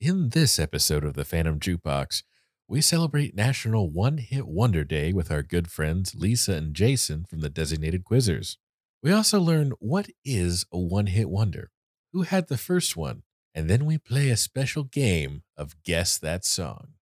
In this episode of the Phantom Jukebox, we celebrate National One Hit Wonder Day with our good friends Lisa and Jason from the Designated Quizzers. We also learn what is a one hit wonder, who had the first one, and then we play a special game of Guess That Song.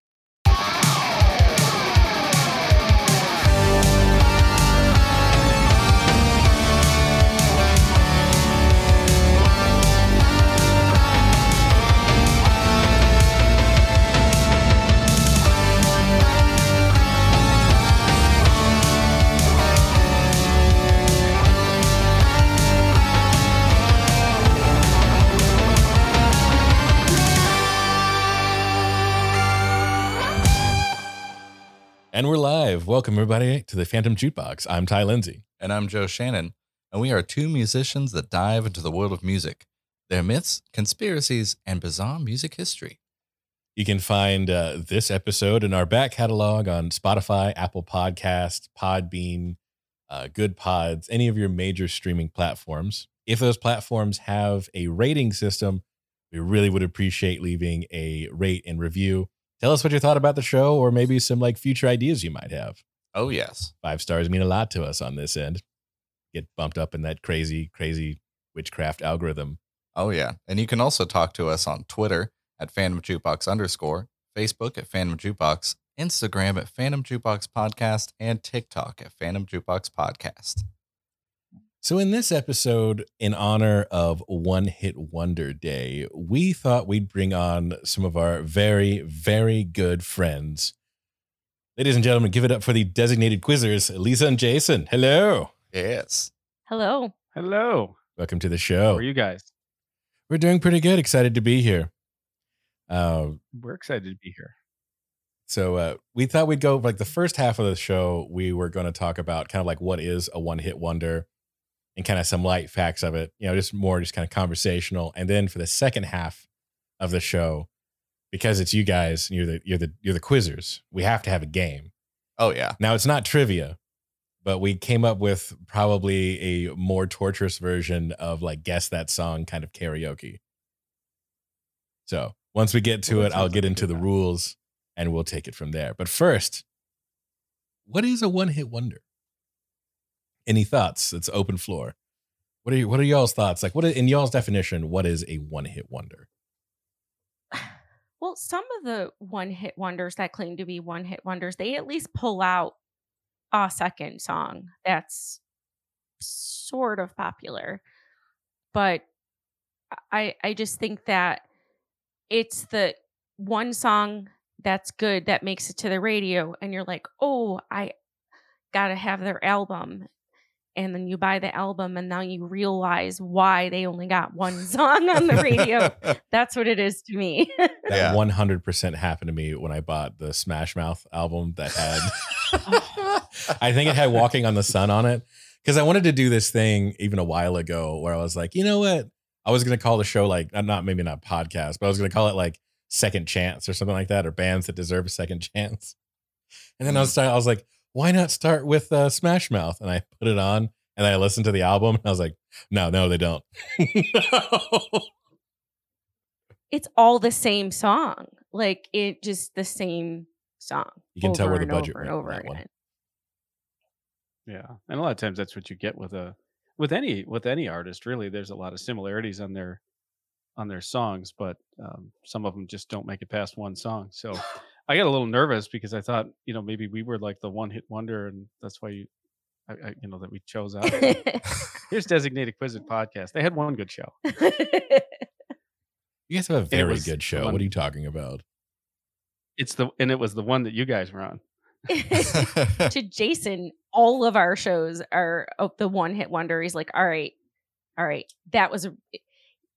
And we're live. Welcome, everybody, to the Phantom Jukebox. I'm Ty Lindsay. And I'm Joe Shannon, and we are two musicians that dive into the world of music, their myths, conspiracies, and bizarre music history. You can find uh, this episode in our back catalog on Spotify, Apple Podcast, Podbean, uh, Goodpods, any of your major streaming platforms. If those platforms have a rating system, we really would appreciate leaving a rate and review. Tell us what you thought about the show or maybe some like future ideas you might have. Oh, yes. Five stars mean a lot to us on this end. Get bumped up in that crazy, crazy witchcraft algorithm. Oh, yeah. And you can also talk to us on Twitter at Phantom Jukebox underscore, Facebook at Phantom Jukebox, Instagram at Phantom Jukebox Podcast, and TikTok at Phantom Jukebox Podcast. So, in this episode, in honor of One Hit Wonder Day, we thought we'd bring on some of our very, very good friends. Ladies and gentlemen, give it up for the designated quizzers, Lisa and Jason. Hello. Yes. Hello. Hello. Welcome to the show. How are you guys? We're doing pretty good. Excited to be here. Uh, We're excited to be here. so, uh, we thought we'd go like the first half of the show, we were going to talk about kind of like what is a one hit wonder and kind of some light facts of it, you know, just more just kind of conversational. And then for the second half of the show, because it's you guys, you're the you're the you're the quizzers. We have to have a game. Oh, yeah. Now it's not trivia, but we came up with probably a more torturous version of like guess that song kind of karaoke. So once we get to Well, it, I'll get into the time. rules and we'll take it from there. But first, what is a one hit wonder? Any thoughts? It's open floor. What are you, what are y'all's thoughts? Like what is, in y'all's definition, what is a one hit wonder? Well, some of the one hit wonders that claim to be one hit wonders, they at least pull out a second song that's sort of popular. But I I just think that it's the one song that's good that makes it to the radio and you're like, "Oh, I got to have their album." And then you buy the album and now you realize why they only got one song on the radio. That's what it is to me. That Yeah. 100% happened to me when I bought the Smash Mouth album that had I think it had Walking on the Sun on it because I wanted to do this thing even a while ago where I was like, you know what? I was going to call the show like, uh, not maybe not podcast, but I was going to call it like Second Chance or something like that, or bands that deserve a second chance. And then I was, I was like, why not start with uh, Smash Mouth? And I put it on and I listened to the album and I was like, no, no, they don't. No. it's all the same song. Like it just the same song. You can tell where the and budget over and went over on one. again. Yeah, and a lot of times that's what you get with a with any with any artist. Really, there's a lot of similarities on their on their songs, but um, some of them just don't make it past one song. So I got a little nervous because I thought, you know, maybe we were like the one hit wonder, and that's why you, I, I, you know, that we chose out. Here's designated Quiz It podcast. They had one good show. You guys have a very good show. one- What are you talking about? It's the and it was the one that you guys were on. to Jason, all of our shows are oh, the one hit wonder. He's like, all right, all right, that was a,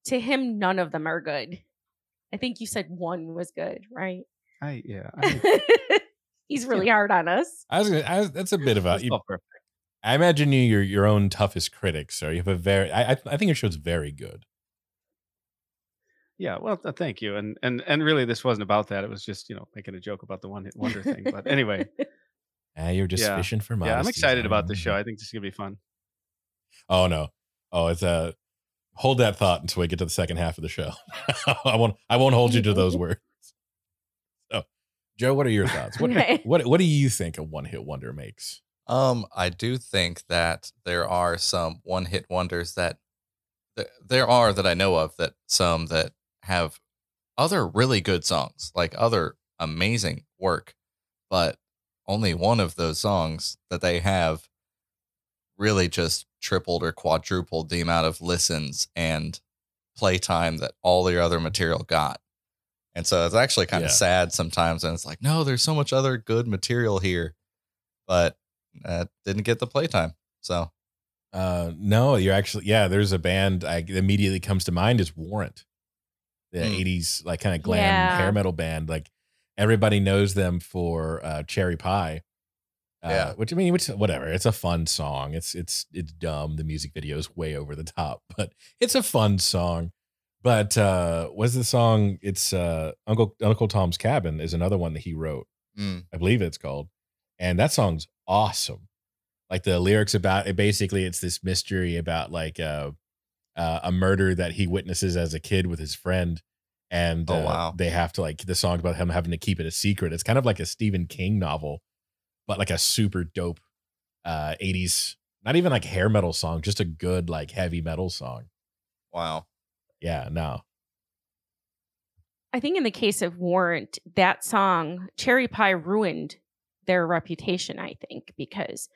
to him. None of them are good. I think you said one was good, right? I yeah. I, He's really hard on us. I was, gonna, I was that's a bit of a. You, perfect. I imagine you your your own toughest critic, sir. You have a very. I I, I think your show's very good. Yeah, well, th- thank you. And and and really, this wasn't about that. It was just you know making a joke about the one hit wonder thing. But anyway, Ah, you're just Yeah. fishing for modesty. yeah, I'm excited about this show. I think this is gonna be fun. Oh no, oh it's a. hold that thought until we get to the second half of the show. I won't I won't hold you to those words. So, Joe, what are your thoughts? What Okay. what what do you think a one hit wonder makes? Um, I do think that there are some one hit wonders that th- there are that I know of that some that have other really good songs, like other amazing work, but only one of those songs that they have really just tripled or quadrupled the amount of listens and playtime that all their other material got. And so it's actually kind of Yeah. sad sometimes. And it's like, no, there's so much other good material here, but uh, didn't get the playtime. So Uh no, you're actually yeah, there's a band I immediately comes to mind is Warrant. The Hmm. 80s like kind of glam Yeah. hair metal band. Like everybody knows them for uh Cherry Pie. Uh, Yeah. which I mean, which whatever. It's a fun song. It's it's it's dumb. The music video is way over the top, but it's a fun song. But uh what's the song? It's uh Uncle Uncle Tom's Cabin is another one that he wrote. mm, I believe it's called. And that song's awesome. Like the lyrics about it basically it's this mystery about like uh, uh a murder that he witnesses as a kid with his friend and Oh, uh, wow. they have to like the song about him having to keep it a secret. It's kind of like a Stephen King novel, but like a super dope uh 80s not even like hair metal song, just a good like heavy metal song. wow. Yeah, no. I think in the case of Warrant, that song, Cherry Pie, ruined their reputation, I think, because,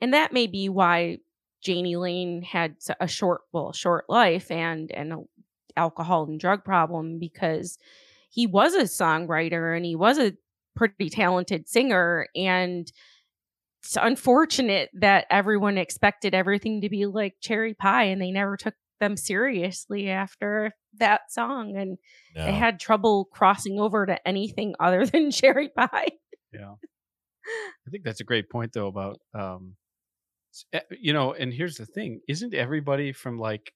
and that may be why Jani Lane had a short, well, short life and, and a alcohol and drug problem because he was a songwriter and he was a pretty talented singer. And it's unfortunate that everyone expected everything to be like Cherry Pie and they never took them seriously after that song. And No. they had trouble crossing over to anything other than cherry pie. Yeah. I think that's a great point though about um eh, you know, and here's the thing, isn't everybody from like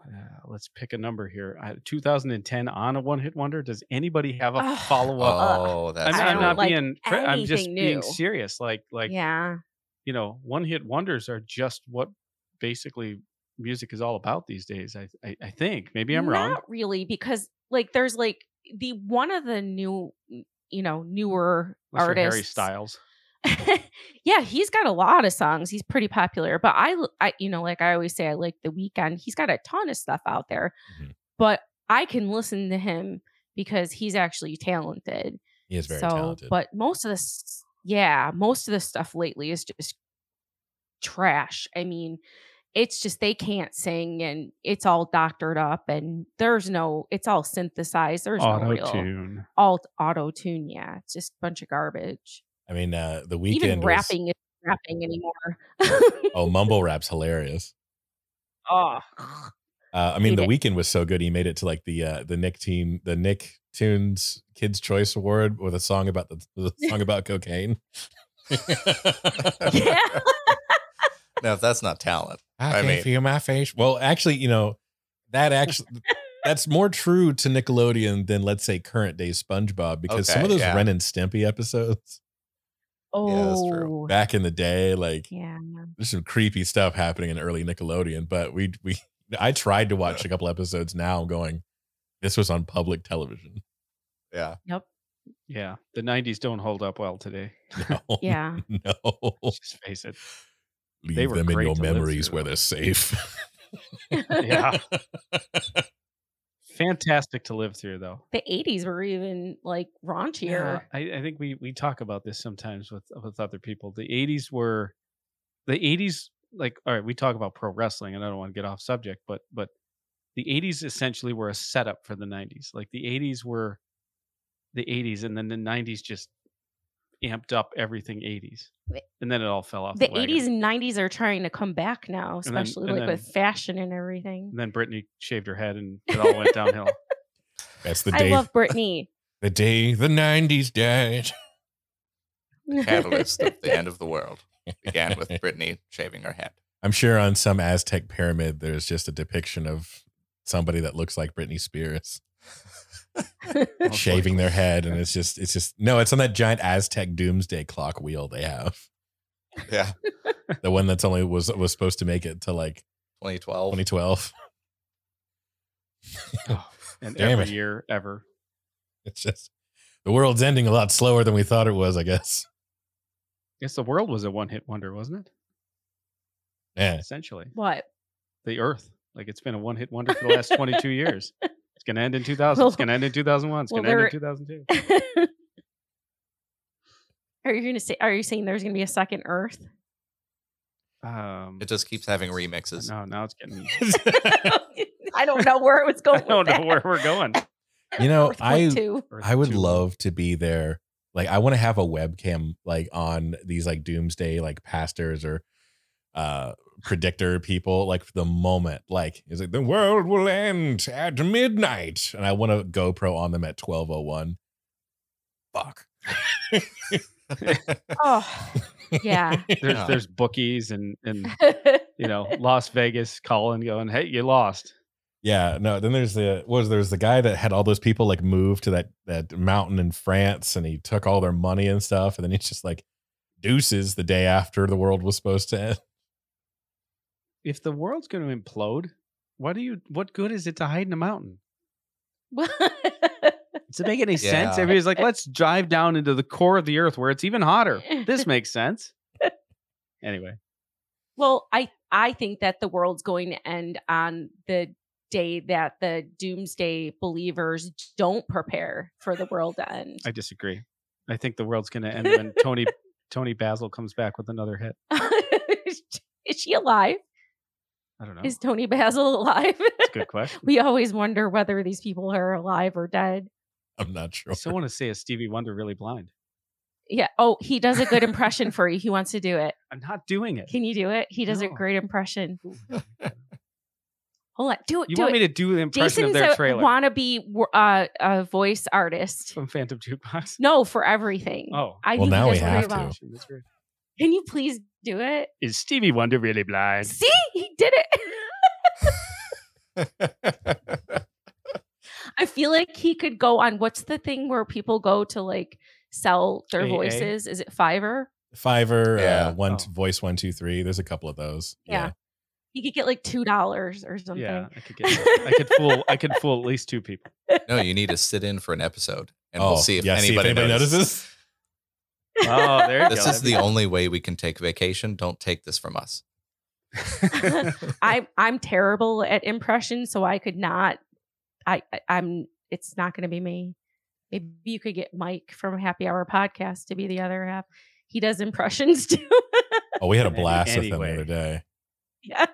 uh, let's pick a number here. Uh, 2010 on a one hit wonder. Does anybody have a Ugh. follow up? Oh, I'm, I I'm don't like being. cri- I'm just anything being serious. Like, like yeah. you know, one hit wonders are just what basically music is all about these days. I, I, I think maybe I'm wrong. Not really, because like there's like the one of the new, you know, newer Unless artists. Harry Styles. yeah, he's got a lot of songs. He's pretty popular. But I, I, you know, like I always say, I like the Weeknd. He's got a ton of stuff out there. Mhm. But I can listen to him because he's actually talented. He is very so, talented. but most of this, yeah, most of the stuff lately is just trash. I mean, it's just they can't sing and it's all doctored up and there's no, it's all synthesized. There's no Auto real tune. alt auto tune. Yeah, it's just a bunch of garbage. I mean, uh the Weeknd Even was- rapping is rapping anymore. oh, mumble rap's hilarious. oh, Uh, I mean, the it. Weeknd was so good. He made it to like the uh, the Nick team, the Nick Tunes Kids Choice Award with a song about the, the song about cocaine. yeah. Now if that's not talent. I, I can't mean- feel my face. Well, actually, you know that actually that's more true to Nickelodeon than let's say current day SpongeBob because some of those yeah. Ren and Stimpy episodes Oh, that's true. Oh. back in the day, like yeah. there's some creepy stuff happening in early Nickelodeon. But we we I tried to watch a couple episodes now, going, this was on public television. Yeah. Yep. Yeah, the '90s don't hold up well today. No, Yeah. no. Just face it. Leave them in your memories where they're safe. Yeah. Fantastic to live through, though. The 80s were even like raunchier. I, I think we we talk about this sometimes with with other people. The '80s were the '80s. Like, all right, we talk about pro wrestling, and I don't want to get off subject, but but the '80s essentially were a setup for the '90s. Like the '80s were the '80s, and then the '90s just amped up everything '80s, and then it all fell off. The The, wagon. 80s and 90s are trying to come back now, especially and like with fashion and everything. and then Britney shaved her head, and it all went downhill. That's the day I love Britney. the day the '90s died. Catalyst of the end of the world began with Britney shaving her head. I'm sure on some Aztec pyramid, there's just a depiction of somebody that looks like Britney Spears Most shaving their head, and it's just, it's just no, it's on that giant Aztec doomsday clock wheel they have, Yeah. the one that's only was was supposed to make it to like 2012. 2012. and Damn every it. year ever. It's just the world's ending a lot slower than we thought it was, I guess. I Guess the world was a one hit wonder, wasn't it? Yeah. Essentially, What? the Earth. Like it's been a one hit wonder for the last 22 years. It's going to end in 2000. Well- it's going to end in 2001. It's well, going to end there- in 2002. are you gonna say? Are you saying there's gonna be a second Earth? Um, It just keeps having remixes. no, now it's getting. I don't know where it was going. I don't with know where we're going. You know, Earth I- One, I would two. love to be there. Like I want to have a webcam like on these like doomsday like pastors or uh predictor people like the moment like it's like the world will end at midnight and I want a GoPro on them at 1201. Fuck. Oh, yeah. There's there's bookies and and you know Las Vegas calling, going, "Hey, you lost." Yeah, no. Then there's the was there's the guy that had all those people like move to that that mountain in France, and he took all their money and stuff, and then he's just like deuces the day after the world was supposed to end. If the world's going to implode, what do you? What good is it to hide in a mountain? Does it make any sense? Yeah. Everybody's like, let's drive down into the core of the earth where it's even hotter. This makes sense. Anyway, well, I I think that the world's going to end on the day that the doomsday believers don't prepare for the world to end. I disagree. I think the world's going to end when Toni Toni Basil comes back with another hit. Is she alive? I don't know. Is Toni Basil alive? That's a good question. we always wonder whether these people are alive or dead. I'm not sure. I still want to say, is Stevie Wonder really blind? Yeah. Oh, he does a good impression for you. He wants to do it. I'm not doing it. Can you do it? He does a great impression. Hold on. Do it. You do want it. me to do the impression Jason's of their a trailer wannabe wo- uh, a voice artist. from Phantom Jukebox? No, for everything. Oh, I Well, think now he we does really have to. Well. That's great. Can you please do it? Is Stevie Wonder really blind? See, he did it. I feel like he could go on. What's the thing where people go to like sell their AA? voices? Is it Fiverr? Fiverr, Yeah. uh, one Oh. voice one two three. There's a couple of those. Yeah. He could get like two dollars or something. Yeah, I could get. I could fool. I could fool at least two people. no, you need to sit in for an episode, and oh, we'll see if yeah, anybody, notices. notices. Oh, there you This go. is the only way we can take vacation. Don't take this from us. I'm I'm terrible at impressions, so I could not. I, I I'm. It's not going to be me. Maybe you could get Mike from Happy Hour Podcast to be the other half. He does impressions too. Oh, we had a Any- blast with him the other day. yeah,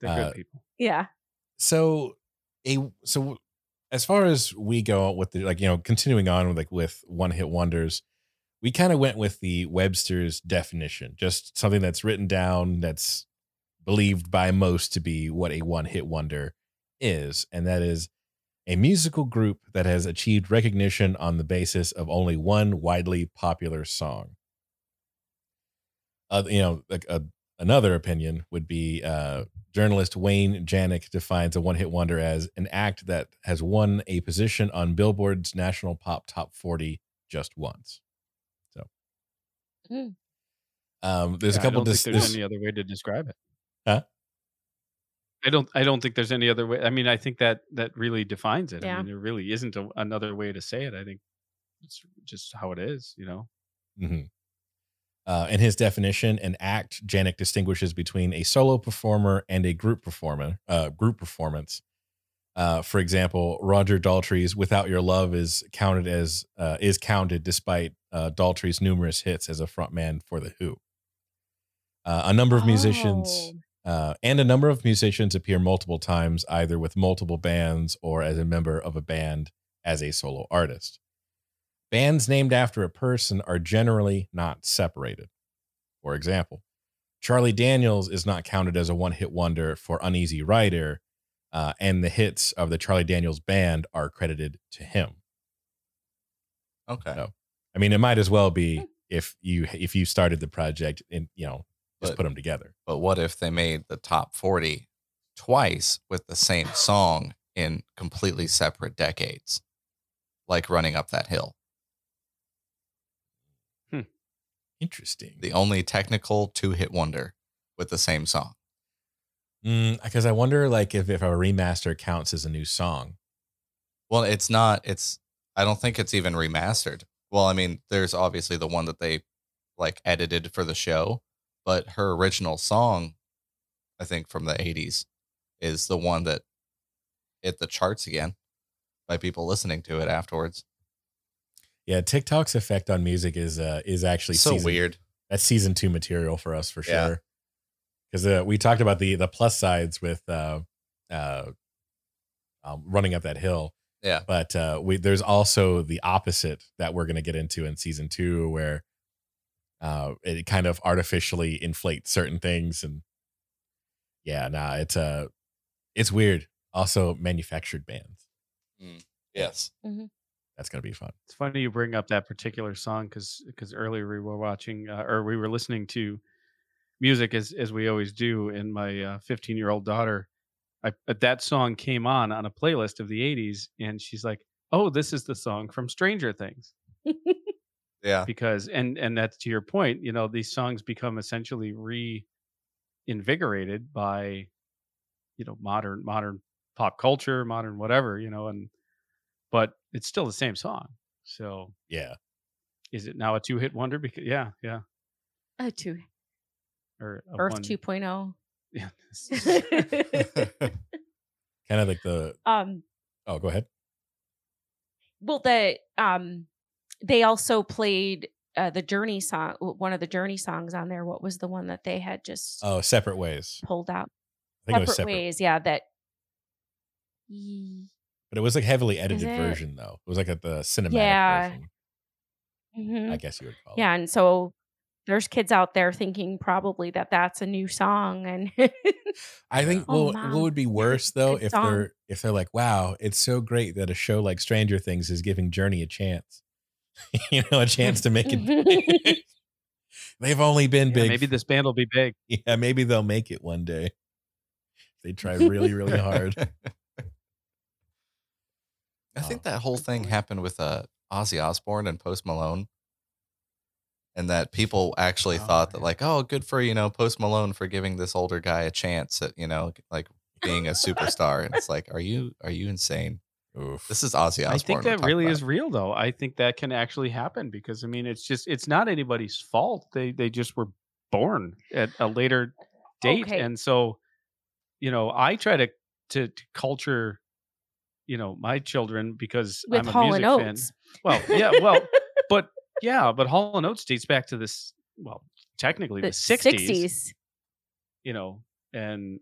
They're Uh, good people. yeah. so a so as far as we go with the like you know continuing on with like with one hit wonders we kind of went with the webster's definition just something that's written down that's believed by most to be what a one hit wonder is and that is a musical group that has achieved recognition on the basis of only one widely popular song. Uh, you know like a Another opinion would be uh, journalist Wayne Jancik defines a one hit wonder as an act that has won a position on Billboard's National Pop Top 40 just once. So, Hmm. um, there's Yeah, a couple I don't dis- think there's this- any other way to describe it. Huh? I don't. I don't think there's any other way. I mean, I think that that really defines it. Yeah. I mean, there really isn't a, another way to say it. I think it's just how it is. You know. Mhm. Uh, in his definition, an act, Jancik distinguishes between a solo performer and a group performer. Uh, group performance. Uh, for example, Roger Daltrey's "Without Your Love" is counted as uh, is counted despite uh, Daltrey's numerous hits as a frontman for the Who. Uh, a number of musicians Oh. uh, and a number of musicians appear multiple times, either with multiple bands or as a member of a band as a solo artist. Bands named after a person are generally not separated. For example, Charlie Daniels is not counted as a one hit wonder for Uneasy Rider, uh, and the hits of the Charlie Daniels band are credited to him. Okay. No. I mean, it might as well be if you if you started the project and you know just But- put them together. But what if they made the top 40 twice with the same song in completely separate decades? Like running up that hill. Interesting. The only technical two hit wonder with the same song. Because Mm, I wonder, like, if if a remaster counts as a new song. Well, it's not. It's. I don't think it's even remastered. Well, I mean, there's obviously the one that they like edited for the show, but her original song, I think from the '80s, is the one that hit the charts again by people listening to it afterwards. Yeah, TikTok's effect on music is uh is actually so season, weird. That's season two material for us for Yeah. sure. Because uh, we talked about the the plus sides with uh uh um, running up that hill, Yeah. but uh we there's also the opposite that we're gonna get into in season two where uh it kind of artificially inflates certain things and yeah, nah, it's uh it's weird. Also manufactured bands. Yes. That's gonna be fun. It's funny you bring up that particular song because because earlier we were watching uh, or we were listening to music as as we always do, and my 15 year old daughter, I, uh, that song came on on a playlist of the 80s, and she's like, "Oh, this is the song from Stranger Things." Yeah. because and and that's to your point you know these songs become essentially reinvigorated by you know modern modern pop culture modern whatever you know and but it's still the same song so Yeah. is it now a two hit wonder because yeah yeah Uh, two or a Earth one- 2.0. yeah this is- Kind of like the um oh go ahead. well the um they also played uh, the journey song one of the journey songs on there what was the one that they had just Oh, separate ways. pulled out I think it was separate separate. ways yeah that Ye- But it was like heavily edited version though. It was like a, the cinematic Yeah. version. mhm. I guess you would call it. yeah and so there's kids out there thinking probably that that's a new song and. I think Oh, well, what would be worse though good if song. they're if they're like, wow, it's so great that a show like Stranger Things is giving Journey a chance. you know, a chance to make it. They've only been yeah, big. maybe this band will be big yeah, maybe they'll make it one day. They try really, really hard. I think Oh, that whole thing happened with uh, Ozzy Osbourne and Post Malone, and that people actually Oh, thought that like, oh, good for you know Post Malone for giving this older guy a chance at you know like being a superstar. and it's like, are you are you insane? Oof. This is Ozzy Osbourne. I think we're that talking really about. is real, though. I think that can actually happen because I mean, it's just it's not anybody's fault. They they just were born at a later date, Okay. and so you know, I try to to, to culture, you know, my children because with I'm a Hall music and fan. Oates. Well, yeah, well, but yeah, but Hall and Oates dates back to this. Well, technically the, the 60s, 60s. you know, and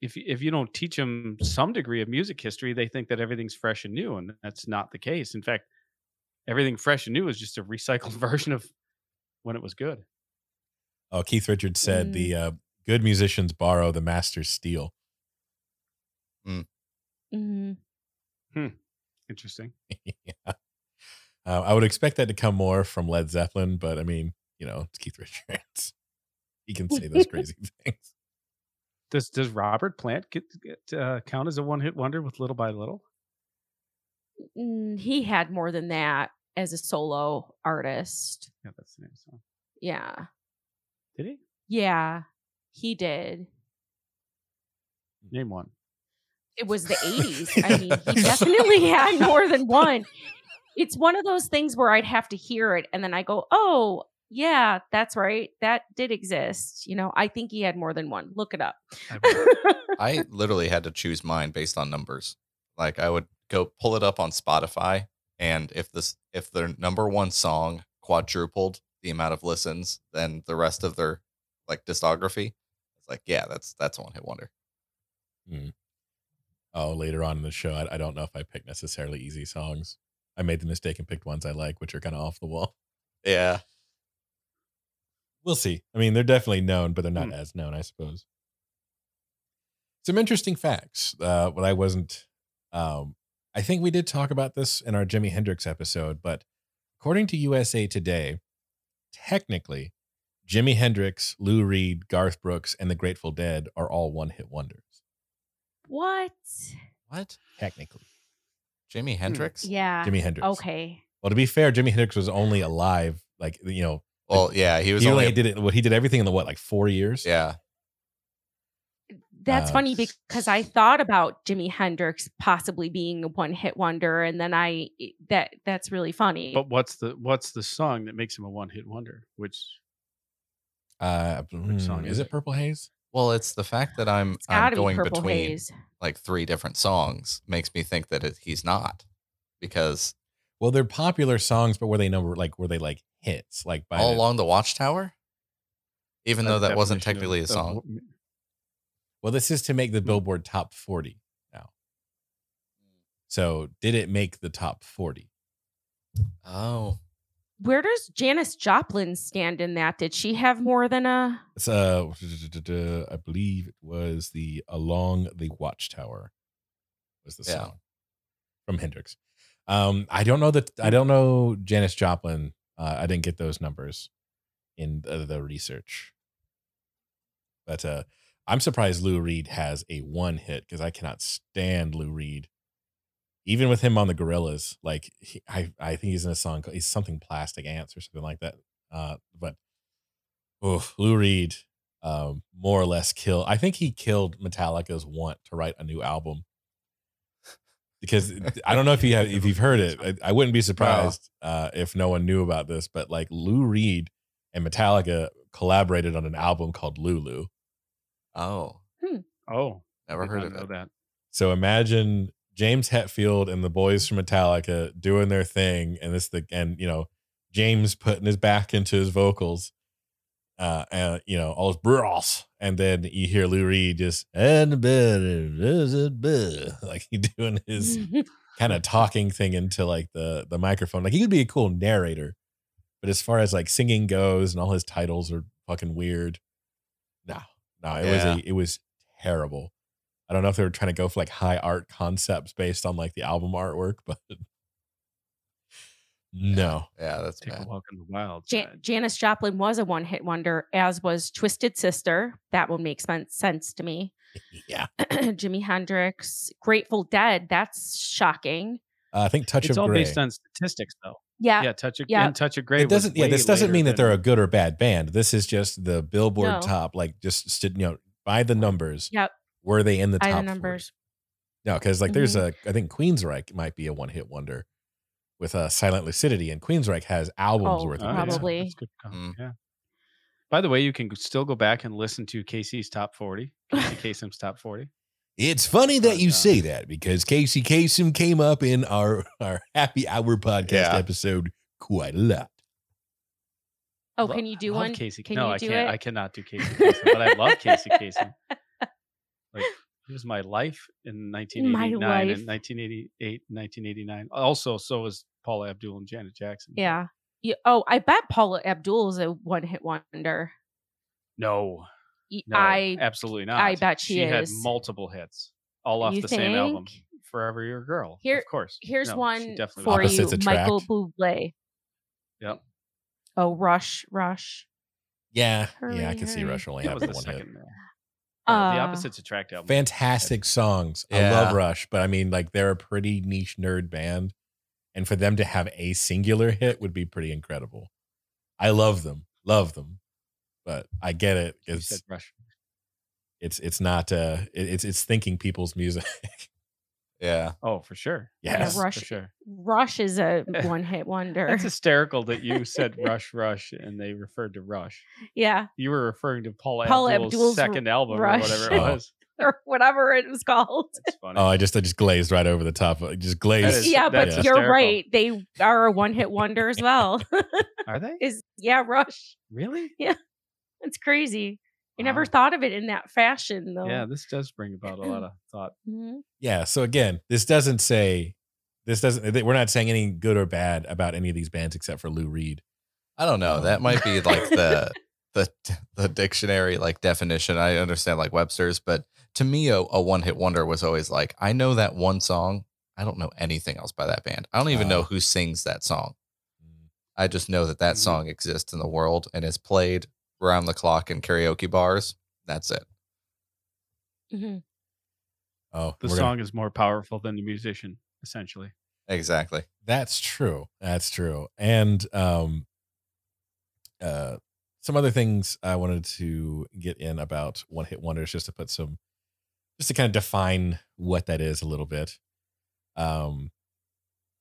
if if you don't teach them some degree of music history, they think that everything's fresh and new, and that's not the case. In fact, everything fresh and new is just a recycled version of when it was good. Oh, Keith Richards said Mm. the uh, good musicians borrow, the masters steal. Mhm. Interesting. yeah. Uh, I would expect that to come more from Led Zeppelin, but I mean, you know, it's Keith Richards. He can say those crazy things. Does does Robert Plant get, get uh, count as a one hit wonder with Little by Little? Mm, he had more than that as a solo artist. Yeah, that's the name of song. Yeah. Did he Yeah. He did. name one? It was the 80s. I mean, he definitely had more than one. It's one of those things where I'd have to hear it and then I go, "Oh, yeah, that's right. That did exist." You know, I think he had more than one. Look it up. I literally had to choose mine based on numbers. Like I would go pull it up on Spotify, and if this if their number one song quadrupled the amount of listens than the rest of their like discography, it's like yeah, that's that's a one hit wonder. Hmm. Oh, later on in the show, I, I don't know if I picked necessarily easy songs. I made the mistake and picked ones I like, which are kind of off the wall. Yeah, We'll see. I mean, they're definitely known, but they're not Hmm. as known, I suppose. Some interesting facts. Uh, what I wasn't. Um, I think we did talk about this in our Jimi Hendrix episode, but according to USA Today, technically, Jimi Hendrix, Lou Reed, Garth Brooks, and the Grateful Dead are all one-hit wonders. What? what? Technically, Jimi Hendrix? Yeah. Jimi Hendrix. Okay. Well, to be fair, Jimi Hendrix was only alive, like you know, Well, yeah, he was he only only did it. What he did everything in the what, like four years? yeah. That's Uh, funny because I thought about Jimi Hendrix possibly being a one hit wonder, and then I that that's really funny. But what's the what's the song that makes him a one hit wonder? Which Uh, Which song mm, is is it it? Purple Haze? Well, it's the fact that I'm I'm got to be going between Haze. like three different songs makes me think that it, he's not because Well, they're popular songs, but were they number like were they like hits? Like by all the- along the Watchtower, even though that wasn't technically a song. of- Well, this is to make the mm. Billboard Top 40 now. So, did it make the top 40? Oh, Where does Janis Joplin stand in that? Did she have more than a? It's uh, I believe it was the Along the Watchtower was the Yeah. song from Hendrix. Um, I don't know that I don't know Janis Joplin. Uh, I didn't get those numbers in the, the research, but uh, I'm surprised Lou Reed has a one hit because I cannot stand Lou Reed. Even with him on the Gorillaz, like he, I, I think he's in a song. called- He's something Plastic Ants or something like that. Uh, but oof, Lou Reed, um, more or less kill. I think he killed Metallica's want to write a new album because I don't know if you have if you've heard it. I, I wouldn't be surprised uh, if no one knew about this, but like Lou Reed and Metallica collaborated on an album called Lulu. oh, Oh, never heard of know it. that. So imagine James Hetfield and the boys from Metallica doing their thing, and this the and you know James putting his back into his vocals, uh, and you know all his brawls, and then you hear Lou Reed just and like he doing his kind of talking thing into like the the microphone. Like he could be a cool narrator, but as far as like singing goes, and all his titles are fucking weird. No, no, it was a it was terrible. I don't know if they were trying to go for like high art concepts based on like the album artwork, but no. Yeah, that's Take bad. a walk in the wild. Jan- side. Janis Joplin was a one hit wonder, as was Twisted Sister. That one makes sense to me. Yeah, Jimi Hendrix, Grateful Dead. That's shocking. uh, I think Touch it's of all Grey. based on statistics, though. Yeah. Yeah, touch of yeah. and touch of gray. it doesn't. Was Yeah, this doesn't later mean that they're a good or bad band. This is just the Billboard No. top, like just you know by the numbers. Yep. Were they in the top the 40? numbers. No, because like there's Mhm. a I think Queensryche might be a one hit wonder with a Silent Lucidity, and Queensryche has albums Oh, worth of yeah. Probably. that's good. Mm. Yeah. By the way, you can still go back and listen to Casey's top forty, Casey Kasem's top forty. It's funny that you uh, say that because Casey Kasem came up in our our Happy Hour podcast Yeah. episode quite a lot. Oh, Lo- can you do love one? Casey. Can no, you I can't. it? I cannot do Casey Kasem, but I love Casey Kasem. Like he was my life in 1989 life. and 1988, 1989. Also, so was Paula Abdul and Janet Jackson. Yeah. yeah. Oh, I bet Paula Abdul is a one hit wonder. No, no, I absolutely not. I bet she had is. multiple hits, all off You the same album. think? Forever Your Girl. Here- of course. here's No, one definitely for was. you, Opposites Michael attract. Bublé. Yep. Oh, Rush, Rush. Yeah, yeah, I Hurry, can see. Rush only having the the one hit. second. Uh, the Uh, Opposites Attract album. Fantastic songs. I love Rush, but I mean, like they're a pretty niche nerd band, and for them to have a singular hit would be pretty incredible. I love them, love them, but I get it. You It's said Rush. it's it's not uh it- it's it's thinking people's music. Yeah. Oh, for sure. Yes. Rush. for sure. Rush is a one hit wonder. It's hysterical that you said Rush, Rush, and they referred to Rush. yeah. You were referring to Paul, Paula Abdul's, Abdul's second album Rush. or whatever it Oh. was. Or whatever it was called. Funny. Oh, I just I just glazed right over the top. I just glazed. is- yeah, but that's you're right. They are a one hit wonder as well. Are they is yeah, Rush. really? Yeah. It's crazy. I never Wow. thought of it in that fashion though. Yeah, this does bring about a lot of thought. Mhm. yeah. So again, this doesn't say this doesn't. We're not saying any good or bad about any of these bands except for Lou Reed. I don't know. That might be like the the the dictionary like definition. I understand like Webster's, but to me, a, a one hit wonder was always like I know that one song. I don't know anything else by that band. I don't even know Oh. who sings that song. I just know that that Mhm. song exists in the world and is played around the clock in karaoke bars. That's it. Mhm. Oh, The song gonna- is more powerful than the musician, essentially. Exactly. That's true. That's true. And um, uh, some other things I wanted to get in about one hit wonders, just to put some just to kind of define what that is a little bit. Um,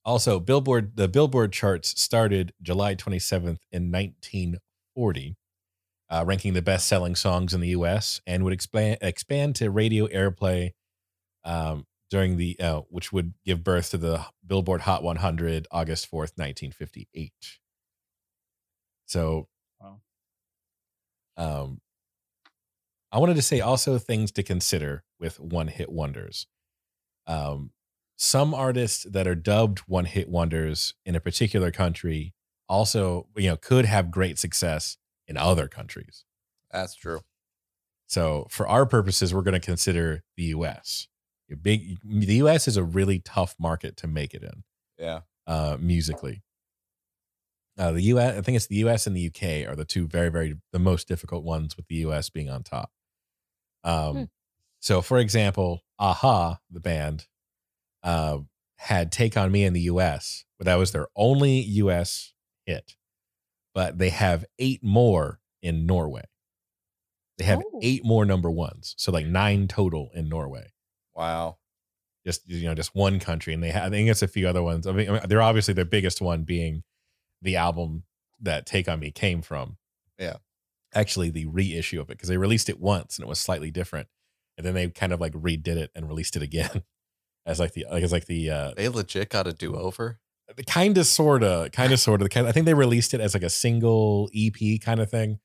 also, Billboard the Billboard charts started July 27th in 1940, uh, ranking the best selling songs in the U.S. and would expand expand to radio airplay um, during the uh, which would give birth to the Billboard Hot 100 August 4th, 1958. So, Wow. um, I wanted to say also things to consider with one hit wonders. Um, some artists that are dubbed one hit wonders in a particular country also, you know, could have great success in other countries. That's true. So, for our purposes, we're going to consider the US. A big the US is a really tough market to make it in Yeah. uh, musically. Uh, the US, I think it's the US and the UK are the two very, very the most difficult ones, with the US being on top. Um, Hmm. So, for example, Aha, the band, uh, had "Take on Me" in the US, but that was their only US hit. But they have eight more in Norway. They have Oh. eight more number ones, so like nine total in Norway Wow. just you know just one country and they have i think it's a few other ones i mean I mean, they're obviously their biggest one being the album that take on me came from Yeah. actually the reissue of it because they released it once and it was slightly different and then they kind of like redid it and released it again as like the like as like the uh They legit got a do over. Kind of sort of kind of sort of The kind i think they released it as like a single ep kind of thing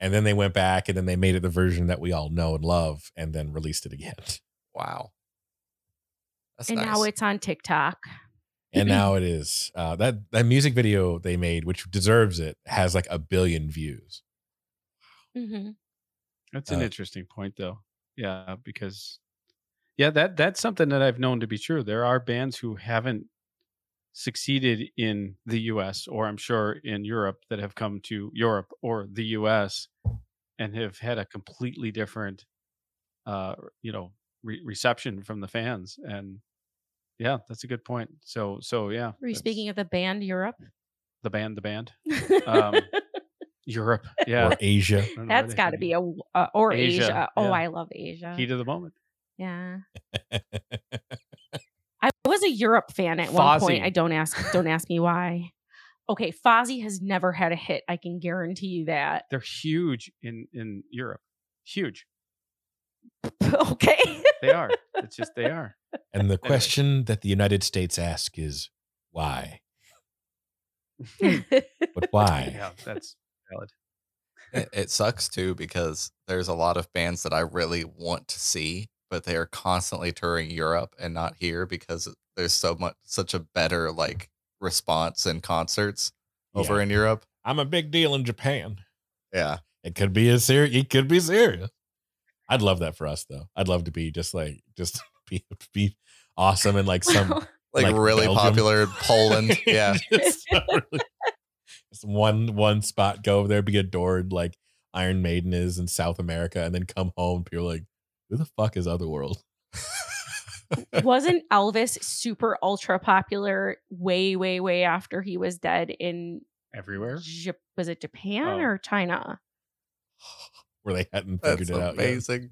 and then they went back and then they made it the version that we all know and love and then released it again Wow. That's and nice. now it's on TikTok. and now it is uh, that that music video they made, which deserves it, has like a billion views. hmm That's an Uh, interesting point, though. Yeah, because yeah, that that's something that I've known to be true. There are bands who haven't succeeded in the U.S. or I'm sure in Europe that have come to Europe or the U.S. and have had a completely different, uh, you know, re- reception from the fans. And yeah, that's a good point. So so yeah, Were you speaking of the band Europe? the band, the band, Um, Europe. Yeah, Or Asia. I don't know why That's they got to be a uh, or Asia. Asia, Oh, yeah. I love Asia. heat of the moment. Yeah. I was a Europe fan at one point. I don't ask don't ask me why. Okay, Fozzy has never had a hit. I can guarantee you that. They're huge in in Europe. Huge. okay. They are. it's just they are. and the question that the United States ask is why? But why? Yeah, that's valid. it, it sucks too because there's a lot of bands that I really want to see, but they are constantly touring Europe and not here because there's so much such a better like response in concerts over Yeah. in Europe. I'm a big deal in Japan. Yeah. It could be a serious. It could be serious. I'd love that for us though. I'd love to be just like just be be awesome and like some Like, Like really Belgium. popular Poland. Yeah. just, really- just one one spot go over there, be adored like Iron Maiden is in South America, and then come home. People are like, who the fuck is Otherworld? Wasn't Elvis super ultra popular way, way, way after he was dead in Everywhere. Jap- was it Japan Oh. or China? Where they hadn't figured That's it out. yet. amazing.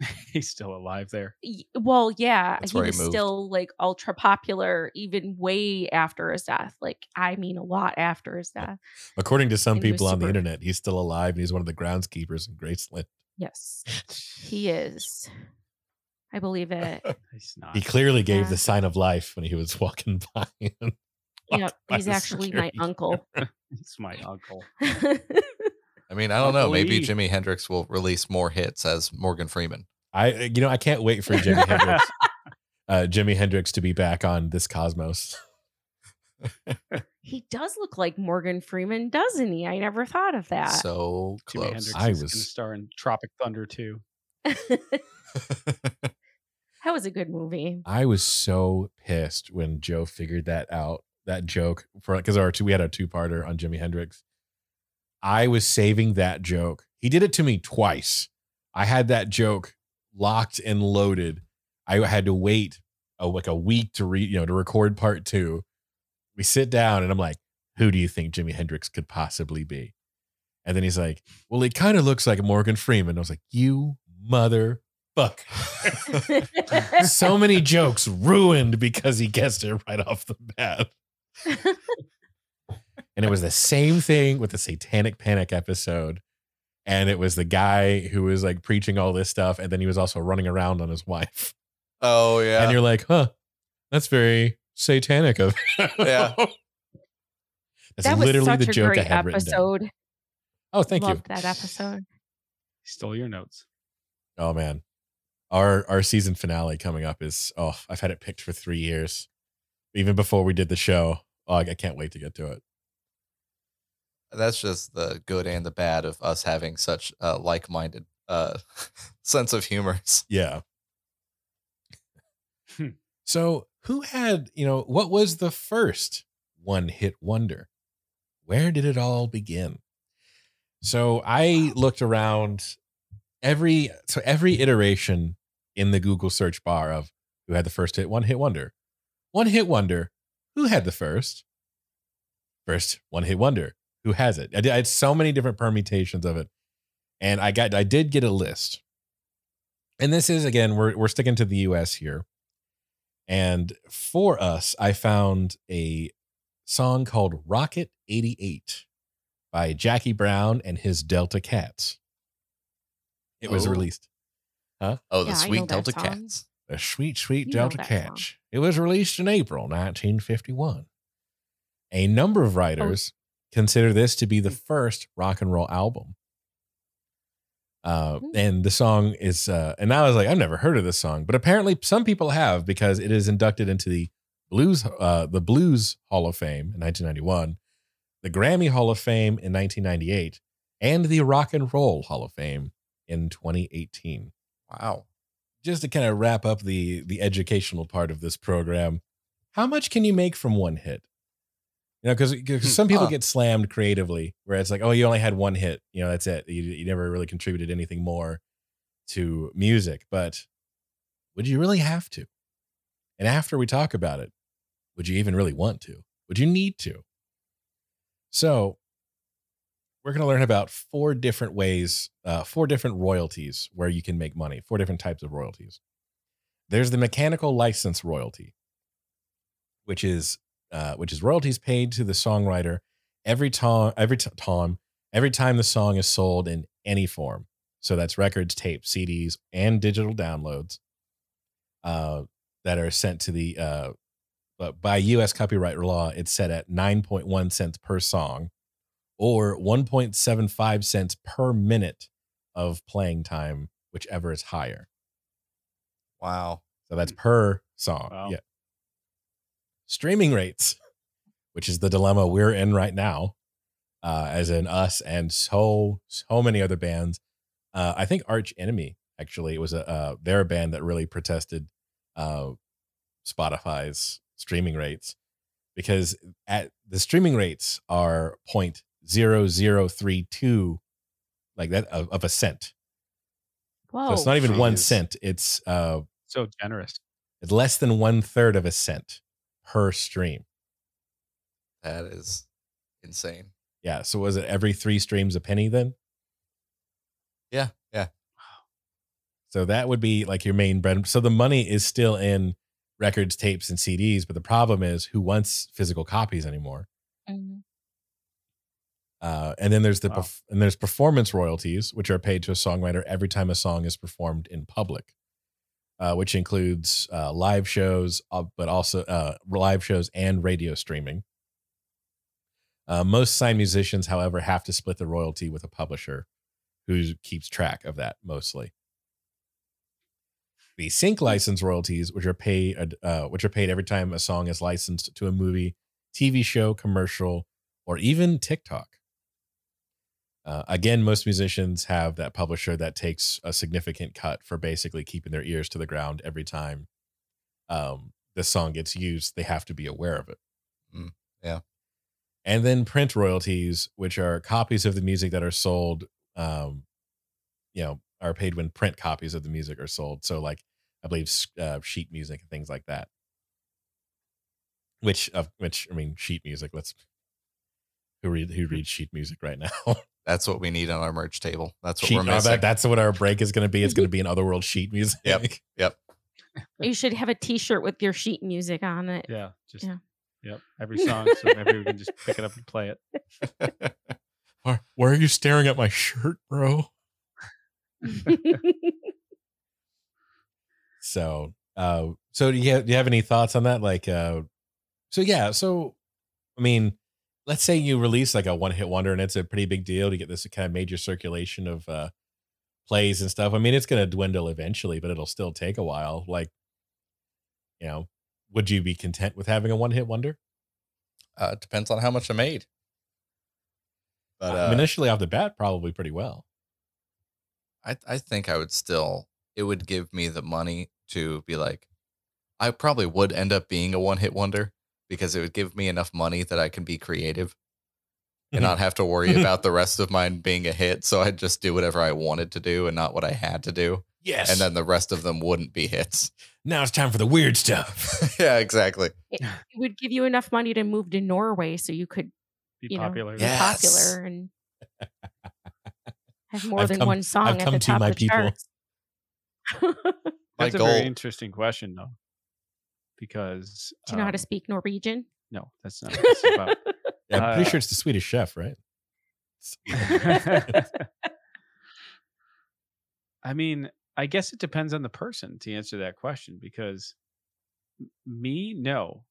He's still alive there. Y- Well, yeah, That's he where he was still like ultra popular even way after his death. Like, I mean, a lot after his death. According to some And he people on the internet, he's still alive and he's one of the groundskeepers in Graceland. Yes, he is. I believe it. He's not. He clearly gave Yeah. the sign of life when he was walking by. and Yep, by he's the actually my uncle. It's my uncle. I mean, I don't know. Maybe. Jimi Hendrix will release more hits as Morgan Freeman. I, you know, I can't wait for Jimi Hendrix, uh, Jimi Hendrix to be back on this cosmos. He does look like Morgan Freeman, doesn't he? I never thought of that. So close. I was- going to star in Tropic Thunder too. that was a good movie. I was so pissed when Joe figured that out, that joke for because our two we had a two parter on Jimi Hendrix. I was saving that joke. He did it to me twice. I had that joke locked and loaded. I had to wait a, like a week to read, you know, to record part two. We sit down and I'm like, who do you think Jimi Hendrix could possibly be? And then he's like, well, he kind of looks like Morgan Freeman. I was like, you motherfucker. fuck. so many jokes ruined because he guessed it right off the bat. and it was the same thing with the Satanic Panic episode. And it was the guy who was like preaching all this stuff, and then he was also running around on his wife. Oh yeah. And you're like, huh, that's very satanic of Yeah. That's that was literally such the a joke I great had written down. episode. Oh, thank you. Loved that episode. Stole your notes. Oh man. Our our season finale coming up is oh, I've had it picked for three years. Even before we did the show. Oh, I I can't wait to get to it. That's just the good and the bad of us having such a like-minded uh sense of humor. Yeah. Hmm. so who had, you know, what was the first one hit wonder? Where did it all begin? So I looked around every so every iteration in the Google search bar of who had the first hit one hit wonder. One hit wonder, who had the first? First one hit wonder, who has it? I, did, I had so many different permutations of it. And I got I did get a list. And this is again, we're we're sticking to the US here. And for us, I found a song called Rocket 88 by Jackie Brown and his Delta Cats. It was Oh. released. Huh? Oh, the Yeah, sweet Delta. Cats. The sweet, sweet You Delta that song. It was released in April 1951. A number of writers consider this to be the first rock and roll album. Uh, Hmm. and the song is, uh, and I was like, I've never heard of this song, but apparently some people have because it is inducted into the blues, uh, the Blues Hall of Fame in 1991, the Grammy Hall of Fame in 1998, and the Rock and Roll Hall of Fame in 2018 Wow. just to kind of wrap up the the educational part of this program how much can you make from one hit you know because some people Huh. get slammed creatively where it's like oh you only had one hit you know that's it you, you never really contributed anything more to music but would you really have to and after we talk about it would you even really want to would you need to so we're going to learn about four different ways, uh, four different royalties where you can make money, four different types of royalties. There's the mechanical license royalty, which is uh, which is royalties paid to the songwriter every time every t- time every time the song is sold in any form. So that's records, tapes, CDs, and digital downloads uh, that are sent to the. Uh, but by U.S. copyright law, it's set at 9.1 cents per song or 1.75 cents per minute of playing time, whichever is higher. Wow. So that's per song. Wow. Yeah. Streaming rates, which is the dilemma we're in right now, uh, as in us and so so many other bands. Uh, I think Arch Enemy actually—it was a uh, they're a band that really protested uh, Spotify's streaming rates because at the streaming rates are point zero zero three two like that of, of a cent. Whoa. So it's not even one jeez. cent. It's uh So generous. it's less than one third of a cent per stream. That is insane. Yeah. So was it every three streams a penny then? Yeah. Yeah. So that would be like your main bread. So the money is still in records, tapes, and CDs, but the problem is who wants physical copies anymore? Mhm. Uh, and then there's the Wow. perf- and there's performance royalties, which are paid to a songwriter every time a song is performed in public, uh, which includes uh, live shows, uh, but also uh, live shows and radio streaming. Uh, most signed musicians, however, have to split the royalty with a publisher who keeps track of that mostly. The sync license royalties, which are paid, uh, which are paid every time a song is licensed to a movie, TV show, commercial, or even TikTok. Uh, again, most musicians have that publisher that takes a significant cut for basically keeping their ears to the ground every time um, the song gets used. They have to be aware of it. Mm, yeah. And then print royalties, which are copies of the music that are sold, um, you know, are paid when print copies of the music are sold. So, like, I believe uh, sheet music and things like that. Which, of which I mean, sheet music. Let's who read who reads sheet music right now. That's what we need on our merch table. That's what sheet, we're oh, missing. that, that's what our break is going to be. It's going to be an otherworld sheet music. Yep. Yep. You should have a T-shirt with your sheet music on it. Yeah, just Yeah. yep, every song. So maybe we can just pick it up and play it. Why, why are you staring at my shirt, bro? So, uh, so do you have, do you have any thoughts on that? Like, uh, so yeah, so I mean, let's say you release like a one hit wonder and it's a pretty big deal to get this kind of major circulation of uh, plays and stuff. I mean, it's going to dwindle eventually, but it'll still take a while. Like, you know, would you be content with having a one hit wonder? Uh, it depends on how much I made. But I uh, mean, initially off the bat, probably pretty well. I I think I would still it would give me the money to be like I probably would end up being a one hit wonder because it would give me enough money that I can be creative and mm-hmm. not have to worry mm-hmm. about the rest of mine being a hit. So I'd just do whatever I wanted to do and not what I had to do. Yes. And then the rest of them wouldn't be hits. now it's time for the weird stuff. yeah, exactly. it would give you enough money to move to Norway so you could Be You know, popular. be Yeah. Yes. popular and have more I've than come- one song I've at come the to my of the people. charts. My That's a goal- very interesting question, though, because Do you know how to um, speak Norwegian? No, that's not what about. Yeah, I'm pretty Uh, sure it's the Swedish chef, right? I mean, I guess it depends on the person to answer that question because me, no,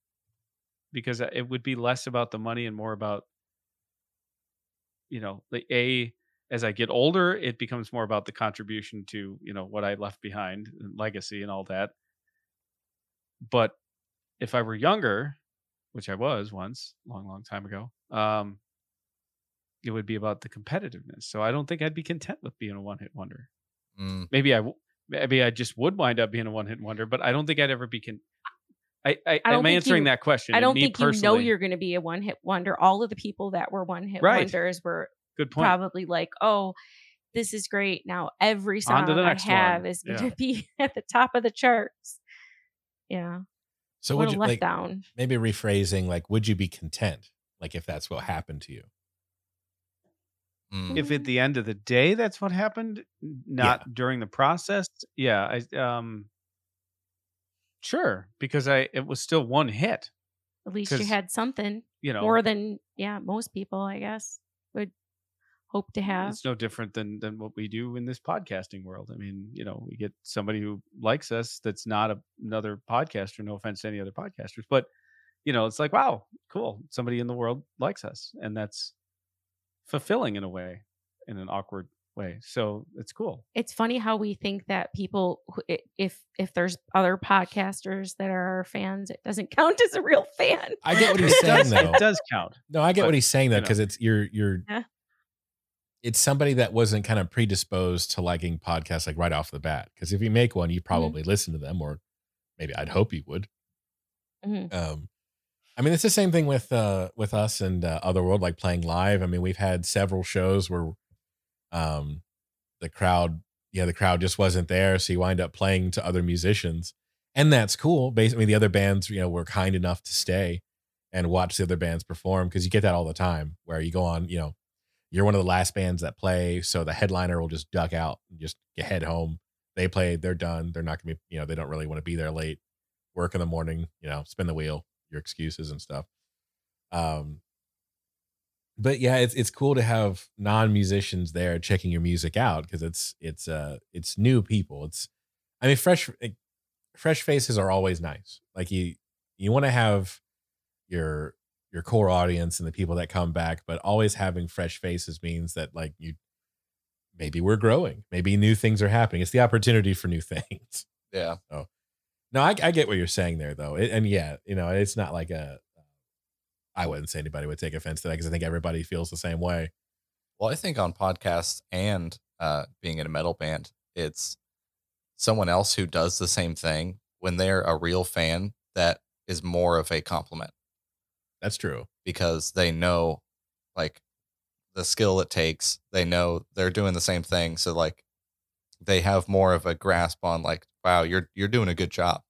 because uh, it would be less about the money and more about, you know, the a as I get older, it becomes more about the contribution to you know what I left behind, and legacy, and all that. But if I were younger, which I was once, long, long time ago, um, it would be about the competitiveness. So I don't think I'd be content with being a one-hit wonder Mm, maybe I w- maybe I just would wind up being a one hit wonder, but I don't think I'd ever be con- I, I, I don't am think answering you- that question. I don't me think you know you're going to be a one hit wonder. All of the people that were one hit Right. wonders were good point. probably like, oh, this is great. Now every song On I have one. is going Yeah. to be at the top of the charts. Yeah. So what would a you like letdown. maybe rephrasing like would you be content like if that's what happened to you? mm. If at the end of the day that's what happened, n- not during the process, yeah, I um sure, because I it was still one hit, At least you had something you know. more than, yeah, most people, I guess, would hope to have. it's no different than than what we do in this podcasting world. I mean, you know, we get somebody who likes us that's not a, another podcaster. No offense to any other podcasters, but you know, it's like, wow, cool, somebody in the world likes us, and that's fulfilling in a way, in an awkward way. So it's cool. it's funny how we think that people if if there's other podcasters that are our fans it doesn't count as a real fan I get what he's saying does, though. it does count. No, I get But, what he's saying though, you know. because it's you're you're Yeah. It's somebody that wasn't kind of predisposed to liking podcasts like right off the bat. Because if you make one, you probably listen to them, or maybe I'd hope you would. Mhm. Um, I mean, it's the same thing with uh with us and uh, Otherworld, like playing live. I mean, we've had several shows where um the crowd, yeah, the crowd just wasn't there, so you wind up playing to other musicians, and that's cool. Basically, the other bands, you know, were kind enough to stay and watch the other bands perform because you get that all the time where you go on, you know, you're one of the last bands that play, so the headliner will just duck out and just head home. They played, they're done. They're not gonna be, you know, they don't really want to be there late. Work in the morning, you know, spin the wheel, your excuses and stuff. Um, but yeah, it's it's cool to have non musicians there checking your music out because it's it's uh it's new people. It's I mean fresh fresh faces are always nice. Like you you want to have your your core audience and the people that come back, but always having fresh faces means that like you maybe we're growing, maybe new things are happening. It's the opportunity for new things. yeah. No, I, I get what you're saying there, though, It- and yeah, you know, it's not like a. I wouldn't say anybody would take offense to that because I think everybody feels the same way. Well, I think on podcasts and uh, being in a metal band, it's someone else who does the same thing when they're a real fan that is more of a compliment That's true. because they know like the skill it takes. They know they're doing the same thing. So like they have more of a grasp on like, wow, you're you're doing a good job.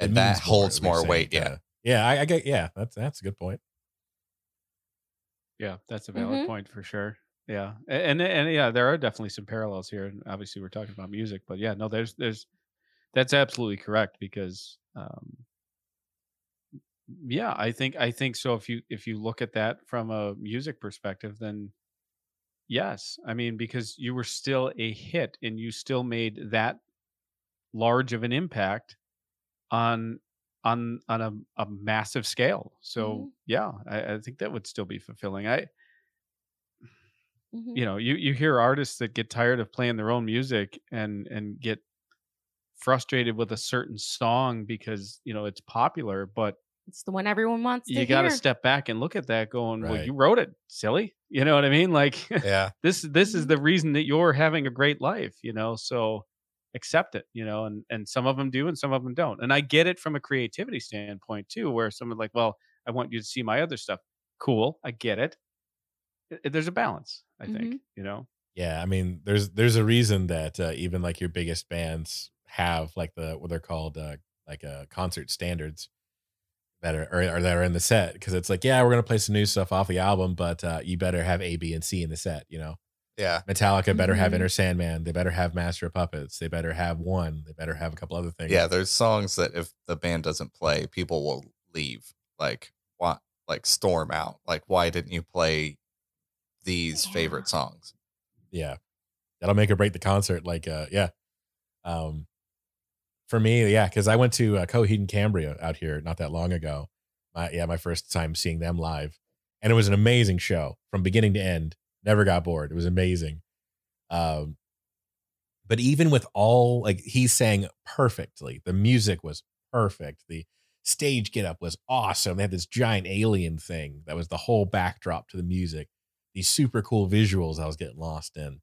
And that means holds more weight. Yeah. kinda. yeah, I, I get. Yeah, that's that's a good point. Yeah, that's a valid Mhm. point for sure. Yeah, A- and, and yeah, there are definitely some parallels here. And obviously, we're talking about music, but yeah, no, there's there's that's absolutely correct because um, yeah, I think I think so. If you if you look at that from a music perspective, then yes, I mean because you were still a hit and you still made that large of an impact on on on a, a massive scale. So Mhm. yeah, I, I think that would still be fulfilling. I Mhm. you know you you hear artists that get tired of playing their own music and and get frustrated with a certain song because you know it's popular, but It's the one everyone wants you got to hear. step back and look at that going well you wrote it silly you know what i mean like Yeah. this this is Mhm. the reason that you're having a great life you know so accept it you know and and some of them do and some of them don't and i get it from a creativity standpoint too where someone's like well i want you to see my other stuff cool i get it I- I- there's a balance i think Mhm. you know Yeah, I mean, there's there's a reason that uh, even like your biggest bands have like the what they're called uh, like uh, concert standards that are or, or that are in the set because it's like yeah we're gonna play some new stuff off the album but uh, you better have A B and C in the set you know Yeah. Metallica better have Mhm. Enter Sandman they better have Master of Puppets they better have one they better have a couple other things Yeah. There's songs that if the band doesn't play, people will leave. Like what? Like storm out. Like why didn't you play these Yeah. favorite songs? yeah that'll make or break the concert like uh yeah um for me yeah because i went to uh, coheed and cambria out here not that long ago. My yeah my first time seeing them live. And it was an amazing show from beginning to end. Never got bored. It was amazing. Um but even with all like he sang perfectly. The music was perfect. The stage get up was awesome. They had this giant alien thing that was the whole backdrop to the music. These super cool visuals I was getting lost in.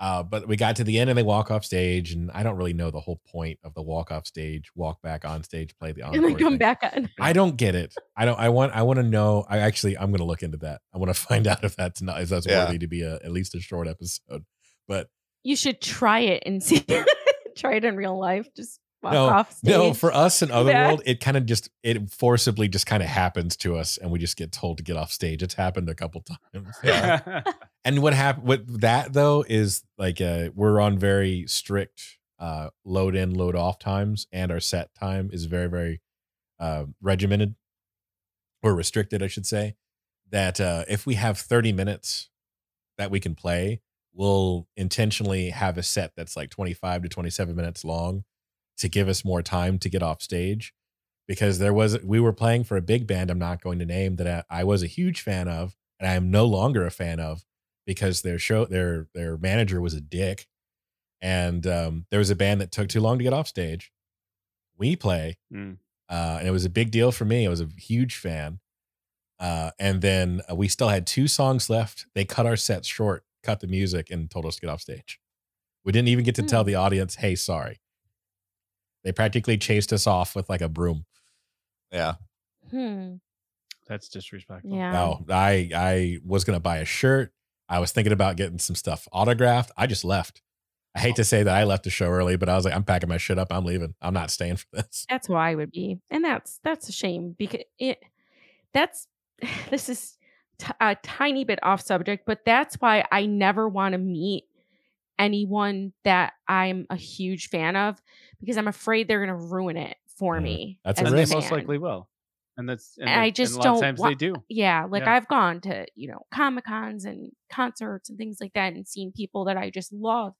Uh, but we got to the end and they walk off stage, and I don't really know the whole point of the walk off stage, walk back on stage, play the and then come thing. back on. I don't get it. I don't. I want. I want to know. I actually. I'm going to look into that. I want to find out if that's not. If that's Yeah. worthy to be a at least a short episode. But You should try it and see. try it in real life. Just walk no, off stage. no. For us in back. Otherworld, it kind of just it forcibly just kind of happens to us, and we just get told to get off stage. It's happened a couple times. Yeah. And what happened with that though is like uh, we're on very strict uh, load in, load off times, and our set time is very, very uh, regimented or restricted, I should say. That uh, if we have 30 minutes that we can play, we'll intentionally have a set that's like 25 to 27 minutes long to give us more time to get off stage. Because there was, we were playing for a big band I'm not going to name that I, I was a huge fan of, and I am no longer a fan of because their show their their manager was a dick and um, there was a band that took too long to get off stage we play Mm. uh, and it was a big deal for me i was a huge fan uh, and then uh, we still had two songs left they cut our sets short cut the music and told us to get off stage we didn't even get to tell Hmm. the audience hey sorry they practically chased us off with like a broom Yeah. Hmm. that's disrespectful Yeah. No, I I was gonna buy a shirt. I was thinking about getting some stuff autographed. I just left. I hate to say that I left the show early, but I was like, I'm packing my shit up. I'm leaving. I'm not staying for this. That's why I would be, and that's that's a shame because it. That's this is t- a tiny bit off subject, but that's why I never want to meet anyone that I'm a huge fan of because I'm afraid they're going to ruin it for Mhm. me. That's a as and they risk. most likely will and that's and, I just and a lot of don't times wa- they do Yeah, like Yeah. I've gone to, you know, Comic Cons and concerts and things like that and seen people that I just love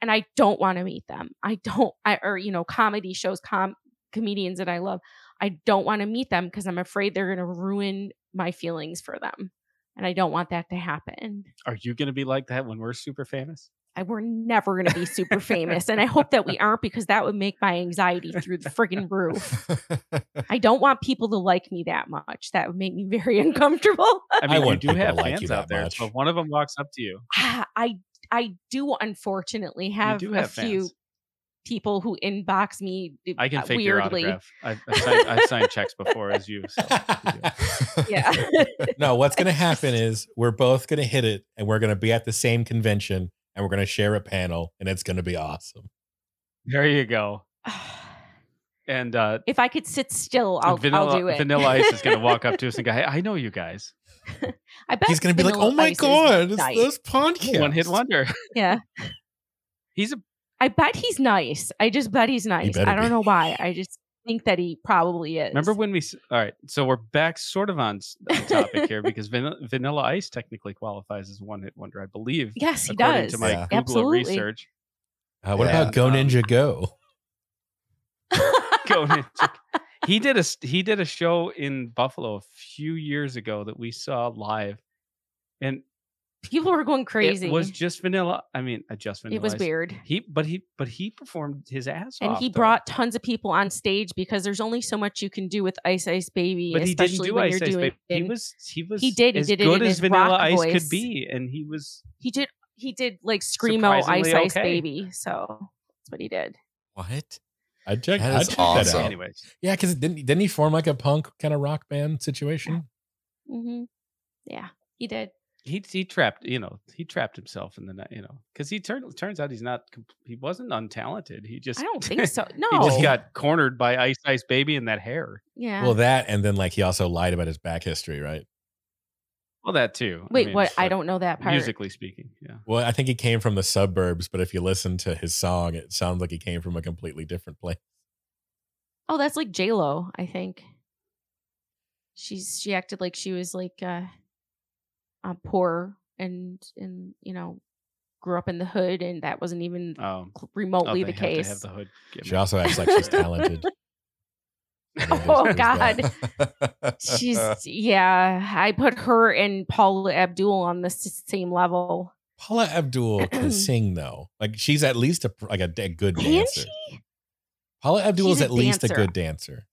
and I don't want to meet them. I don't I or you know, comedy shows, com comedians that I love. I don't want to meet them because I'm afraid they're going to ruin my feelings for them. And I don't want that to happen. are you going to be like that when we're super famous I, we're never going to be super famous and I hope that we aren't because that would make my anxiety through the friggin' roof. I don't want people to like me that much. That would make me very uncomfortable. i mean you do people to have like fans you out there much. so if one of them walks up to you Ah, I I do unfortunately have, do a have few people who inbox me i can uh, fake your weirdly. autograph I've, I've, signed, I've signed checks before as you so you. Yeah. no, what's gonna happen is we're both gonna hit it and we're gonna be at the same convention and we're gonna share a panel and it's gonna be awesome. there you go and uh if I could sit still, I'll vanilla, I'll do it. vanilla ice is going to walk up to us and go hey i know you guys I bet He's gonna be like, "Oh my Ice god, it's nice. this podcast." One hit wonder. Yeah, He's a I bet he's nice. I just bet he's nice. better I don't be. know why. I just think that he probably is. Remember when we? All right, so we're back sort of on, s- on topic here because Vanilla, Vanilla Ice technically qualifies as one hit wonder, I believe. Yes, he according does. to my Yeah. Google Absolutely. research. Uh, what Yeah. about Go Um, Ninja Go? Go Ninja. he did a s- he did a show in Buffalo a few years ago that we saw live, and People were going crazy. it was just Vanilla. I mean, uh, just Vanilla. It was weird. He but he but he performed his ass And off. And he though. brought tons of people on stage because there's only so much you can do with Ice Ice Baby, But he didn't especially do when Ice you're Ice doing. Baby. He was he was He did, he did it good in as Vanilla Ice voice. could be, and he was he did he did like screamo Ice Surprisingly Ice. Baby. So that's what he did. What? I'd check. That I'd check awesome. that out. anyways. Yeah, because didn't didn't he form like a punk kind of rock band situation? Mm-hmm. Yeah, he did. He he trapped you know he trapped himself in the night you know because he turned turns out he's not he wasn't untalented he just I don't think so. no he just got cornered by Ice Ice Baby and that hair. yeah. Well, that and then like he also lied about his back history, right? Well, that too. I Wait, mean, what? I don't know that part. Musically speaking, yeah. Well, I think he came from the suburbs, but if you listen to his song, it sounds like he came from a completely different place. Oh, that's like J Lo. I think. She's she acted like she was like uh, uh poor and and you know grew up in the hood and that wasn't even Um, cl- oh, remotely they the have to case. have the hood. She also acts like she's talented. oh God. She's yeah. I put her and Paula Abdul on the same level. Paula Abdul can sing though. Like she's at least a like a, a good dancer. she? Paula Abdul is She's a at least a good dancer.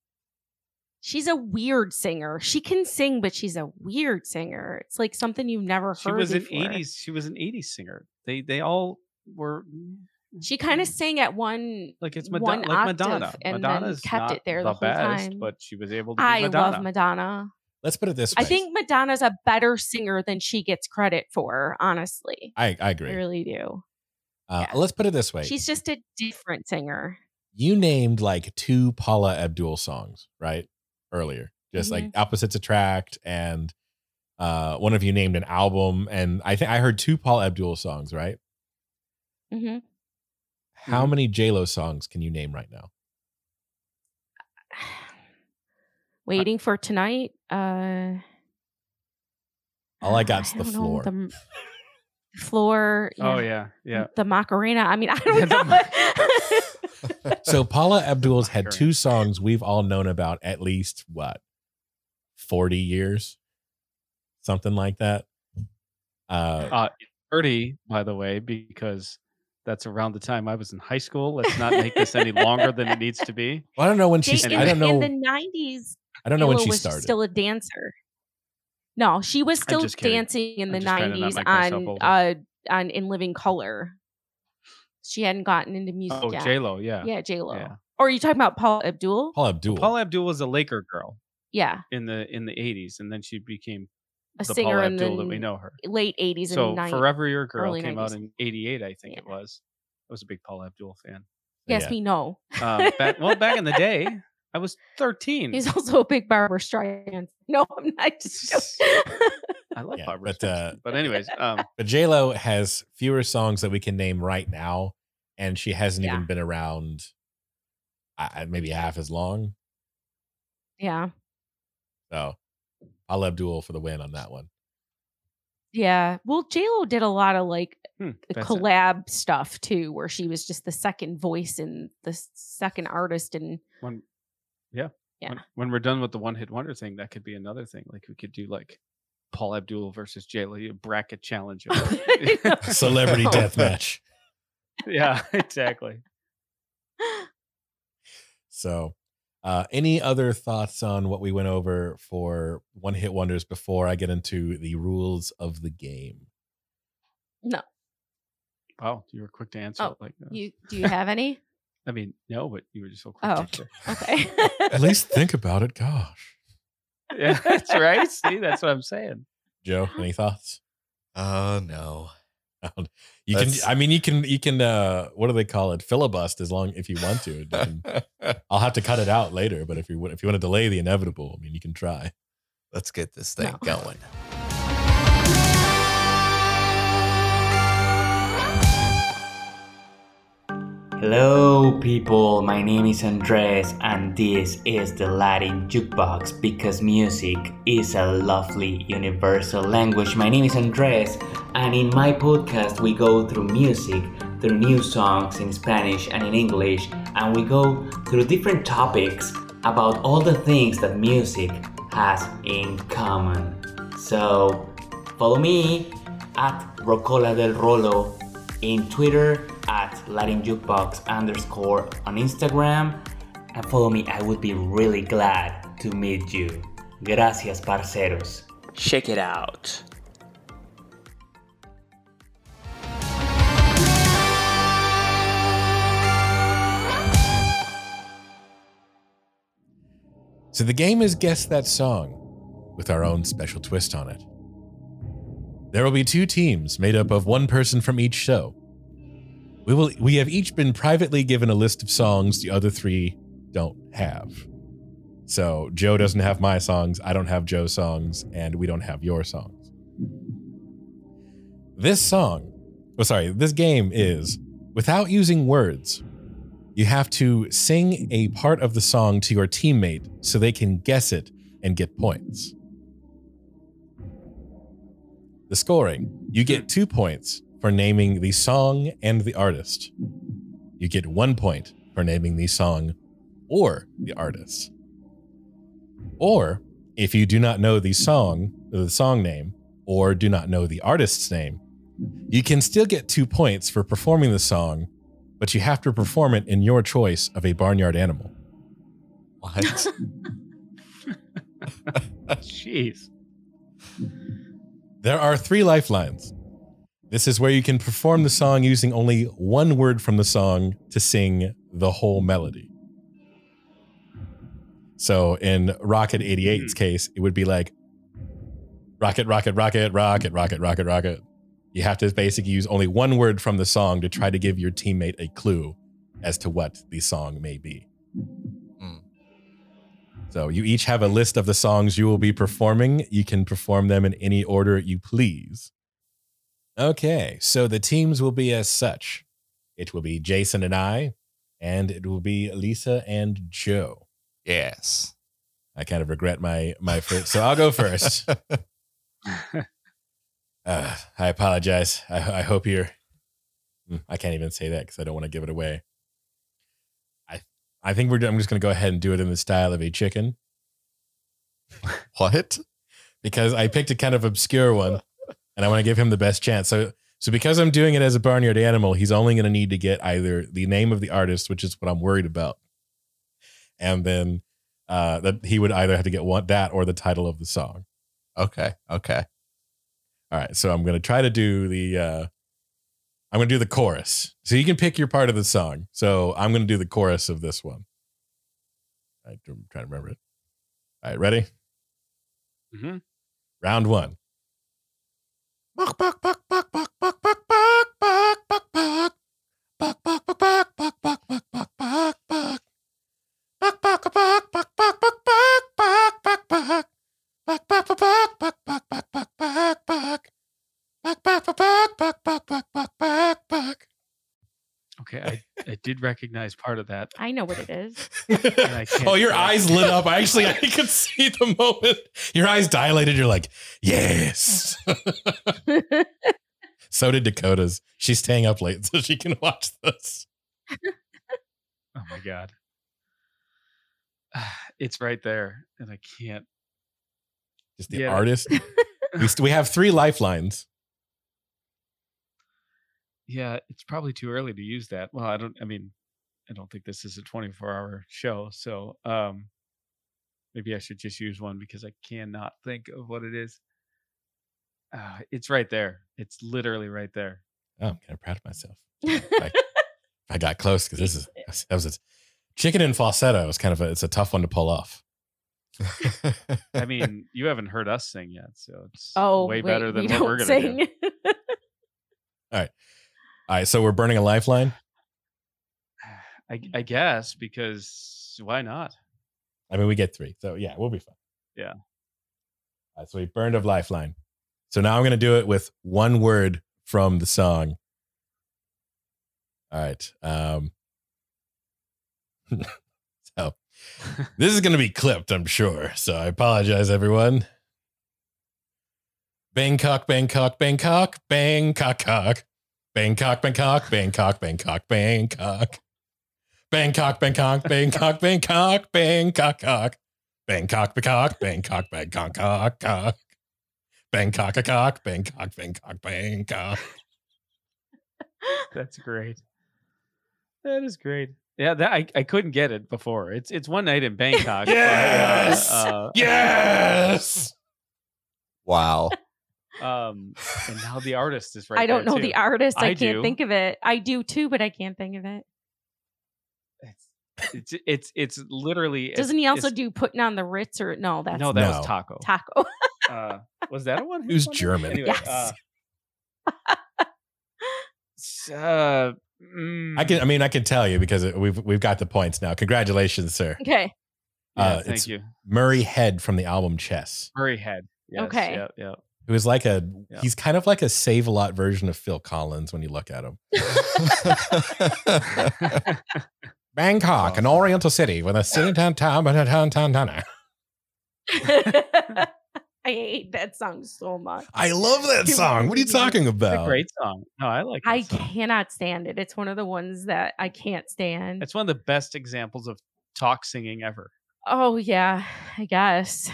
She's a weird singer. She can sing, but she's a weird singer. It's like something you've never heard she was before. an '80s. She was an '80s singer. They they all were. She kind of sang at one. like it's one Madonna, like Madonna. and then Madonna's kept not it there the, the whole baddest, time. but she was able to. Be I Madonna. love Madonna. Let's put it this way. I think Madonna's a better singer than she gets credit for. Honestly, I, I agree. I really do. Uh, yeah. Let's put it this way. She's just a different singer. you named like two Paula Abdul songs, right? Earlier. Just like Mm-hmm. Opposites Attract and uh one of you named an album and I think I heard two Paula Abdul songs, right? hmm How Mhm. many J-Lo songs can you name right now? Waiting for tonight. Uh, All I got's the don't know, floor. the floor. Oh yeah, yeah. The Macarena. I mean, I don't The know. So Paula Abdul's had two songs we've all known about at least what 40 years? Something like that. Uh Uh, thirty, by the way, because that's around the time I was in high school. Let's not make this any longer than it needs to be. I don't know when she Jay- I don't know In the nineties, I don't know when she was started. still a dancer. No, she was still dancing in the just trying to not nineties on uh on In Living Color. She hadn't gotten into music Oh, yet. J Lo, yeah. Yeah, J Lo. Yeah. Or are you talking about Paul Abdul? Paula Abdul. Paula Abdul was a Laker girl yeah, in the in the '80s, and then she became a the singer Paula in Abdul the that we know her. late eighties So and 90s. "Forever Your Girl" early came out in '88, I think it was. I was a big Paula Abdul fan. Yes, Yeah. we know. Um, back, well, back in the day, I was 13. He's also a big Barbra Streisand. No, I'm not. Just I love Yeah, Barbra but, uh, but anyways, um, But J Lo has fewer songs that we can name right now, and she hasn't Yeah. even been around uh, maybe half as long. yeah, So Paula Abdul for the win on that one. yeah. Well, J Lo did a lot of like hmm, the that's it. collab stuff too, where she was just the second voice and the second artist, and When, yeah, Yeah. When, when we're done with the one hit wonder thing, that could be another thing. Like we could do like Paula Abdul versus J Lo, bracket challenge. Celebrity death match. yeah, exactly. So, uh, any other thoughts on what we went over for one hit wonders before I get into the rules of the game? no. Wow, you were quick to answer. Oh, like that. You do you have any? I mean, no, but you were just so quick. Oh. to answer. Okay. At least think about it. Gosh. Yeah, that's right. See, that's what I'm saying. Joe, any thoughts? Oh no. You can, I mean, you can, you can, uh, what do they call it? Filibust as long if you want to. I'll have to cut it out later, but if you, if you want to delay the inevitable, I mean, you can try. Let's get this thing No. going. Hello, people. My name is Andres, and this is the Latin Jukebox because music is a lovely universal language. My name is Andres, and in my podcast, we go through music, through new songs in Spanish and in English, and we go through different topics about all the things that music has in common. So, follow me at Rocola del Rolo in Twitter at Latin Jukebox underscore on Instagram and follow me. I would be really glad to meet you. Gracias, parceros. Check it out. So the game is Guess That Song with our own special twist on it. There will be two teams made up of one person from each show. We will we have each been privately given a list of songs the other three don't have. So Joe doesn't have my songs, I don't have Joe's songs, and we don't have your songs. This song, oh sorry, this game is without using words. You have to sing a part of the song to your teammate so they can guess it and get points. The scoring you get two points for naming the song and the artist. You get one point for naming the song or the artist. Or if you do not know the song, the song name, or do not know the artist's name, you can still get two points for performing the song, but you have to perform it in your choice of a barnyard animal. What? Jeez. There are three lifelines. This is where you can perform the song using only one word from the song to sing the whole melody. So in Rocket 88's case, it would be like rocket, rocket, rocket, rocket, rocket, rocket, rocket. You have to basically use only one word from the song to try to give your teammate a clue as to what the song may be. Mm. So you each have a list of the songs you will be performing. You can perform them in any order you please. Okay, so the teams will be as such. It will be Jason and I, and it will be Lisa and Joe. Yes. I kind of regret my my first, so I'll go first. Uh, I apologize. I, I hope you're. Hmm, I can't even say that because I don't want to give it away. I I think we're. I'm just going to go ahead and do it in the style of a chicken What? because I picked a kind of obscure one, and I want to give him the best chance. So so because I'm doing it as a barnyard animal, he's only going to need to get either the name of the artist, which is what I'm worried about, and then uh, that he would either have to get one that or the title of the song. Okay. Okay. All right, so I'm going to try to do the uh I'm going to do the chorus. So you can pick your part of the song. So I'm going to do the chorus of this one. I'm trying to remember it. All right, ready? Mm-hmm. Round 1. Buck buck buck buck buck buck buck buck buck buck buck did recognize part of that. I know what it is. Oh, your do it. eyes lit up. I actually, I could see the moment. Your eyes dilated. You're like, yes. so did Dakota's. She's staying up late so she can watch this. Oh my god. It's right there, and I can't. Just the Yeah. artist. We, st- we have three lifelines. Yeah, it's probably too early to use that. Well, I don't. I mean, I don't think this is a 24-hour show, so um, maybe I should just use one because I cannot think of what it is. Uh, it's right there. It's literally right there. Oh, I'm kind of proud of myself. I, I got close because this is that was a chicken and falsetto. It's kind of a it's a tough one to pull off. I mean, you haven't heard us sing yet, so it's oh, way wait, better than we what we're gonna do. sing. All right, so we're burning a lifeline. I, I guess because why not? I mean, we get three, so yeah, we'll be fine. Yeah. All right, so we burned a lifeline. So now I'm going to do it with one word from the song. All right. Um, so this is going to be clipped, I'm sure. So I apologize, everyone. Bangkok, Bangkok, Bangkok, Bangkok, cock. Bangkok, Bangkok, Bangkok, Bangkok, Bangkok. Bangkok, Bangkok, Bangkok, Bangkok, Bangkok, cock. Bangkok, Bangkok, Bangkok, Bangkok, cock, cock. Bangkok, cock, Bangkok, Bangkok, Bangkok. That's great. That is great. Yeah, that I, I couldn't get it before. It's it's one night in Bangkok. but, uh, Yes! uh, Yes. Wow. Um, and now the artist is right. I don't there, know too. the artist. I, I can't do. think of it. I do too, but I can't think of it. It's it's it's, it's literally. Doesn't he also do putting on the Ritz or no? That's No, that No. was Taco. taco. uh, was that a one? hit Who's wonder? German? Anyway, Yes. uh, uh, mm, I can. I mean, I can tell you because we've we've got the points now. Congratulations, sir. okay. yeah, uh, thank it's- you, Murray Head from the album Chess, Murray Head. Yes, Okay. Yeah, yeah. Who is like a. Yeah. He's kind of like a save a lot version of Phil Collins when you look at him. Bangkok, an Oriental city with a city town town town town town. I hate that song so much. I love that song. What are you talking about? It's a great song. No, I like. That I song. cannot stand it. It's one of the ones that I can't stand. It's one of the best examples of talk singing ever. oh yeah, I guess.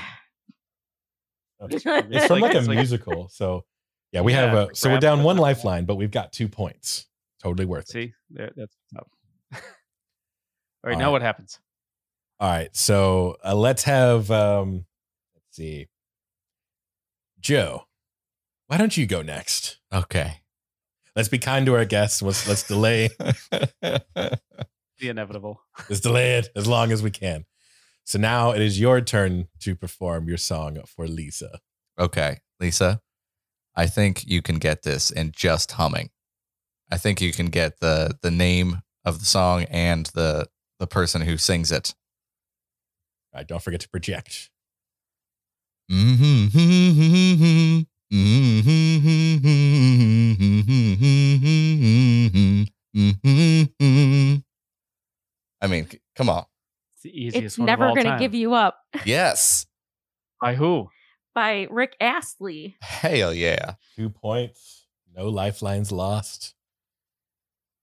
It's It's from like- like, a like- musical. So yeah, we Yeah, have a. So we're down one lifeline, but we've got two points. Totally worth it. See, there, that's what's up. All right, All now right. what happens? All right, so uh, let's have. um Let's see, Joe. Why don't you go next? okay. Let's be kind to our guests. Let's let's delay. The inevitable. let's delay it as long as we can. So now it is your turn to perform your song for Lisa. okay, Lisa. I think you can get this in just humming. I think you can get the the name of the song and the the person who sings it. All right, don't forget to project. I mean, come on. It's the easiest It's one never of all gonna time. give you up. Yes. By who? By Rick Astley. Hell yeah. Two points. No lifelines lost.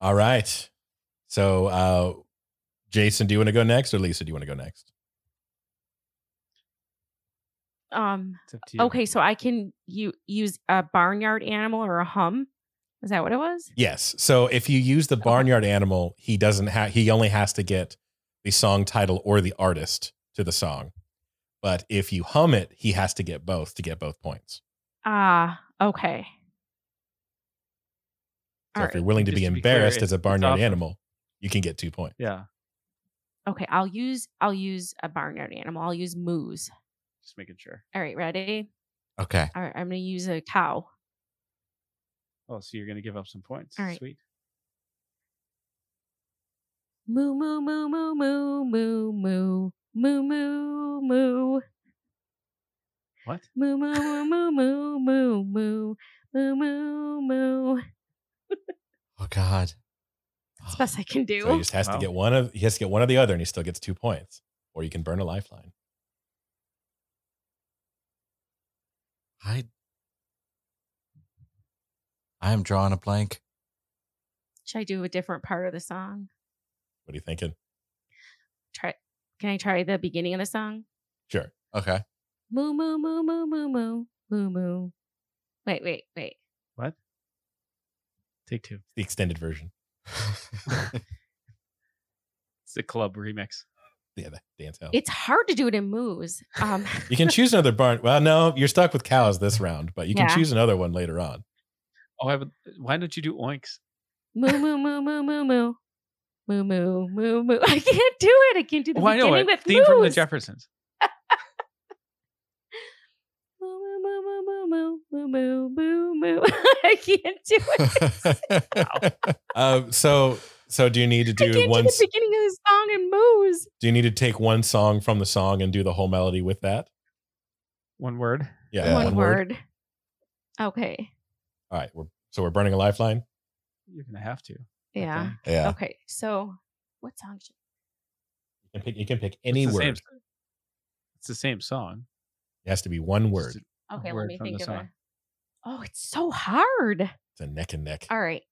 All right. So, uh, Jason, do you want to go next, or Lisa, do you want to go next? Um. It's up to you. Okay, so I can you use a barnyard animal or a hum. Is that what it was? Yes. So if you use the barnyard animal, he doesn't have. He only has to get the song title or the artist to the song. But if you hum it, he has to get both to get both points. Ah. okay. So All if you're right. willing to Just be to be clear, embarrassed as a barnyard off of- animal, you can get two points. Yeah, Okay. I'll use I'll use a barnyard animal. I'll use moose. just making sure. All right. Ready? Okay. All right. I'm gonna use a cow. Oh, so you're gonna give up some points? All right. Sweet. Moo moo moo moo moo moo moo moo moo moo. What? Moo moo moo moo moo moo moo moo moo moo. Oh God. That's the best I can do. So he just has Wow. to get one of he has to get one or the other, and he still gets two points. Or you can burn a lifeline. I I am drawing a blank. Should I do a different part of the song? What are you thinking? Try. Can I try the beginning of the song? Sure. Okay. Moo moo moo moo moo moo moo moo. Wait wait wait. What? Take two. The extended version. It's the club remix. Yeah, the dance house. It's hard to do it in moos. Um, You can choose another barn. Well, no, you're stuck with cows this round, but you can Yeah. choose another one later on. Oh, I would, why don't you do oinks? moo moo moo moo moo moo. Moo moo moo moo. I can't do it. I can't do the Oh, I know beginning it. with Theme from the. Jeffersons. Moo moo moo moo moo moo moo moo moo. I can't do it. Uh, so, so do you need to I do can't one? do the beginning of the song in moos. Do you need to take one song from the song and do the whole melody with that? One word. Yeah, Yeah. One word. Okay. All right, we're so we're burning a lifeline. You're gonna have to. I Yeah. think. yeah. Okay. So, what song should? You can pick, you can pick any It's word. same- it's the same song. It has to be one word. a- a Okay, let me think of song. a. Oh, it's so hard. It's a neck and neck. All right.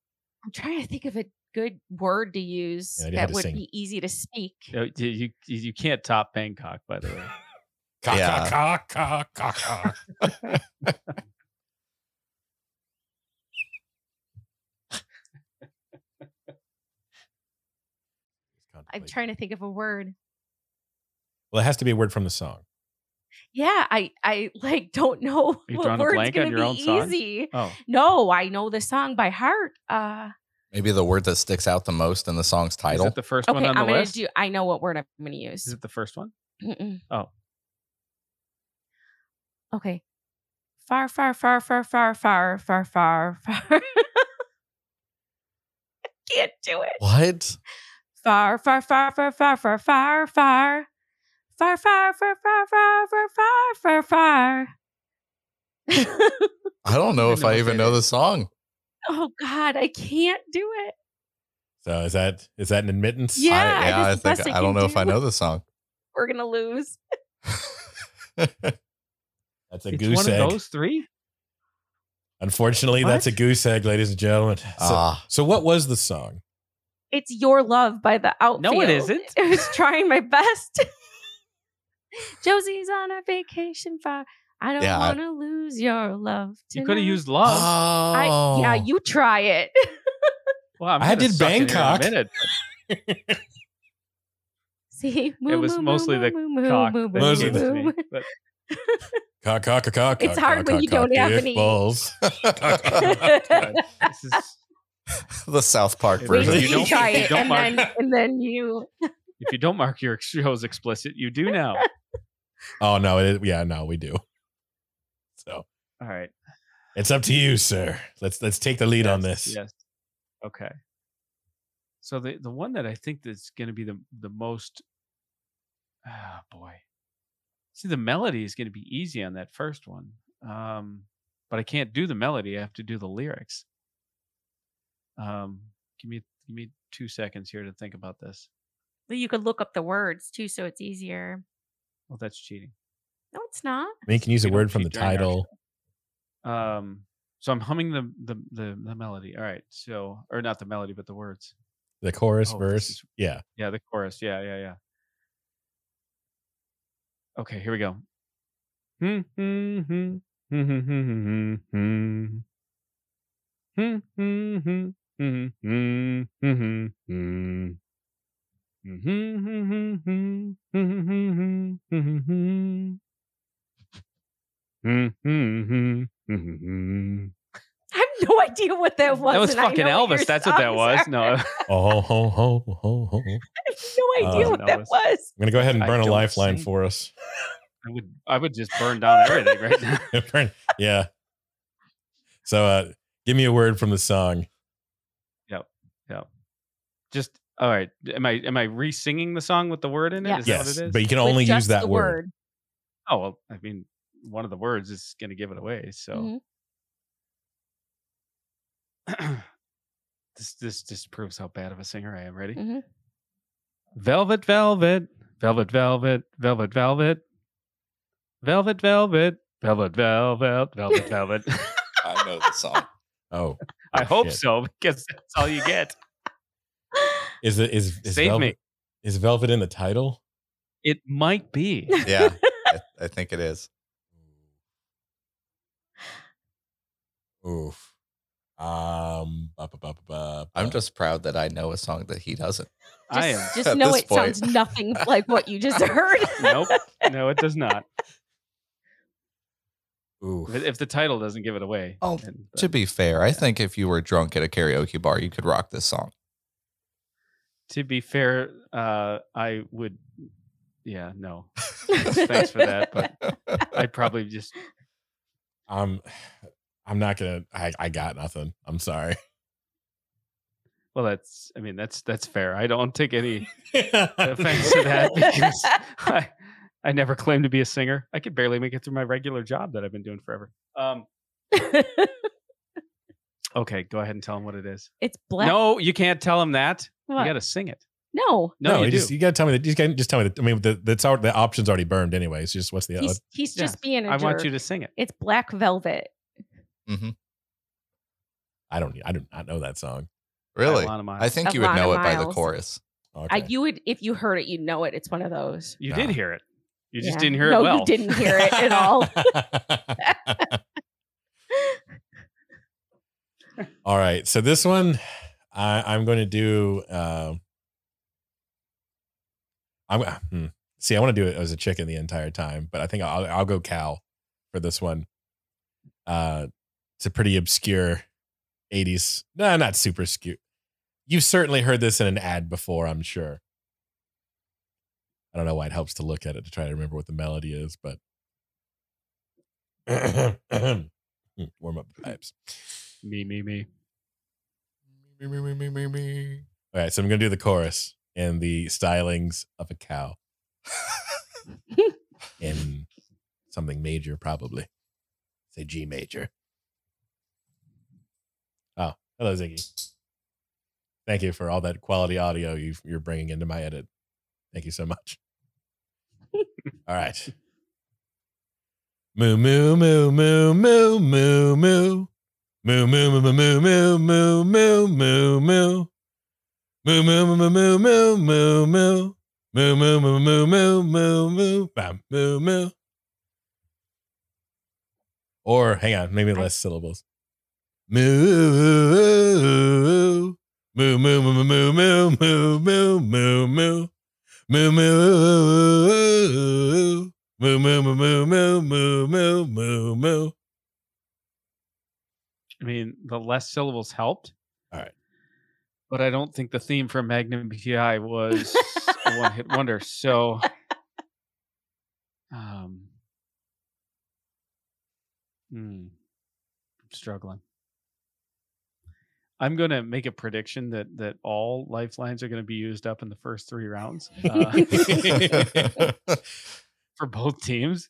I'm trying to think of a good word to use Yeah, that to would sing. be easy to speak. Oh, you, you you can't top Bangkok, by the way. Caw, Yeah. caw, caw, caw, caw, caw. I'm trying to think of a word. Well, it has to be a word from the song. Yeah, I I like don't know you what drawing a word's blank on gonna your be own song? easy. Oh, No, I know the song by heart. Uh Maybe the word that sticks out the most in the song's is title. it the first okay, one on I'm the gonna list? do I know what word I'm gonna use. Is it the first one? Mm-mm. Oh. Okay. Far, far, far, far, far, far, far, far, far. I can't do it. what? Far, far, far, far, far, far, far, far. Far, far, far, far, far, far, far, far, far. I don't know I if I even know the song. oh God, I can't do it. So is that is that an admittance? Yeah, I, yeah, I think I I don't can know if I know the song. We're gonna lose. That's a It's goose one egg. of those three. Unfortunately, that's a goose egg, ladies and gentlemen. So, Ah, so what was the song? It's your love by the outfield. No, it isn't. I was trying my best. Josie's on a vacation far. I don't Yeah, want to lose your love. You could have used love. Oh. I, yeah, Oh. you try it. well, I'm I did suck in here a Bangkok. minute, See, It was mostly the cock that Mostly gave it me, but Cock, cock, cock, cock, It's cock, hard cock, when cock, you don't cock, have any- balls. God, this is the South Park Wait Wait version. till You you, don't- try you it, don't and mark- then and then you. if you don't mark your shows explicit, you do now. Oh no, it, yeah, no, we do. So All right. it's up to you, sir. Let's let's take the lead on this. Yes. Okay. So the the one that I think that's going to be the the most ah boy. See the melody is going to be easy on that first one. Um but I can't do the melody. I have to do the lyrics. Um give me give me 2 seconds here to think about this. You could look up the words too, so it's easier. Well, that's cheating. No, it's not. I mean, you can use a We don't word from the cheat during our title. Um so I'm humming the, the the the melody. All right. So or not the melody but the words. The chorus, Oh, verse. is- Yeah. Yeah, the chorus. Yeah, yeah, yeah. Okay, here we go. I have no idea what that was. That was fucking know what Elvis. That's what that was. are. No, Oh, ho, ho, ho, ho. I have no idea Uh, what that was. I'm gonna go ahead and burn a lifeline sing. for us. I would I would just burn down everything right now. Burn- yeah. So, uh, give me a word from the song. Just all right. Am I am I re-singing the song with the word in it? Yes. Is that Yes, what it is? but you can With only use that the word. oh well, I mean, one of the words is going to give it away. So Mhm. this this just proves how bad of a singer I am. Ready? Mhm. Velvet, velvet, velvet, velvet, velvet, velvet, velvet, velvet, velvet, velvet, velvet, velvet. I know the song. Oh, I oh, hope shit. so because that's all you get. Is it is, is Save velvet, me. Is velvet in the title? It might be. Yeah, I, I think it is. Oof. Um, ba, ba, ba, ba, ba, I'm just proud that I know a song that he doesn't. I Just, am. just know it point. sounds nothing like what you just heard. Nope. No, it does not. Oof. If, if the title doesn't give it away. Oh, then- To be fair, I think if you were drunk at a karaoke bar, you could rock this song. to be fair, uh, I would. Yeah, no. Thanks for that, but I'd probably just. I'm, I'm not gonna. I, I got nothing. I'm sorry. Well, that's. I mean, that's that's fair. I don't take any offense to that because I, I never claimed to be a singer. I could barely make it through my regular job that I've been doing forever. Um. Okay, go ahead and tell him what it is. it's black. No, you can't tell him that. What? You got to sing it. No, No, you you do. you gotta tell me that. You gotta just tell me that. I mean, the that's al- the option's already burned anyway. It's just what's the he's he's Yeah. just being a I jerk. want you to sing it. It's Black Velvet. I don't I do not know that song. Really? I think you would know it by the chorus. Okay. I, you would if you heard it, you'd know it. It's one of those. you Nah. did hear it. You just Yeah. didn't hear no, it well. you didn't hear it at all. All right. So this one, I, I'm going to do. Um, I'm hmm. see. I want to do it as a chicken the entire time, but I think I'll I'll go cow for this one. Uh, it's a pretty obscure '80s. No, not super obscure. You've certainly heard this in an ad before, I'm sure. I don't know why it helps to look at it to try to remember what the melody is, but mm, warm up the mm. pipes. Me, me, me. Me, me, me, me, me, me. All right, so I'm gonna do the chorus and the stylings of a cow in something major, probably. Say G major. Oh, hello, Ziggy. Thank you for all that quality audio you you're bringing into my edit. Thank you so much. All right. Moo moo moo moo moo moo moo. Moo moo moo moo moo moo moo moo moo. Moo moo moo moo moo moo moo moo. Moo moo moo moo moo moo. Bam moo moo. Or hang on, maybe less syllables. Moo. Moo moo moo moo moo moo moo moo moo moo. Moo moo. Moo moo moo moo moo moo moo. I mean, the less syllables helped. All right. But I don't think the theme for Magnum PI was a one hit wonder. So, um, hmm, I'm struggling. I'm going to make a prediction that that all lifelines are going to be used up in the first three rounds uh, for both teams.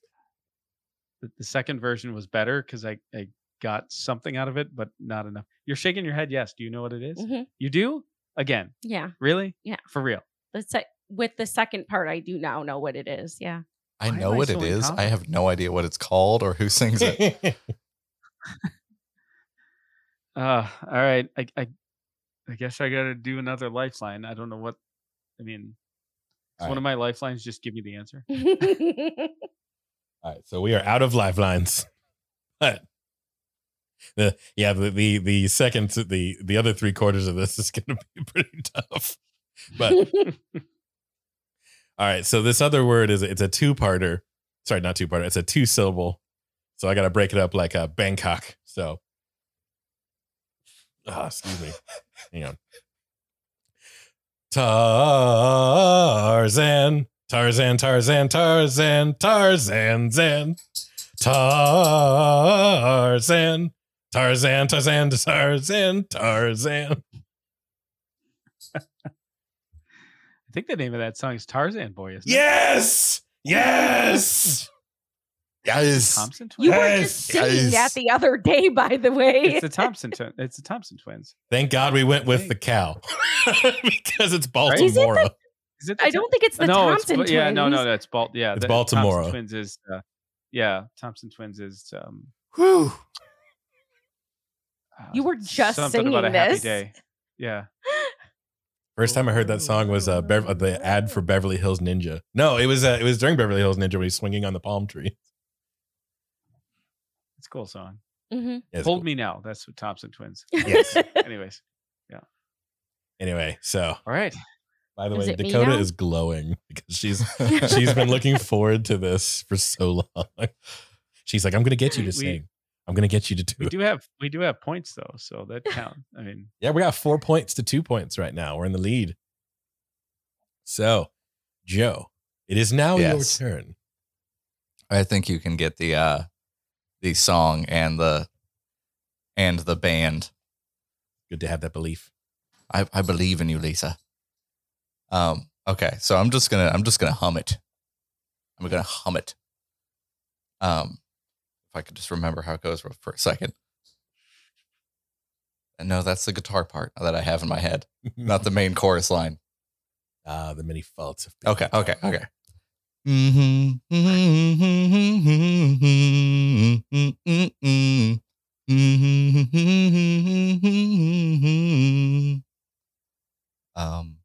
The, the second version was better because I, I got something out of it, but not enough. You're shaking your head. Yes. Do you know what it is? Mhm. You do? Again. Yeah, Really? Yeah. For real. the sec- with the second part, I do now know what it is. Yeah, I Why know am I what so it is. I have no idea what it's called or who sings it. Uh, all right. I, I, I guess I got to do another lifeline. I don't know what, I mean, All one of my lifelines just give me the answer? All right, so we are out of lifelines. But the yeah, the the, the second the the other three quarters of this is going to be pretty tough. But all right, so this other word is it's a two parter. Sorry, not two parter. It's a two syllable. So I got to break it up like a Bangkok. So, ah, excuse me. Hang on. Tarzan, Tarzan, Tarzan, Tarzan, Tarzan, Zan. Tarzan, Tarzan, Tarzan, Tarzan, Tarzan. I think the name of that song is Tarzan Boy, isn't it? Yes! Yes, yes. Yes. Thompson you twins? were just Yes, singing that the other day, by the way. It's the Thompson. Twin- it's the Thompson twins. Thank God we went with the cow because it's Baltimora. Is it? The I Thom- don't think it's the no, Thompson it's yeah, no, no, twins. that's Bal- Yeah, It's the Baltimora. Thompson twins is uh, yeah, Thompson twins is um. Whew. uh, You were just something about a singing happy this? day. Yeah, First time I heard that song was uh, Bev- uh, the ad for Beverly Hills Ninja. No, it was uh, it was during Beverly Hills Ninja when he's swinging on the palm tree. It's a cool song. Mhm. Yeah, Hold cool. me now. That's what Thompson twins. Yes. Anyways, yeah. Anyway, so all right. by the Is way, Dakota is glowing because she's she's been looking forward to this for so long. She's like, I'm gonna get you to We- sing. I'm gonna get you to do We it. do have we do have points though, so that count. I mean, Yeah, we got four points to two points right now. We're in the lead. So, Joe, it is now Yes. your turn. I think you can get the uh the song and the and the band. Good to have that belief. I, I believe in you, Lisa. Um, okay, so I'm just gonna I'm just gonna hum it. I'm gonna hum it. Um, if I could just remember how it goes for, a second. And no, that's the guitar part that I have in my head, not the main chorus line. Uh, the many faults of Okay, okay, okay. Um,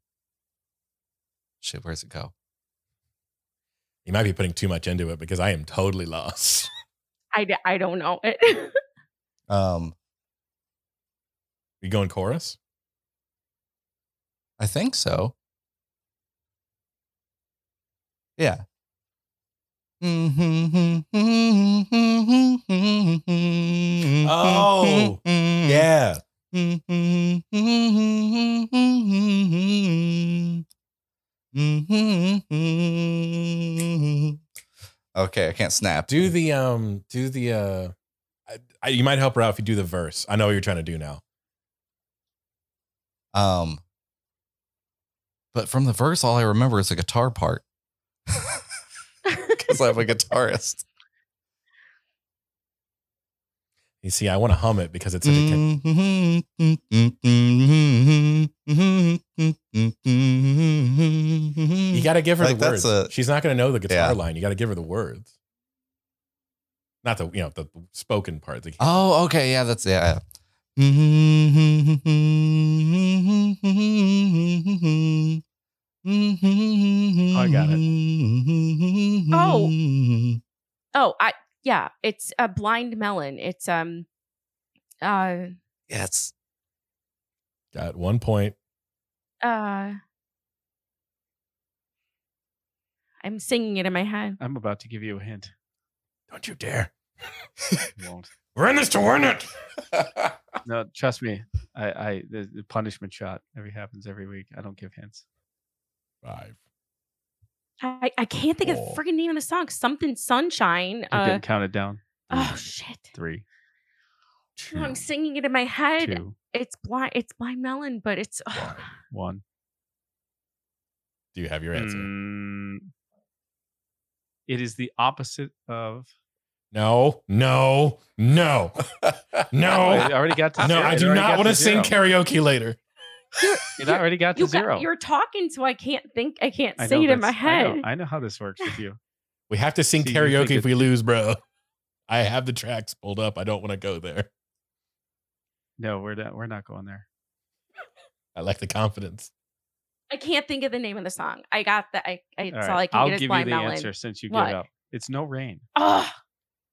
shit, where's it go? You might be putting too much into it because I am totally lost. I, d- I don't know it. Um, You going chorus? I think so. Yeah. Oh, Yeah. Okay, I can't snap. Do the um do the uh I, I, you might help her out if you do the verse. I know what you're trying to do now. Um, but from the verse, all I remember is the guitar part because I'm a guitarist. You see, I want to hum it because it's such a. You got to give her Like, the words. a- She's not going to know the guitar Yeah. line. You got to give her the words. Not the you know the spoken part. The, Oh, okay. Yeah, that's yeah. I got it. Oh. oh, I yeah, it's a blind melon. It's um uh yes. got one point. uh I'm singing it in my head. I'm about to give you a hint. Don't you dare! You won't. We're in this to win it. No, trust me. I, I the, the punishment shot every happens every week. I don't give hints. Five. I, I can't think of Oh. the freaking name of the song. Something sunshine. You're Uh getting counted down. oh shit. Three, No, I'm singing it in my head. two, It's blind it's blind melon, but it's One. one. Do you have your answer? Mm, it is the opposite of. No, no, no, no, I already got to no. I do not want to sing karaoke later. It already got to you got- zero. you're talking, so I can't think I can't I say it in my that's- I know- head. I know how this works with you. We have to sing See, karaoke if we lose, bro. I have the tracks pulled up. I don't want to go there. No, we're not. We're not going there. I like the confidence. I can't think of the name of the song. I got that. I, I All that's right, all I can I'll get give you the melon. answer since you What? give up. It's no rain Oh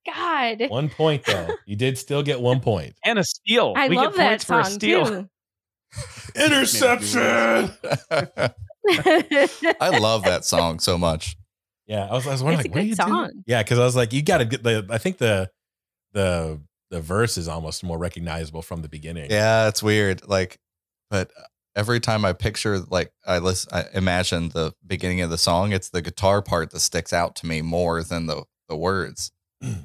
God. One point though. You did still get one point. and a steal. I we love get that points for a song steal. too. Interception. I love that song so much. Yeah, I was, I was wondering, It's a like, what are good you doing? song. Yeah, because I was like, you got to get the. I think the the the verse is almost more recognizable from the beginning. Yeah, it's weird. Like, but every time I picture, like, I listen, I imagine the beginning of the song. It's the guitar part that sticks out to me more than the the words. yeah.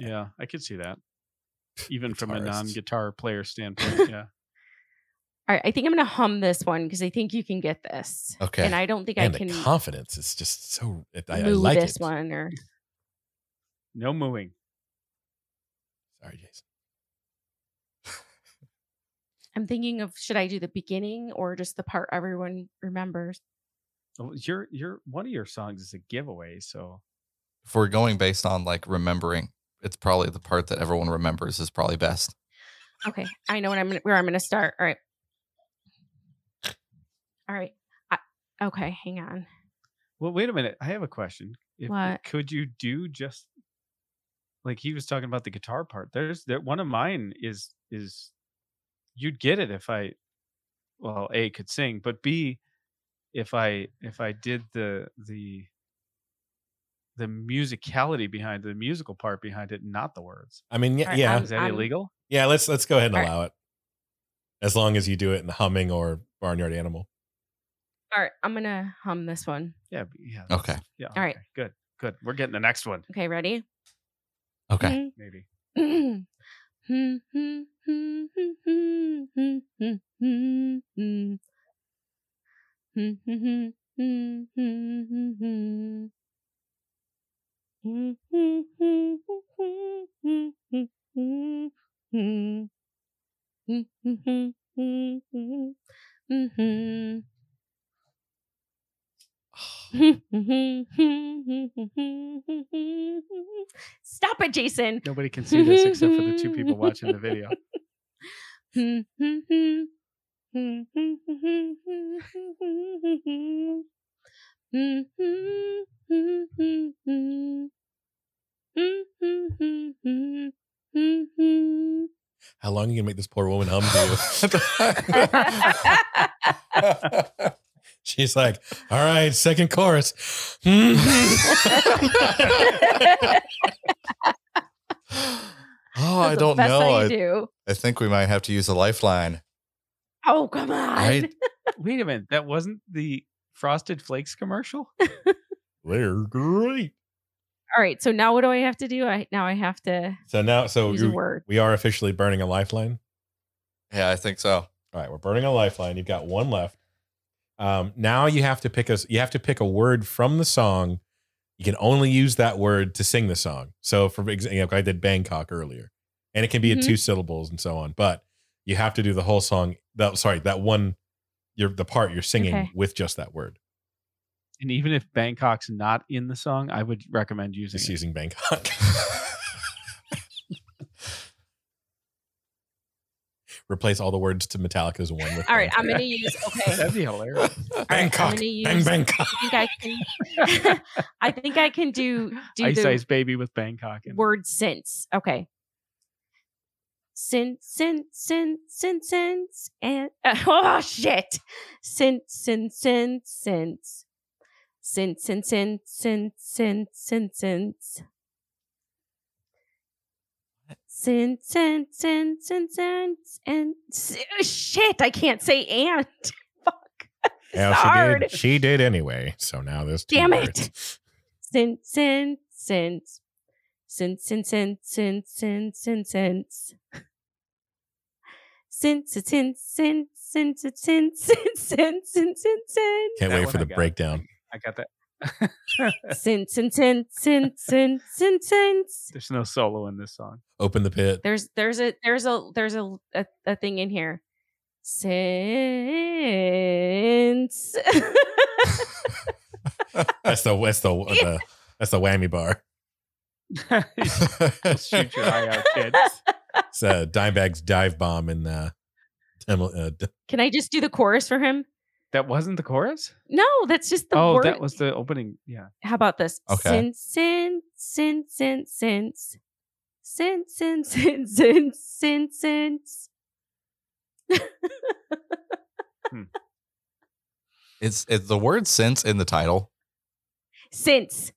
Yeah, I could see that. Even from a non-guitar player standpoint, yeah. All right, I think I'm gonna hum this one because I think you can get this. Okay. And I don't think And I the can confidence is just so. I, I like this it. one or No mooing. Sorry, Jason. I'm thinking of should I do the beginning or just the part everyone remembers? Oh, Your your one of your songs is a giveaway, so If we're going based on like remembering, it's probably the part that everyone remembers is probably best. Okay, I know what I'm gonna, where I'm going to start. All right, all right. I, okay, hang on. well. Wait a minute. I have a question. If, What? could you do just like he was talking about the guitar part? There's there one of mine is is you'd get it if I well a could sing, but b if I if I did the the the musicality behind the musical part behind it, not the words. I mean, yeah, yeah. is that I'm, illegal? Yeah, let's let's go ahead and allow right. it, as long as you do it in the humming or barnyard animal. All right, I'm gonna hum this one. Yeah, yeah. Okay. Yeah. All okay. right. Good. Good. We're getting the next one. Okay. Ready? Okay. Mm-hmm. Maybe. Mm-hmm. Stop it, Jason. Nobody can see this except for the two people watching the video. How long are you gonna make this poor woman hum to you? She's like, all right, second chorus. Oh, I That's the don't know. I, do. I think we might have to use a lifeline. Oh, come on. Right? Wait a minute. That wasn't the Frosted Flakes commercial? They're great. All right. So now what do I have to do? I now I have to So now, so use a you- word. we are officially burning a lifeline. Yeah, I think so. All right, we're burning a lifeline. You've got one left. Um, now you have to pick a you have to pick a word from the song. You can only use that word to sing the song. So, for example, I did Bangkok earlier, and it can be in Mhm. two syllables and so on. But you have to do the whole song. That sorry, that one, you're the part you're singing Okay. with just that word. And even if Bangkok's not in the song, I would recommend using Just it. using Bangkok. Replace all the words to Metallica's one with. All right. I'm going to use, okay. That'd be hilarious. I'm Bangkok. gonna Bang Bangkok. I think I can. I think I can do do Ice the Ice Baby with Bangkok. in word sense. Okay. Since since since since sins, and uh, oh shit, since since since since since since since since since since since since since since since sins, and shit, I can't say and. Fuck, yeah, she did. She did anyway. So now this. Damn it! since since since since since since since since since sins. Since, since, since, since, since, since, since, since, since, since, Can't wait for the breakdown. I got that. since, since, since, since, since, since, since. There's no solo in this song. Open the pit. There's, there's a, there's a, there's a, a, a thing in here. Since. That's the that's the, the that's the whammy bar. Shoot your eye out, kid. It's uh, Dimebag's dive bomb in uh, Demo- uh, d- Can I just do the chorus for him? That wasn't the chorus? No, that's just the oh, word. that was the opening. Yeah. How about this? Okay. Since, since, since, since, since, since, since, since, since, since, since. It's it's the word since in the title. Since,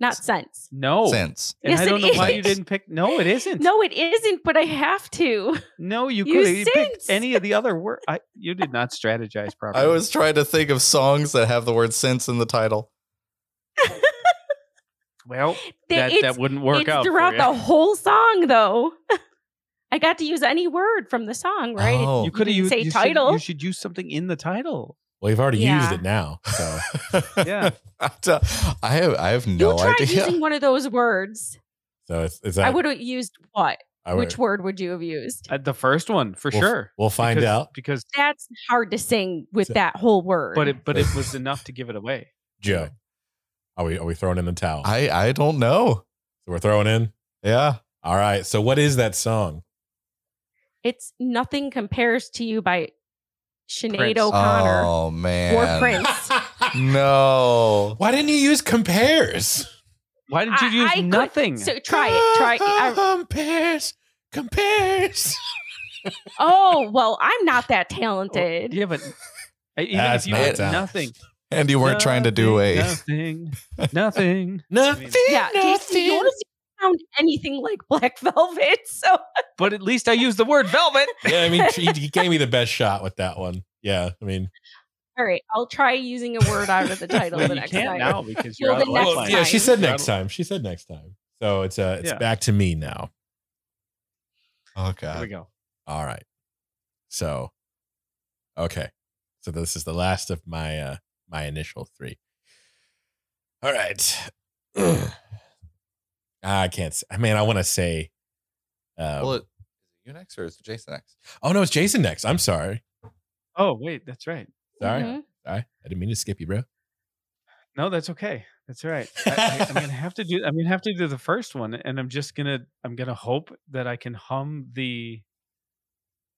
not sense. No. Since. And Yes, I don't it know why you didn't pick. No, it isn't. No, it isn't, but I have to. No, you You could have picked any of the other words. You did not strategize properly. I was trying to think of songs that have the word since in the title. well. That that wouldn't work it's out for throughout you. the whole song, though. I got to use any word from the song, right? Oh. you could have didn't used say you should- title. you should use something in the title. Well, you've already used it now. So Yeah. I have I have no idea. you no tried idea. using one of those words. so it's, is that I would have used what? Would- Which word would you have used? Uh, the first one for we'll, sure. We'll find because, out, because That's hard to sing with So- that whole word. but it but it was enough to give it away. Joe. Are we are we throwing in the towel? I I don't know. so we're throwing in. Yeah. All right. So what is that song? It's Nothing Compares to You by Sinead Prince. O'Connor Oh man. or Prince. No. Why didn't you use compares? Why did you I- use I could- nothing? So try it. Try it. Compares. Compares. oh, well, I'm not that talented. yeah, but even That's if you not had nothing, And you weren't trying to do a nothing, nothing. Nothing. Yeah, Jason, yours didn't sound anything like Black Velvet. So But at least I used the word velvet. Yeah, I mean, he, he gave me the best shot with that one. Yeah, I mean, all right, I'll try using a word out of the title Well, the you next can't time. now because you're out the of next lifeline. yeah, she said next time. She said next time. So it's uh, it's Yeah. back to me now. Okay. Here we go. All right. So, okay. So this is the last of my uh my initial three. All right. I can't. I mean, I want to say. Uh, Well, it, is it you next or is it Jason next? oh no, it's Jason next. I'm sorry. Oh wait, that's right. Sorry. Mhm. Sorry. I didn't mean to skip you, bro. No, that's okay. That's right. I, I, I'm gonna have to do. I'm gonna have to do the first one, and I'm just gonna. I'm gonna hope that I can hum the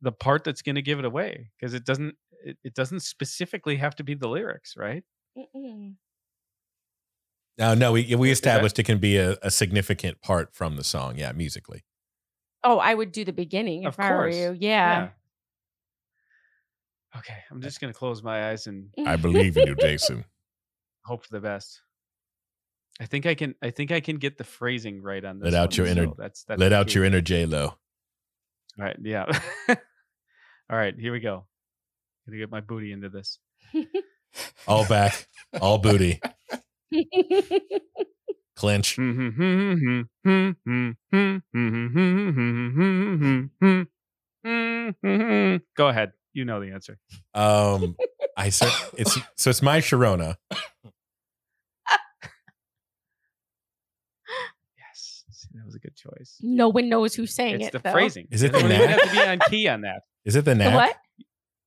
the part that's gonna give it away because it doesn't. It, it doesn't specifically have to be the lyrics, right? Mm-mm. No, no, we we established it can be a, a significant part from the song. Yeah, musically. Oh, I would do the beginning Of if I were you. Yeah. Okay, I'm just gonna close my eyes and I believe in you, Jason. hope for the best. I think I can. I think I can get the phrasing right on this. Let out one, your inner- so That's, that's Let out key. your inner J Lo. All right. Yeah. All right. Here we go. Gonna get my booty into this. All back, all booty, clinch. Go ahead. You know the answer. Um, I said it's so it's my Sharona. Yes. See, that was a good choice. no one knows who's saying It's it. the though. phrasing. Is it You the don't even knack? have to be on key on that. Is it the The knack? what?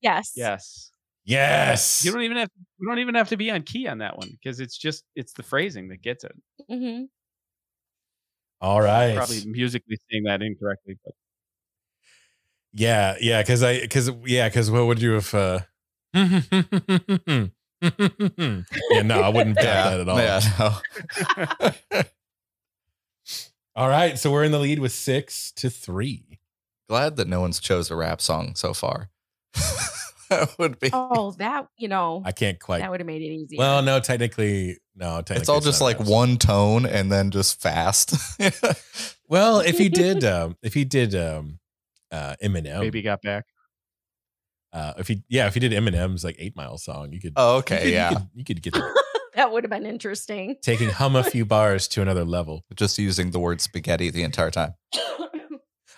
Yes. Yes. Yes. You don't even have. You don't even have to be on key on that one because it's just it's the phrasing that gets it. hmm All right. Probably musically saying that incorrectly, but Yeah, yeah, because I because yeah, because what would you have uh Yeah, no, I wouldn't get that at all. Yeah, no. All right, so we're in the lead with six to three. Glad that no one's chose a rap song so far. that would be. Oh, that you know I can't quite that would have made it easier. well, no, technically, no, technically It's all just like rap. one tone and then just fast. Well, if he did um if he did um uh Eminem baby got back. uh if he yeah, if he did Eminem's like eight mile song, you could oh, you okay, could- yeah. You could, you could get that. that would have been interesting. taking hum a few bars to another level. Just using the word spaghetti the entire time.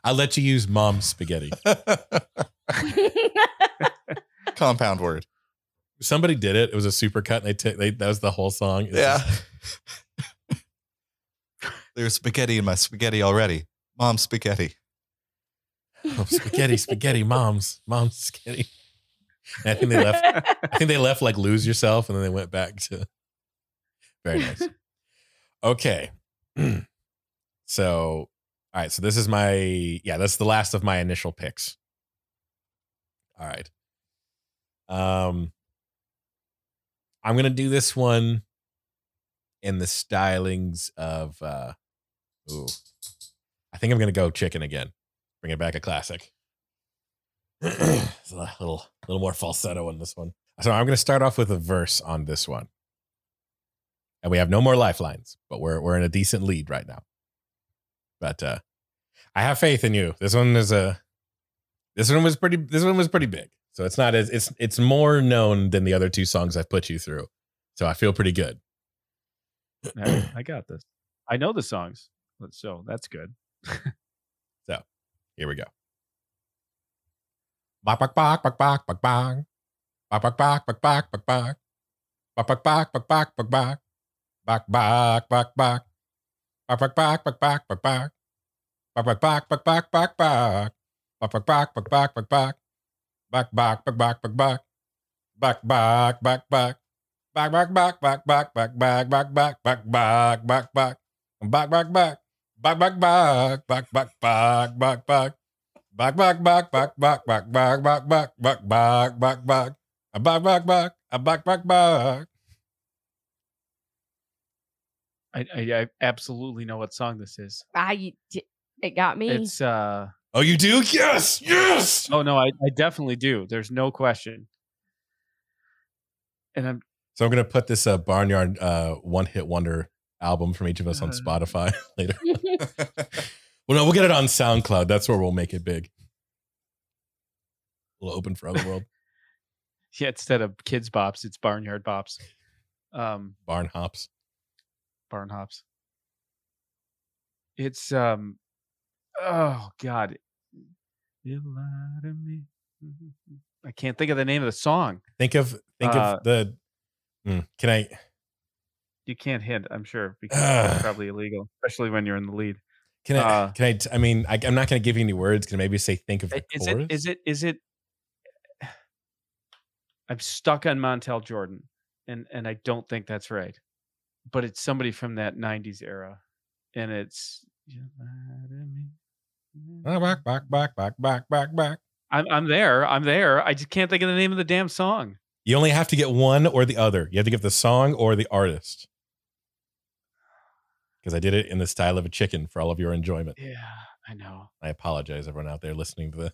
I'll let you use mom's spaghetti. Compound word. Somebody did it. It was a super cut. And they took they that was the whole song. It's Yeah. There's spaghetti in my spaghetti already. Mom, spaghetti. oh, spaghetti, spaghetti, mom's, mom's spaghetti. And I think they left. I think they left like lose yourself, and then they went back to. Very nice. Okay, so all right, so this is my yeah, that's the last of my initial picks. All right, um, I'm gonna do this one in the stylings of. uh Ooh, I think I'm gonna go chicken again. Bring it back a classic. A little, little more falsetto on this one. So I'm going to start off with a verse on this one, and we have no more lifelines, but we're we're in a decent lead right now. But uh, I have faith in you. This one is a, this one was pretty. This one was pretty big. So it's not as it's it's more known than the other two songs I've put you through. So I feel pretty good. I, I got this. I know the songs, so that's good. So here we go. Bak bak bak bak bak bak bak. Bak bak bak bak bak bak bak. Bak bak bak bak bak bak bak. Bak bak bak bak. Bak bak bak bak bak bak bak. Bak bak bak bak bak bak bak. Bak bak bak bak bak bak bak. Bak bak bak bak bak bak. Bak bak bak bak. Bak bak bak bak bak bak bak bak bak bak bak bak bak. Bak bak bak. Bak bak bak bak bak bak bak bak. Bak bak bak bak bak bak bak bak bak bak bak bak bak. A bak bak bak. A bak bak bak. I, I, I absolutely know what song this is. I d- it got me. It's uh Oh, you do? Yes, yes. oh no, I, I definitely do. There's no question. And I'm So I'm gonna put this uh, Barnyard uh, one hit wonder album from each of us on Uh. Spotify later. Well, no, we'll get it on SoundCloud. That's where we'll make it big. We'll open for other world. yeah, instead of Kidz Bops, it's barnyard bops. Um Barn hops. barn hops. It's um oh god. You lie to me. I can't think of the name of the song. Think of think Uh, of the. Hmm, can I? You can't hint, I'm sure, because it's probably illegal, especially when you're in the lead. Can I? Uh, can I? t- I mean, I, I'm not going to give you any words. Can I maybe say think of the Is chorus? it is it is it I'm stuck on Montel Jordan and and I don't think that's right. but it's somebody from that '90s era, and it's. You lied to me. Back, mm. back, back, back, back, back, back. I'm I'm there. I'm there. I just can't think of the name of the damn song. You only have to get one or the other. You have to get the song or the artist. Because I did it in the style of a chicken for all of your enjoyment. Yeah, I know. I apologize, everyone out there listening to this.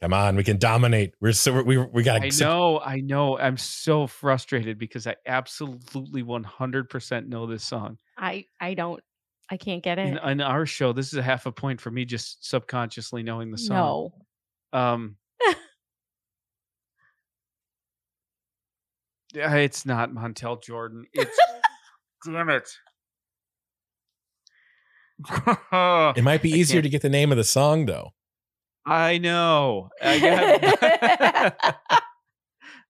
Come on, we can dominate. We're so we we got. I know. I know. I'm so frustrated because I absolutely 100% know this song. I I don't. I can't get In, it. in our show, this is a half a point for me just subconsciously knowing the song. No. Um. yeah, it's not Montel Jordan. It's damn it. It might be easier to get the name of the song though. I know. I got,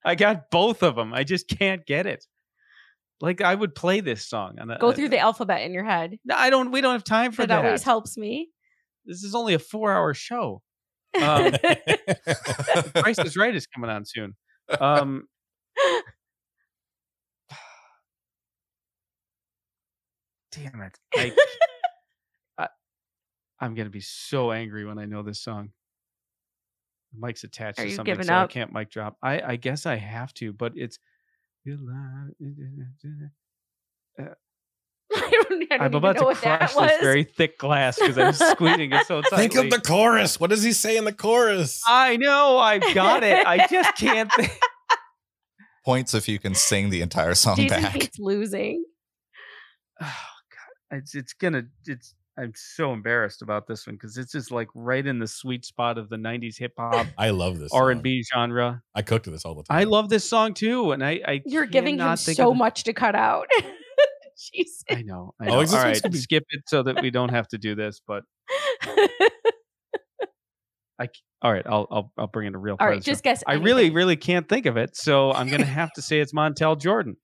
I got both of them. I just can't get it. Like I would play this song. And Go through the alphabet in your head. No, I don't. We don't have time for That that. always helps me. This is only a four-hour show. Um, Price is Right is coming on soon. Um, damn it! I, I, I'm gonna be so angry when I know this song. Mike's attached Are to something, so up? I can't mic drop. I, I guess I have to, but it's. You lie- uh, lying. I don't, I am about to what crush this very thick glass because I'm squeezing it so tightly. Think of the chorus. What does he say in the chorus? I know, I've got it. I just can't think. Points if you can sing the entire song Jason back. hates losing. Oh god, it's it's gonna it's. I'm so embarrassed about this one because it's just like right in the sweet spot of the '90s hip hop I love this. R and B genre. I cook to this all the time. I love this song too, and I I You're giving him cannot think of so the- much to cut out. Jesus. I know. I Oh, know. is this All one's right, gonna be- skip it so that we don't have to do this. But I c- all right, I'll I'll I'll bring in a real. All part right, of the just guess. I really anything. really can't think of it, so I'm gonna have to say it's Montel Jordan.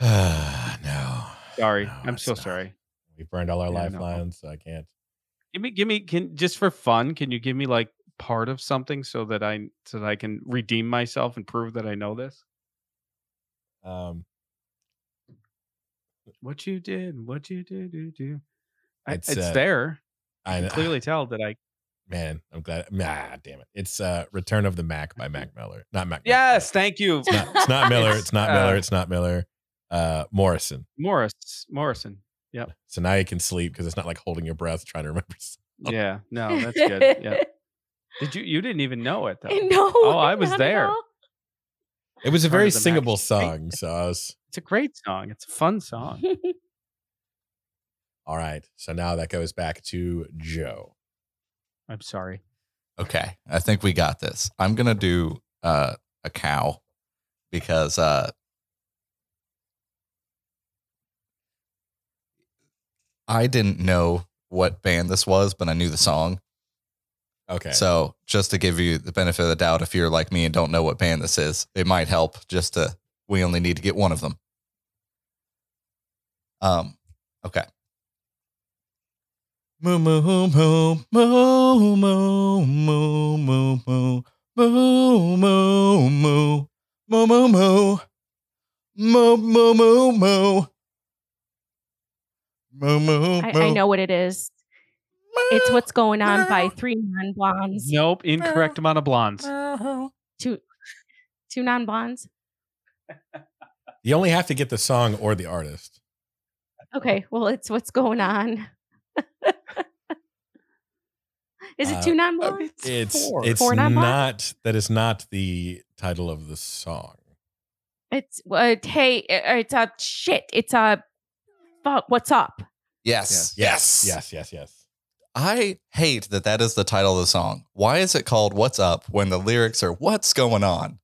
no. Sorry, No, I'm so not. sorry. We burned all our Yeah, no. lifelines, so I can't. Give me, give me, can just for fun, can you give me like part of something so that I so that I can redeem myself and prove that I know this? Um, What you did, what you did, do do. I, It's, it's uh, there. I I can clearly tell that I. man, I'm glad. Ah, damn it! It's uh, "Return of the Mac" by Mac Miller, not Mac. Yes, thank you. it's not, it's not Miller. It's not Miller. uh, It's not Miller. Uh, Morrison. Morris Morrison. So now you can sleep because it's not like holding your breath trying to remember. Yeah, no, that's good. Yeah. Did you? You didn't even know it though. no. Oh, I was there. It was a very of the Mac singable is song, so I was It's a great song. It's a fun song. all right. So now that goes back to Joe. I'm sorry. Okay, I think we got this. I'm gonna do uh, a cow because uh, I didn't know what band this was, but I knew the song. Okay. So just to give you the benefit of the doubt, if you're like me and don't know what band this is, it might help. Just to we only need to get one of them. Um. Okay. Moo moo moo moo moo moo moo moo moo moo moo moo moo moo moo moo moo moo moo moo moo I, I know what it is. It's what's going on by three non blondes. Nope. Incorrect amount of blondes. Two two non blondes. you only have to get the song or the artist. Okay, well it's what's going on. is it Uh, two non blondes? It's four. it's Four non-blondes? not that is not the title of the song. It's uh, hey, uh, it's a shit. It's a fuck. What's up? Yes. Yes. Yes. Yes. Yes. I hate that that is the title of the song. Why is it called What's Up when the lyrics are What's Going On?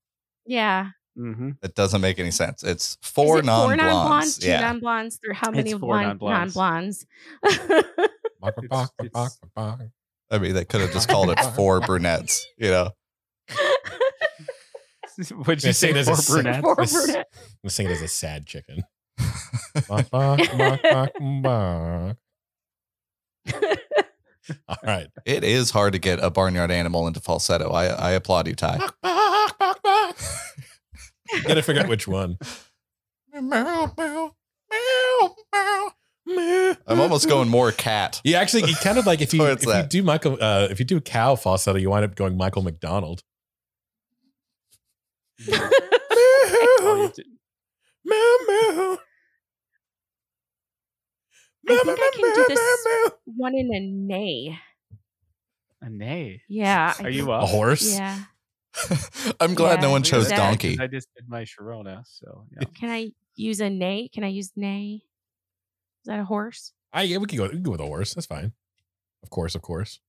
Yeah, Mm-hmm. It doesn't make any sense. It's four it non four non blondes, blondes. two Yeah. non blondes. There, how many non non-blondes. blondes? It's-. I mean, they could have just called it four brunettes, you know? What'd you say? sing it as Four a brunettes? Four This- I'm singing as a sad chicken. All right. It is hard to get a barnyard animal into falsetto. I, I applaud you, Ty. Gotta figure out which one. I'm almost going more cat. You actually, you kind of like if you Towards if you do Michael, uh, if you do cow falsetto, you wind up going Michael McDonald. You did- Meow, meow. I think I can do this one in a neigh. a nay. Yeah. Are you up? A horse? Yeah. I'm glad no one chose that. donkey. I just did my Sharona, so yeah. Can I use a neigh? Can I use neigh? Is that a horse? I yeah, we can go. We can go with a horse. That's fine. Of course, of course.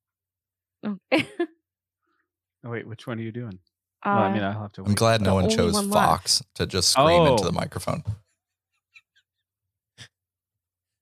Okay. Oh wait, which one are you doing? well, I mean, Uh, I'll have to. I'm glad no one chose one left. Fox to just scream into the Oh. microphone.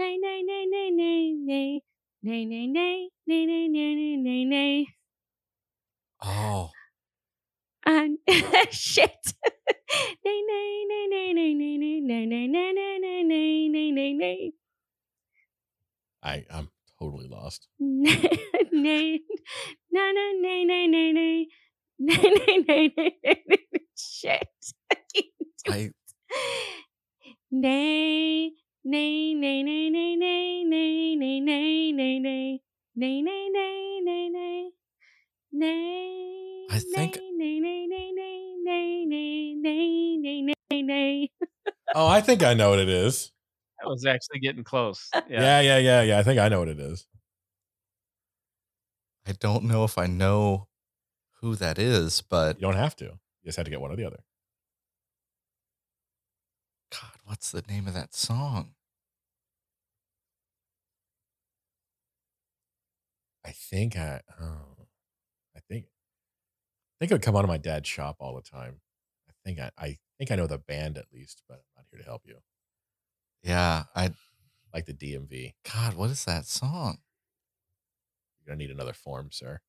nay, nay, nay, nay, nay, nay, nay, nay, nay, nay, nay, nay, nay, nay. Oh, And shit. nay, nay, nay, nay, nay, nay, nay, nay, nay, nay, nay, nay, nay, nay, nay, nay. I I'm totally lost. Nay, nay, na, na, nay, nay, nay, nay, nay, nay, nay, nay, nay, nay, shit. I can't do I it. Nay, nay, nay, nay, nay, nay, nay, nay, nay, nay, nay, nay, nay, nay, nay, nay, nay. I think- nay, nay, nay, nay, nay, nay, nay, nay, nay, nay, nay. Oh, I think I know what it is. I was actually getting close. Yeah. Yeah, yeah, yeah, yeah. I think I know what it is. I don't know if I know who that is, but You don't have to. You just had to get one or the other. God, what's the name of that song? I think I oh, I think I think it would come out of my dad's shop all the time. I think I, I think I know the band at least, but I'm not here to help you. Yeah, I Like the DMV. God, what is that song? You're gonna need another form, sir.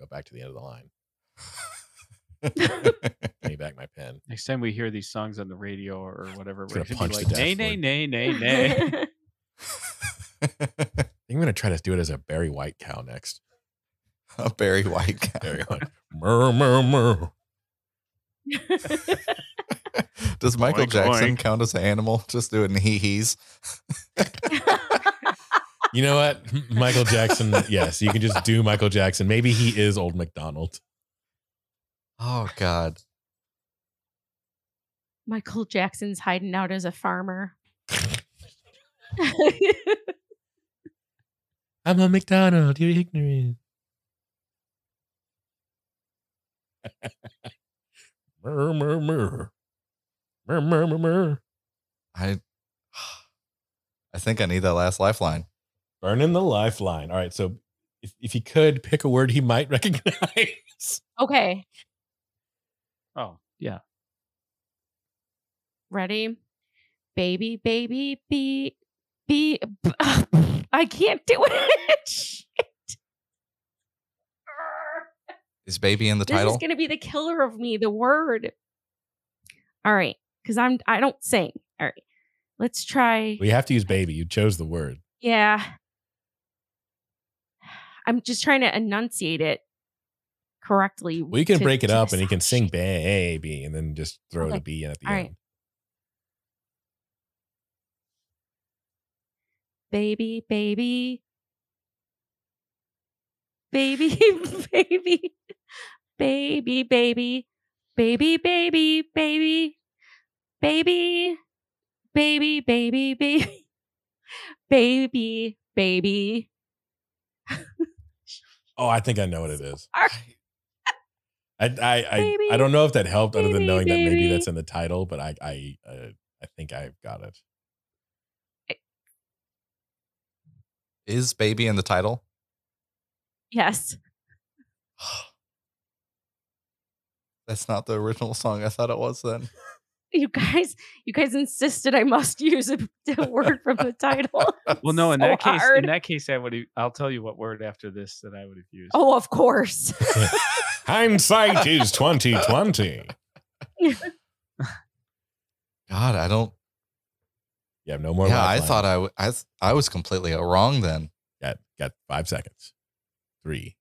Go back to the end of the line. Give me back my pen. Next time we hear these songs on the radio or whatever, we're gonna gonna be punch like, the nay, nay, dashboard. nay, nay, nay. I think I'm gonna try to do it as a Barry White cow next. a Barry White cow. Barry White. Murr, murr, murr. Does Michael Oink, Jackson oink. count as an animal? Just doing hee hees. You know what? Michael Jackson, yes, you can just do Michael Jackson. Maybe he is old McDonald. Oh God. Michael Jackson's hiding out as a farmer. I'm a McDonald, you're ignorant. Murr, murr, murr, murr. I I think I need that last lifeline. Burning the lifeline. All right, so if, if he could pick a word he might recognize. okay, oh, yeah. Ready? Baby, baby, be, be. I can't do it. Is baby in the This title? is gonna be the killer of me. The word. All right, because I'm I don't sing. All right, let's try. We have to use baby. You chose the word. Yeah. I'm just trying to enunciate it correctly. We can to- break it up and you can sing baby and then just throw the B in at the All right. Baby, baby. Baby, baby. Baby, baby. Baby, baby, baby. Baby. Baby, baby, baby. Baby, baby. Oh, I think I know what it is. I I I, I don't know if that helped other than knowing that maybe that's in the title, but I I uh, I think I've got it. Is baby in the title? Yes. That's not the original song I thought it was then. You guys, you guys insisted I must use a, a word from the title. Well, no, in So that case, hard. in that case, I would. I'll tell you what word after this that I would have used. Oh, of course. Hindsight is twenty twenty. God, I don't. You have no more. yeah, I lifeline. thought I, w- I, th- I was completely wrong then. got got five seconds. Three,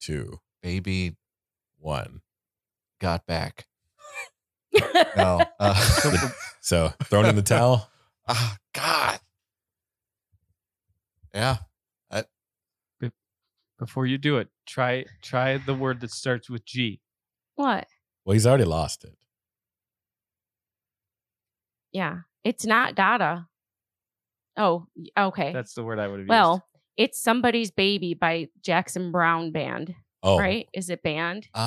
two, Baby one. got back. No. Uh, So thrown in the towel. ah, God. Yeah. Before you do it, try try the word that starts with G. what? Well, he's already lost it. Yeah, it's not Dada. Oh, okay. That's the word I would have used. well, it's somebody's baby by Jackson Browne Band, Oh, right? Is it band? Oh,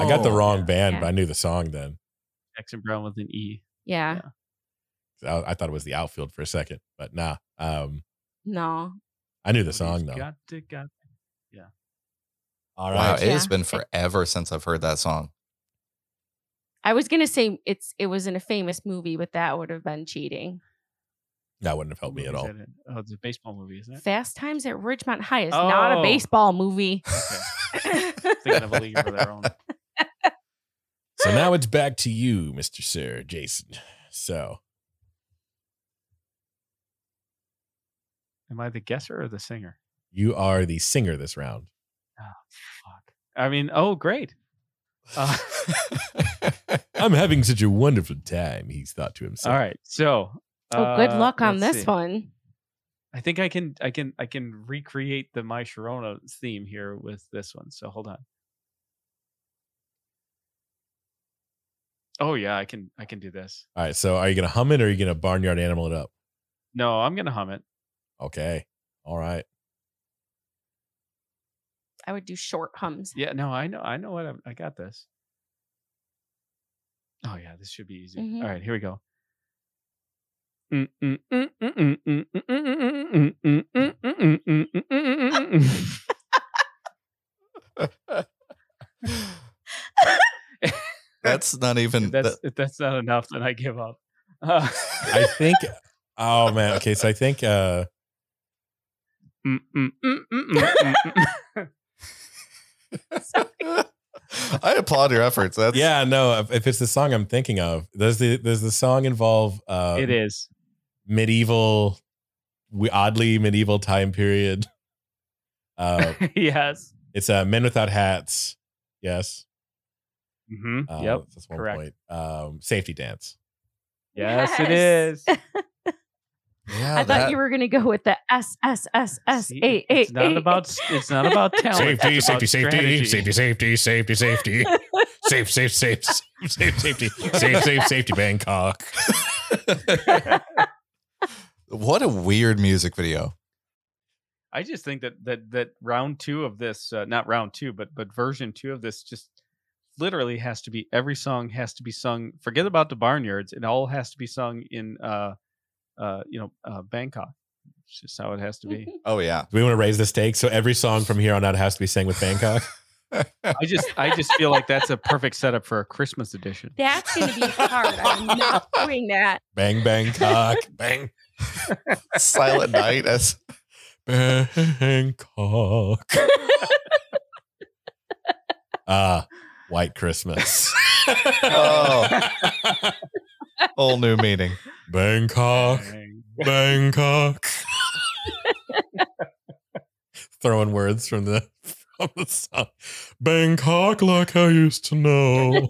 I got the wrong yeah, band, yeah. but I knew the song then. Jackson Browne with an E. Yeah. I, I thought it was the outfield for a second, but nah. Um, No. I knew the song though. Got to, got All Wow, right. it has been forever since I've heard that song. I was gonna say it's it was in a famous movie, but that would have been cheating. That wouldn't have helped me at all. movie is that in? Oh, it's a baseball movie, isn't it? Fast Times at Ridgemont High is not a Oh. baseball movie. Okay. Thinking of a league of their own. So now it's back to you, Mr. Sir Jason. So Am I the guesser or the singer? you are the singer this round. Oh, fuck. I mean, oh, great. Uh, I'm having such a wonderful time, he's thought to himself. all right. So, oh, good uh, luck on this see. one. I think I can, I can, I can recreate the My Sharona theme here with this one. So hold on. Oh yeah, I can, I can do this. All right. So are you gonna hum it or are you gonna barnyard animal it up? No, I'm gonna hum it. Okay. All right. I would do short hums. Yeah, no, I know, I know what I'm, I got this. Oh yeah, this should be easy. Mhm. All right, here we go. That's not even. If that's that- if that's not enough, then I give up. Uh, I think oh man. Okay, so I think uh I applaud your efforts. That's yeah, no, if, if it's the song I'm thinking of, does the does the song involve uh it is. medieval we oddly medieval time period? Uh yes. it's uh Men Without Hats. Yes. Mm-hmm. Uh, yep. That's one correct. point. Um safety dance. Yes, it Yes. is. Yeah, I thought that- you were gonna go with the S S S S See, A A. it's not about it's not about talent. Safety, it's about safety, safety, strategy. safety, safety, safety, safety. Safe, safe, safe, safe, safe, safety, safe, safe, safety, Bangkok. What a weird music video. I just think that that that round two of this, uh, not round two, but but version two of this, just literally has to be every song has to be sung. Forget about the barnyards; it all has to be sung in, uh, uh, you know, uh, Bangkok. It's just how it has to be. Oh yeah. Do we want to raise the stakes? So every song from here on out has to be sang with Bangkok. I just I just feel like that's a perfect setup for a Christmas edition. That's gonna be hard. I'm not doing that. Bang, Bangkok, bang, Silent Night as Bangkok. Ah, White Christmas. Oh. Whole new meaning. Bangkok, Bang. Bangkok. Throwing words from the from the song. Bangkok, like I used to know.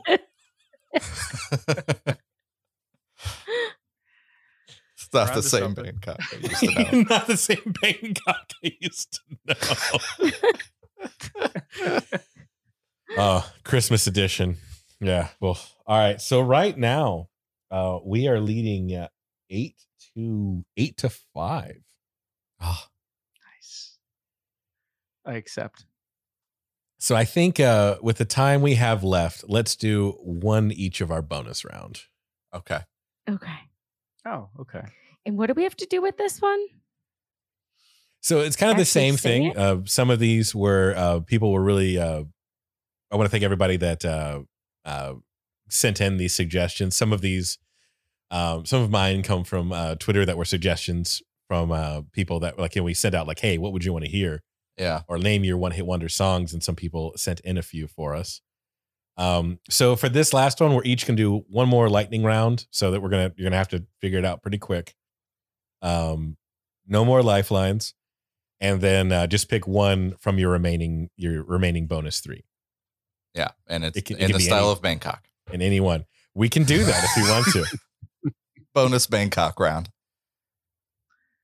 It's not the same. Bangkok I used to know. Not the same Bangkok I used to know. Oh, Christmas edition. Yeah. Well, all right. So right now, uh, we are leading uh, eight to eight to five. Oh, Nice. I accept. So I think uh, with the time we have left, let's do one each of our bonus round. okay. Okay. Oh, okay. And what do we have to do with this one? So it's kind of the same thing. Uh, some of these were uh, people were really. Uh, I want to thank everybody that uh, uh, sent in these suggestions. Some of these, um, some of mine come from uh, Twitter that were suggestions from uh, people that like, know, we sent out like, hey, what would you want to hear? Yeah. or name your one hit wonder songs, and some people sent in a few for us. Um, so for this last one, we're each gonna do one more lightning round, so that we're gonna you're gonna have to figure it out pretty quick. Um, no more lifelines, and then uh, just pick one from your remaining your remaining bonus three Yeah. And it's It can- in can the style any- of Bangkok. in any one. We can do that if you want to. Bonus Bangkok round.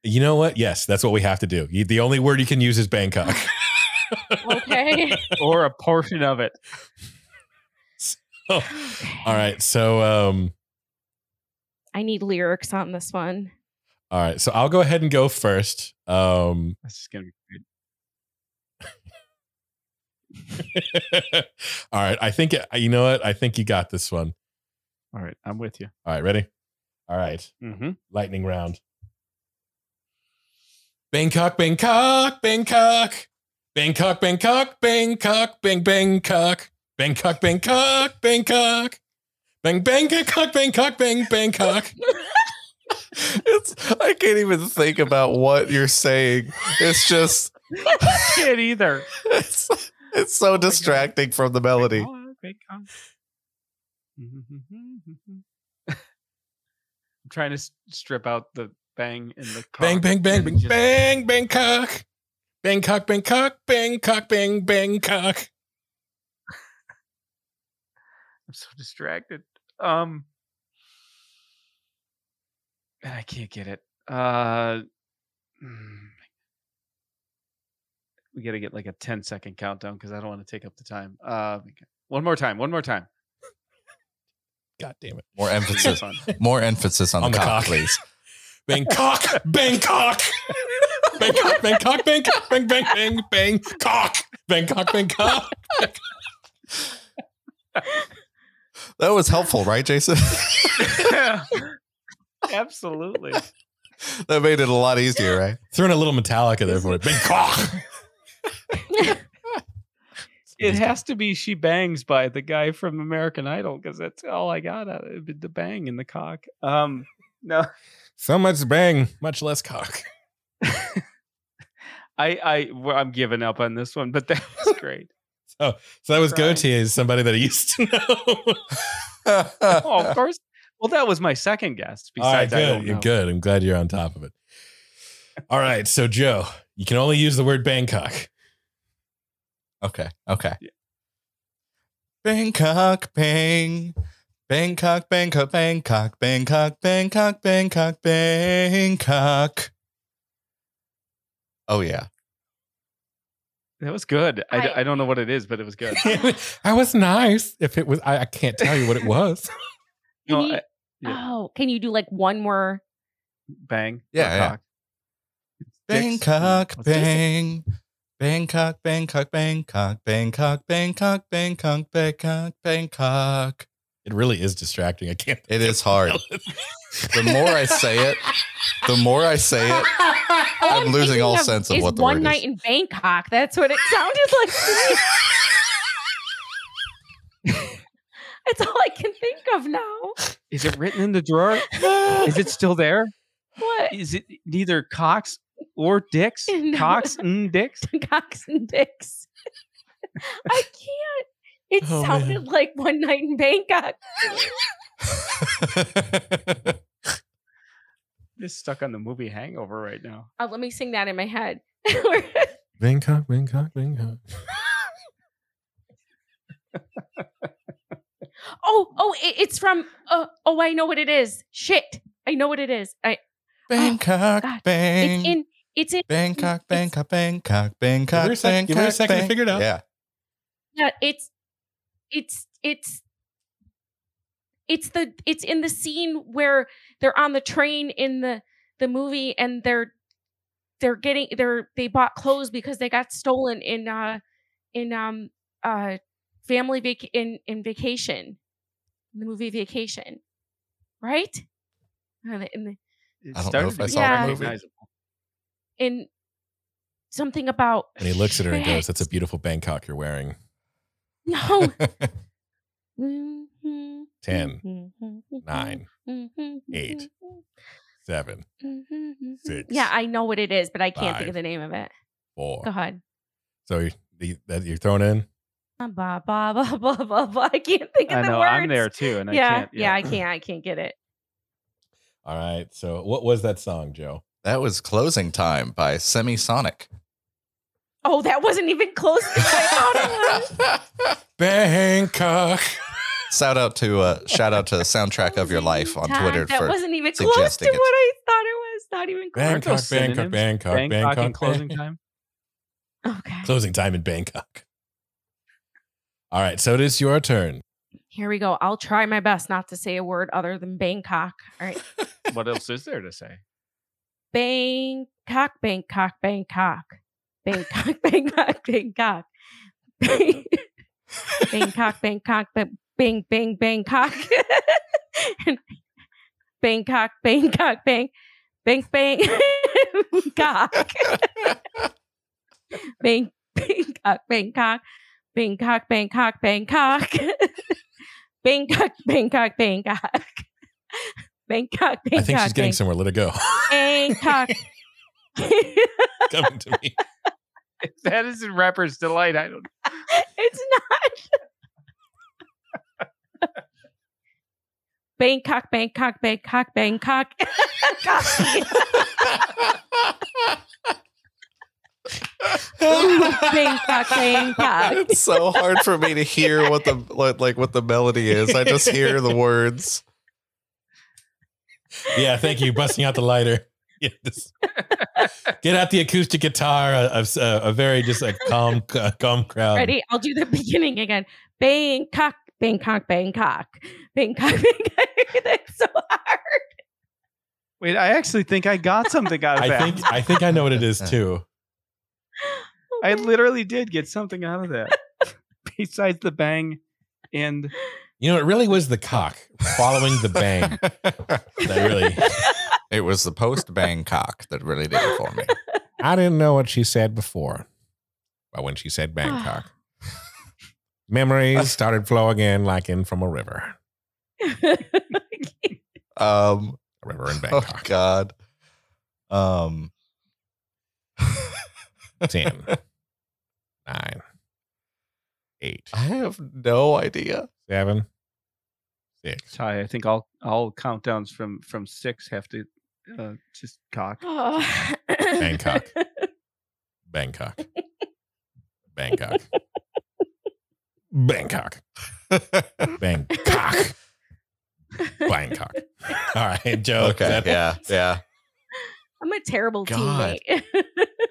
You know what? Yes, that's what we have to do. You, the only word you can use is Bangkok. Okay. or a portion of it. all right, so um, I need lyrics on this one. all right, so I'll go ahead and go first. Um, This is gonna be good. All right. I think you know what? I think you got this one. All right, I'm with you. All right, ready? All right. Mm-hmm. Lightning round. Bangkok, Bangkok, Bangkok. Bangkok, Bangkok, Bangkok, Bang Bangkok. Bangkok, Bangkok, Bangkok. Bang Bangkok, Bangkok, Bang Bangkok. It's I can't even think about what you're saying. It's just I Can't either. it's, it's so distracting from the melody. I'm trying to strip out the bang in the Bang, cock bang, bang, and bang, just- bang, Bangkok. Bangkok, Bangkok, Bangkok, Bang Bangkok. I'm so distracted. Um, and I can't get it. Uh, mm, we got to get like a 10 second countdown because I don't want to take up the time. Uh, one more time. One more time. God damn it. More emphasis. More emphasis on, On the, the cock, cock. please. Bangkok, Bangkok. Bangkok, Bangkok, Bangkok, bang, bang, bang, bang, cock. Bangkok, Bangkok. That was helpful, right, Jason? yeah. Absolutely. that made it a lot easier, right? Throwing a little Metallica there for it. Bangkok. It has to be "She Bangs" by the guy from American Idol because that's all I got out of it. The bang in the cock. Um, no, So much bang, much less cock. I, I, well, I'm giving up on this one, but that was great. oh, So that was Right. Gotye is somebody that I used to know. oh, of course. Well, that was my second guess. All right, Besides, I good. You're good. I'm glad you're on top of it. All right. So, Joe, you can only use the word Bangkok. Okay, okay. Yeah. Bangkok, bang. Bangkok, Bangkok, Bangkok, Bangkok, Bangkok, Bangkok, Bangkok. Oh yeah. That was good. I I don't know what it is, but it was good. I was nice. If it was, I, I can't tell you what it was. No, Can you- I- Yeah. Oh, can you do like one more? bang. Yeah, or yeah. cock. Bangkok, What's this? bang. Bangkok, Bangkok, Bangkok, Bangkok, Bangkok, Bangkok, Bangkok, Bangkok. It really is distracting. I can't. It is hard. The more I say it, the more I say it, I'm losing all thinking sense of what the one night in Bangkok. That's what it sounded like. to me. That's all I can think of now. Is it written in the drawer? Is it still there? What? Is it neither cocks or dicks? No. Cocks and dicks? Cocks and dicks. I can't. It Oh, sounded like one night in Bangkok. Just stuck on the movie Hangover right now. Uh, let me sing that in my head. Bangkok, Bangkok, Bangkok. oh, oh, it, it's from. Uh, oh, I know what it is. Shit, I know what it is. I. Bangkok, God. bang. It's in. It's in. Bangkok, it's- Bangkok, Bangkok, Bangkok, her a sec- give her a Bangkok, second to figure it out. Yeah. Yeah, it's. It's. It's. It's the. It's in the scene where they're on the train in the the movie and they're they're getting they're they bought clothes because they got stolen in uh in um uh family vac in in vacation in the movie vacation right Uh, in the, It I don't know if I be saw that movie. Recognizable. in something about And he looks at her and goes, "That's a beautiful Bangkok you're wearing." no. 10, nine, eight, seven, six, Yeah, I know what it is, but I can't think of the name of it. four. Go ahead. So you, that you're throwing in? Blah blah blah blah blah blah. blah. I can't think of I the know words. I'm there too, and I yeah, can't. yeah, I can't. I can't get it. All right. So what was that song, Joe? That was Closing Time by Semisonic. Oh, that wasn't even close to what I thought it was. Bangkok. Shout out to uh, shout out to the soundtrack of your life on Time. Twitter That for wasn't even close to suggesting what it. I thought it was. Not even close. Aren't Bangkok, those Bangkok, synonyms? Bangkok, Bangkok Bangkok, and closing Bang- time. Okay. Closing time in Bangkok. All right. So it is your turn. Here we go. I'll try my best not to say a word other than Bangkok. All right. What else is there to say? Bangkok, Bangkok, Bangkok. Bangkok, Bangkok, Bangkok. Bang- Bangkok, Bangkok, ba- bang, bang, Bangkok. Bangkok, Bangkok, bang, bang, bang, cock. Bang, Bangkok, Bangkok, Bangkok, Bangkok, Bangkok. Bangkok, Bangkok, Bangkok. Bangkok, Bangkok, I think she's getting Bang- somewhere. Let it go. Bangkok. Coming to me. that is in rapper's delight. I don't. it's not. Bangkok, Bangkok, Bangkok, Bangkok. Bangkok, Bangkok. it's so hard for me to hear what the like what the melody is. I just hear the words. Yeah. Thank you. Busting out the lighter. Yeah, this- get out the acoustic guitar. A, a, a very just a calm, calm crowd. Ready? I'll do the beginning again. Bangkok, Bangkok, Bangkok. Bangkok, Bangkok. That's so hard. Wait, I actually think I got something out of I that. think I think I know what it is too. I literally did get something out of that. Besides the bang and You know, it really was the cock following the bang. That really. It was the post bang cock that really did it for me. I didn't know what she said before, but when she said Bangkok, memories started flowing in like in from a river. Um, A river in oh Bangkok. God. Um, Ten, nine, eight, I have no idea. Seven, six. Ty, I think all all countdowns from from six have to uh, just cock. Oh. Bangkok. Bangkok. Bangkok. Bangkok. Bangkok. Bangkok. All right, Joe. Okay, that- yeah, yeah. I'm a terrible God. teammate.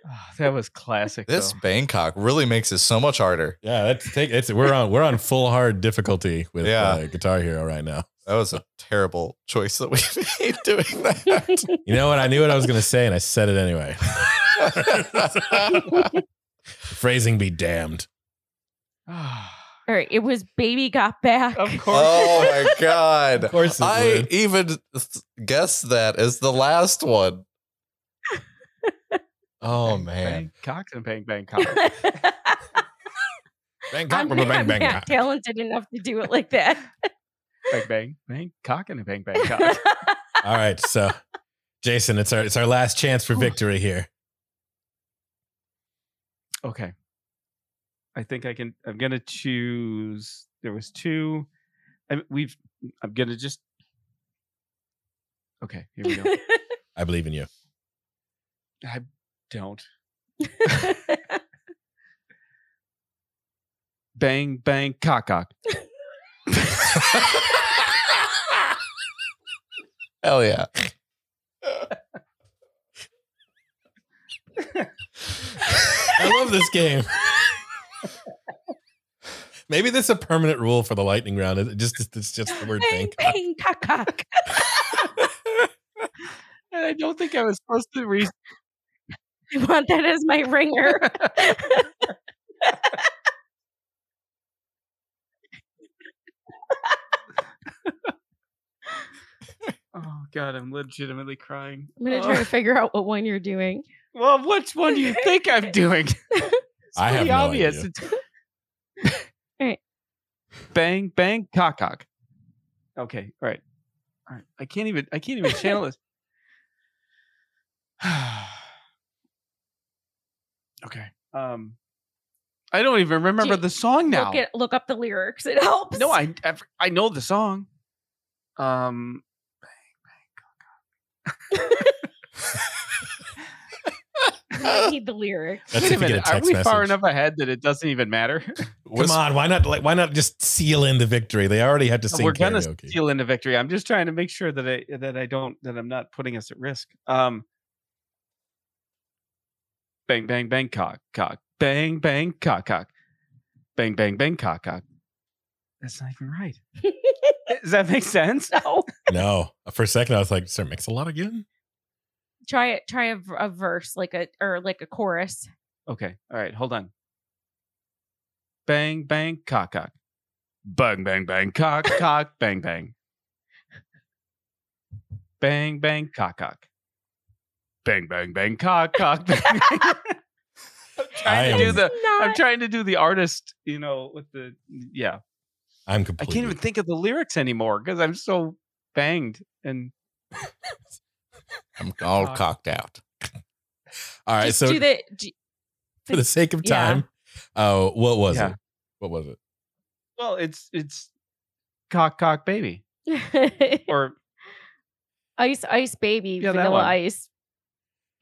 Ah, that was classic. This though. Bangkok really makes it so much harder. Yeah, that's take it's we're on we're on full hard difficulty with Yeah. uh, Guitar Hero right now. That was a terrible choice that we made doing that. You know what? I knew what I was going to say, and I said it anyway. Phrasing be damned. All right, it was baby got back. of course. oh my god! Of course, it I would. even th- guessed that as the last one. Oh man! Bang, cocks and bang bang cock. Bangkok, I'm, bang, bang, I'm bang, not cock. talented enough to do it like that. bang bang bang cock and a bang bang cock. All right, so Jason, it's our it's our last chance for victory here. Okay. I think I can. I'm gonna choose. There was two. I, we've. I'm gonna just. Okay, here we go. I believe in you. I don't. Bang bang cock cock. Hell yeah! I love this game. Maybe this is a permanent rule for the lightning round. It just it's just the word bang, Bangkok. bang, cock, cock. And I don't think I was supposed to re. I want that as my ringer. oh God, I'm legitimately crying. I'm gonna Oh. try to oh. figure out what one you're doing. Well, which one do you think I'm doing? It's I have pretty no obvious. idea. It's- Alright. Bang bang cock cock. Okay. All right. All right. I can't even. I can't even channel this. okay. Um, I don't even remember Gee, the song now. Look at look up the lyrics. It helps. no, I I I know the song. Um, You might need the lyrics. Let's wait see a if we get a minute. Are text we far enough ahead that it doesn't even matter? Come on, why not? Like, why not just seal in the victory? They already had to sing We're gonna karaoke. steal into victory. I'm just trying to make sure that I that I don't that I'm not putting us at risk. Um, bang bang bang cock cock bang bang cock cock bang bang bang cock cock. That's not even right. Does that make sense? no. no, for a second I was like, "Sir Mix-a-Lot again." Try it. Try a, v- a verse like a or like a chorus. Okay. All right. Hold on. Bang bang cock cock. Bang bang bang cock cock bang bang. Bang bang cock cock. Bang bang bang cock cock bang. bang. I'm trying I to do am- the. I'm trying to do the artist. You know, with the yeah. I'm completely I can't even think of the lyrics anymore because I'm so banged and I'm all Cock. cocked out. All right, just so do the. d- for the sake of Yeah. time, oh, what was Yeah. it? What was it? well, it's it's cock cock baby or ice ice baby Yeah, vanilla ice.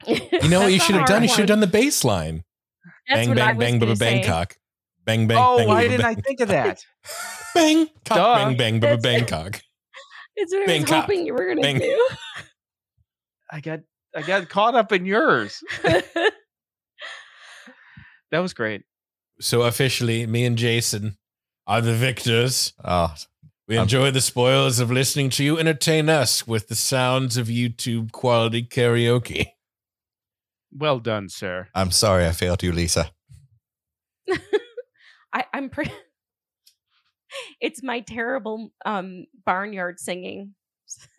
You know what you should have done? You should have done the bass line. That's bang, bang, bang, bang, say. cock. Bang, bang, oh, bang, why didn't I think of that? Bang, bang, bang, bang, cock. It's what I was Bangkok. hoping you were gonna do. I got I got caught up in yours. That was great. So officially, me and Jason are the victors. Oh, We Um, enjoy the spoils of listening to you entertain us with the sounds of YouTube quality karaoke. Well done, sir. I'm sorry I failed you, Lisa. I, I'm pretty. It's my terrible um barnyard singing.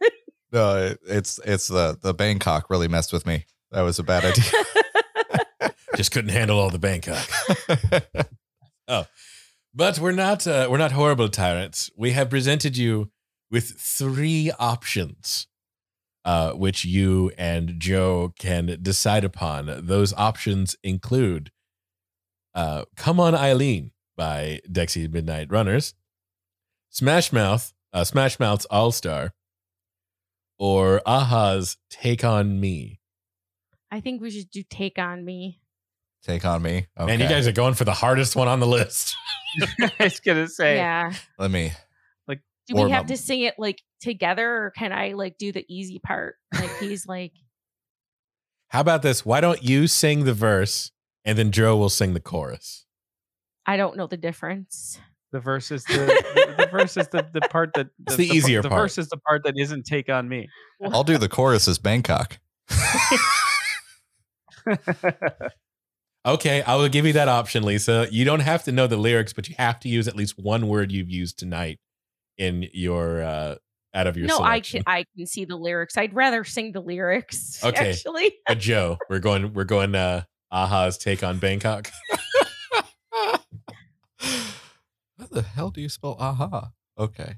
No, it- it's it's the the Bangkok really messed with me. That was a bad idea. Just couldn't handle all the Bangkok. Oh, but we're not uh, we're not horrible tyrants. We have presented you with three options, uh, which you and Joe can decide upon. Those options include uh, "Come On Eileen" by Dexy Midnight Runners, Smash Mouth, uh, Smash Mouth's All Star, or a-ha's "Take on Me." I think we should do "Take on Me." Take on me. Okay. Man, you guys are going for the hardest one on the list. I was gonna say Yeah. Let me. Like, Do we have up. to sing it like together, or can I like do the easy part? Like he's like, How about this? Why don't you sing the verse and then Joe will sing the chorus? I don't know the difference. the verse is the, the, the verse is the, the part that It's the easier the part. verse is the part that isn't take on me. I'll do the chorus as Bangkok. Okay, I will give you that option, Lisa. You don't have to know the lyrics, but you have to use at least one word you've used tonight in your uh out of your no, I can I can see the lyrics. I'd rather sing the lyrics. Okay. Actually, But Joe, we're going we're going uh a-ha's take on Bangkok. How the hell do you spell aha? Okay.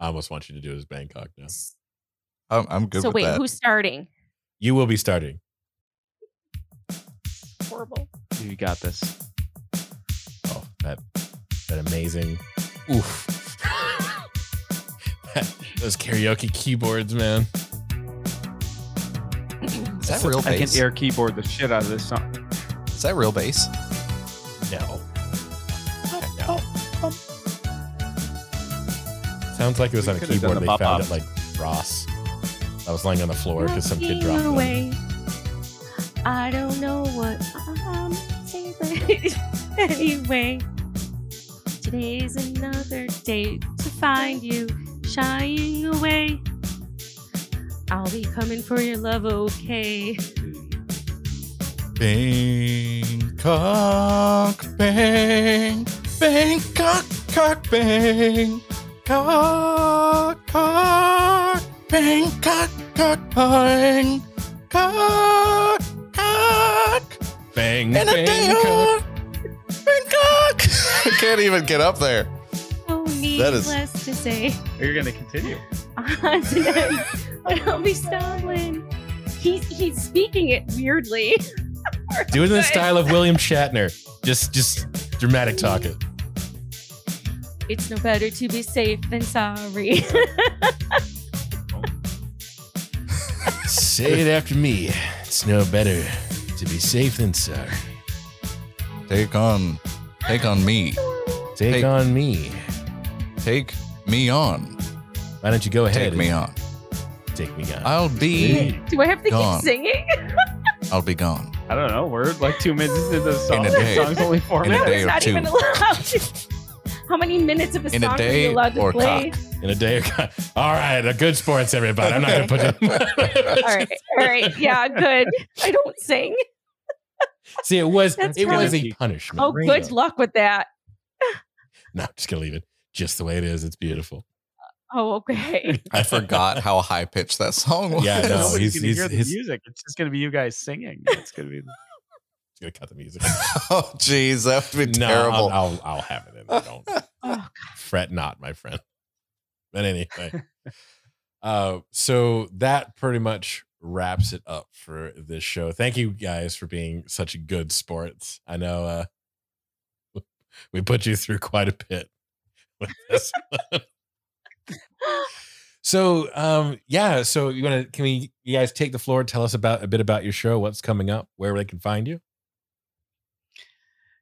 I almost want you to do it as Bangkok now. I'm, I'm good so with wait, that. who's starting? You will be starting. Horrible. you got this. Oh, that that amazing. Oof. Those karaoke keyboards, man. Is that real bass? I can air keyboard the shit out of this song. Is that real bass? No. No. Sounds like it was We on a could've keyboard done they found bop-bops. at like Ross. I was laying on the floor because some kid Walking dropped them. away. I don't know what I'm saying, anyway, today's another day to find you shying away. I'll be coming for your love, okay? Bangkok, bang, Bangkok, cock, bang, bang cock, cock, Bangkok, cock, cock bang, cock, cock, Bang, and a bang, day cock. on Bangkok. I can't even get up there. Oh is- needless to say. You're gonna continue. on tonight, but I'll be stolen. He's he's speaking it weirdly. Do it in the style of William Shatner. Just, just dramatic talk it. It's no better to be safe than sorry. Say it after me. It's no better to be safe than sorry. Take on, take on me. Take Hey. on me. Take me on. Why don't you go ahead? Take me on. Take me on. I'll be, Do I have to Gone. keep singing? I'll be gone. I don't know. We're like two minutes into the song. In a The day. song's only four minutes. In a minutes. day or not two. even allowed to. How many minutes of a In a song are you allowed to or play? in a day. All right, a good sports, everybody. I'm not going to put it. All right, all right, yeah, good. I don't sing. See, it was That's it was a punishment. Oh, good luck with that. No, I'm just gonna leave it just the way it is. It's beautiful. Oh, okay. I forgot how high pitched that song was. Yeah, no, Nobody's he's- gonna he's- hear the his- music. It's just gonna be you guys singing. It's gonna be. Just gonna cut the music. oh, jeez, that would be no, terrible. I'll, I'll I'll have it in. there. Don't Oh, fret not, my friend. But anyway, uh, so that pretty much wraps it up for this show. Thank you guys for being such good sports. I know uh, we put you through quite a bit with this. so um yeah so you want to can we you guys take the floor tell us about a bit about your show what's coming up where they can find you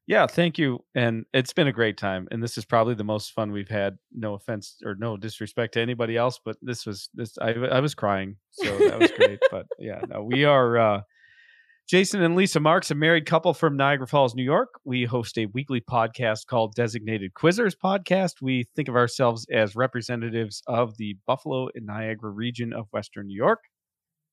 Yeah, thank you. And it's been a great time. And this is probably the most fun we've had. No offense or no disrespect to anybody else, but this was this. I I was crying, so that was great. but yeah, no, we are. uh Jason and Lisa Marks, a married couple from Niagara Falls, New York. We host a weekly podcast called Designated Quizzers Podcast. We think of ourselves as representatives of the Buffalo and Niagara region of Western New York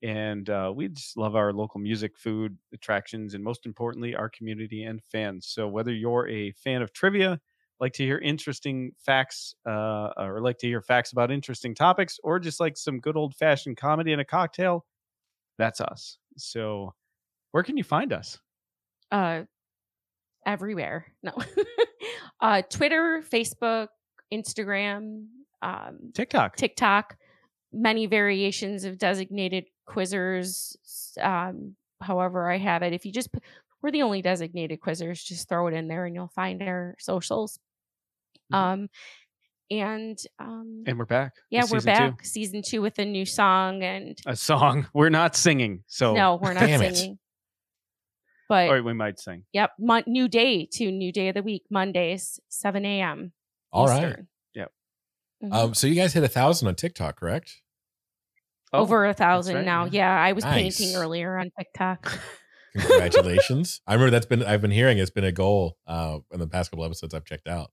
and uh, we just love our local music, food, attractions, and most importantly, our community and fans. So whether you're a fan of trivia, like to hear interesting facts, uh, or like to hear facts about interesting topics, or just like some good old fashioned comedy and a cocktail, that's us. So where can you find us? uh, everywhere. No, uh, Twitter, Facebook, Instagram, um, TikTok. TikTok, many variations of designated quizzers. Um, however, I have it. If you just, we're the only designated quizzers. Just throw it in there, and you'll find our socials. Mhm. Um, and um, and we're back. yeah, we're season two. back, season two with a new song, and A song. We're not singing. So no, we're not Damn it. Singing. But or we might sing. Yep. Mon- new day to new day of the week, Mondays, 7 a.m. all right Eastern. Yep. Mhm. um so you guys hit a thousand on tiktok correct Oh, Over a thousand right, now. yeah. Yeah. I was Nice. painting earlier on TikTok. congratulations i remember that's been i've been hearing it's been a goal uh in the past couple episodes i've checked out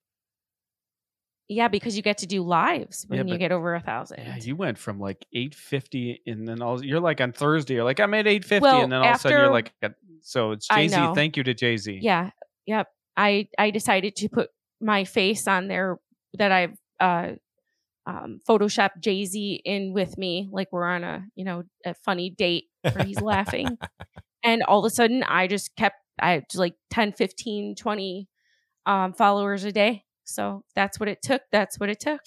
yeah, because you get to do lives when Yeah, you get over a thousand. Yeah, you went from like 850 and then all you're like on Thursday, you're like, I'm at 850, Well, and then all of a sudden you're like at- so it's Jay Z. Thank you to Jay Z. Yeah. Yep. I I decided to put my face on there that I've uh um photoshopped Jay Z in with me, like we're on a you know a funny date where he's laughing. And all of a sudden I just kept I had like 10, 15, 20 um followers a day. So that's what it took. That's what it took.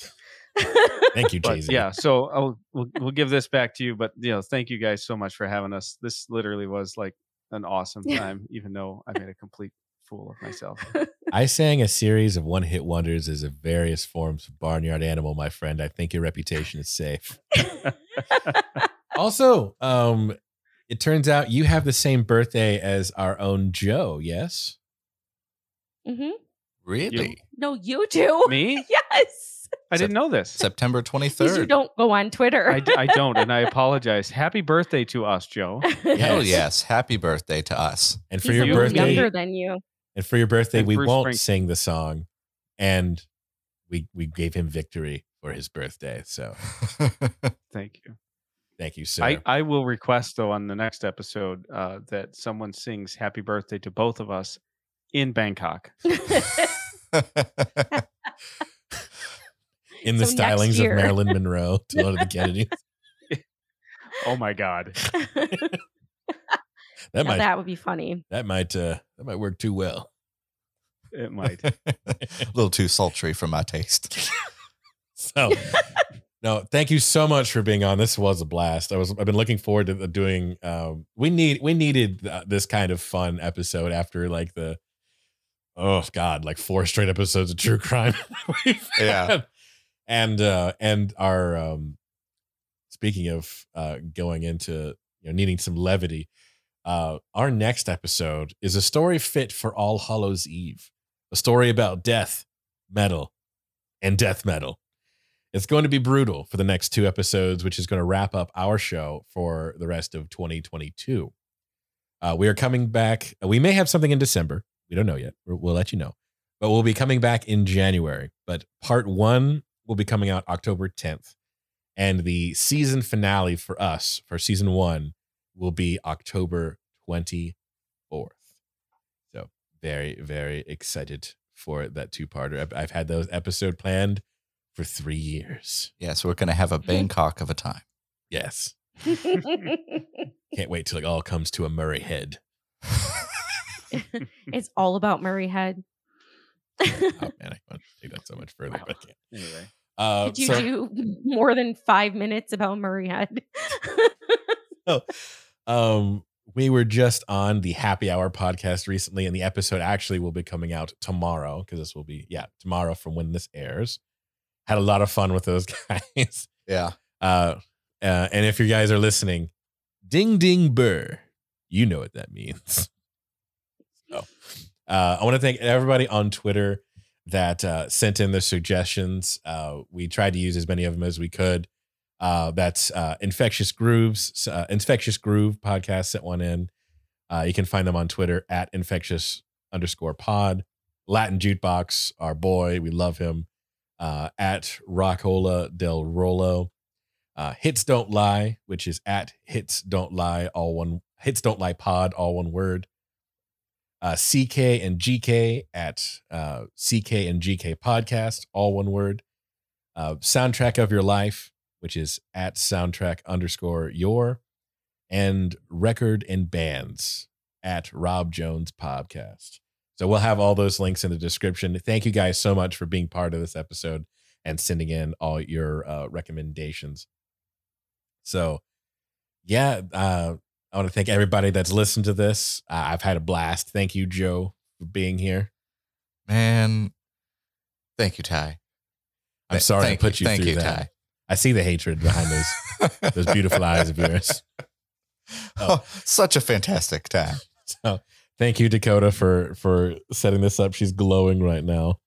thank you jay-z yeah, so I'll, we'll we'll give this back to you. But you know, thank you guys so much for having us. This literally was like an awesome time, even though I made a complete fool of myself. i sang a series of one-hit wonders as a various forms of barnyard animal my friend i think your reputation is safe also um it turns out you have the same birthday as our own joe yes Mm-hmm. Really? No, you do. Me? Yes. I didn't know this. September Because you 23rd. don't go on Twitter. I, I don't, and I apologize. Happy birthday to us, Joe. Hell Yes. yes. Happy birthday to us. and for He's your birthday younger than you. and for your birthday And we Bruce won't Spring- sing the song and we we gave him victory for his birthday so Thank you. thank you sir I, I will request though on the next episode uh, that someone sings "Happy Birthday" to both of us in Bangkok. In the So stylings of Marilyn Monroe to one of the Kennedys. Oh my God! That Now might that, that would be funny. That might uh that might work too well. It might. a little too sultry for my taste. So, no, thank you so much for being on. This was a blast. I was I've been looking forward to doing. Um, we need we needed uh, this kind of fun episode after like the oh god, like four straight episodes of true crime. we've Yeah. And uh, and our um, speaking of uh, going into you know needing some levity. Uh, our next episode is a story fit for All Hallows Eve, a story about death, metal, and death metal. It's going to be brutal for the next two episodes, which is going to wrap up our show for the rest of 2022. Uh, we are coming back. We may have something in December. We don't know yet. We'll let you know. But we'll be coming back in January. But part one will be coming out October 10th. And the season finale for us, for season one, will be October 24th. So very, very excited for that two parter. I've, I've had those episode planned for three years. Yeah, so we're gonna have a mm-hmm. Bangkok of a time. Yes. Can't wait till it all comes to a Murray head. it's all about Murray Head. Oh man, I want to take that so much further, but I can't. Anyway, Uh, Did you so- do more than five minutes about Murray Head? um we were just on the happy hour podcast recently and the episode actually will be coming out tomorrow because this will be yeah tomorrow from when this airs had a lot of fun with those guys Yeah. uh, uh and if you guys are listening ding ding burr you know what that means so uh i want to thank everybody on twitter that uh sent in their suggestions uh we tried to use as many of them as we could uh, that's uh, Infectious Grooves, uh, Infectious Groove podcast sent one in. Uh, you can find them on Twitter at infectious underscore pod. Latin Jukebox, our boy, we love him. At Rockola del Rolo. Hits Don't Lie, which is at Hits Don't Lie, all one Hits Don't Lie pod, all one word. Uh, CK and GK at uh, CK and GK podcast, all one word. Uh, soundtrack of your life, which is at soundtrack underscore your, and record and bands at Rob Jones Podcast. So we'll have all those links in the description. Thank you guys so much for being part of this episode and sending in all your uh, recommendations. So, yeah, uh, I want to thank everybody that's listened to this. Uh, I've had a blast. Thank you, Joe, for being here. Man. Thank you, Ty. I'm Th- sorry to put you, Thank through you, that. I see the hatred behind those those beautiful eyes of yours. Oh, such a fantastic time. So thank you, Dakota, for for setting this up. She's glowing right now.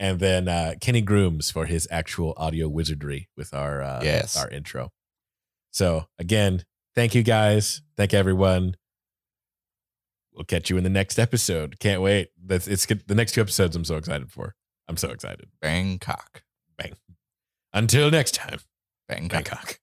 And then uh, Kenny Grooms for his actual audio wizardry with our uh, Yes. our intro. So again, thank you guys. Thank everyone. We'll catch you in the next episode. Can't wait. That's it's the next two episodes. I'm so excited for. I'm so excited. Bangkok. Bang. Until next time, Bangkok. Bangkok.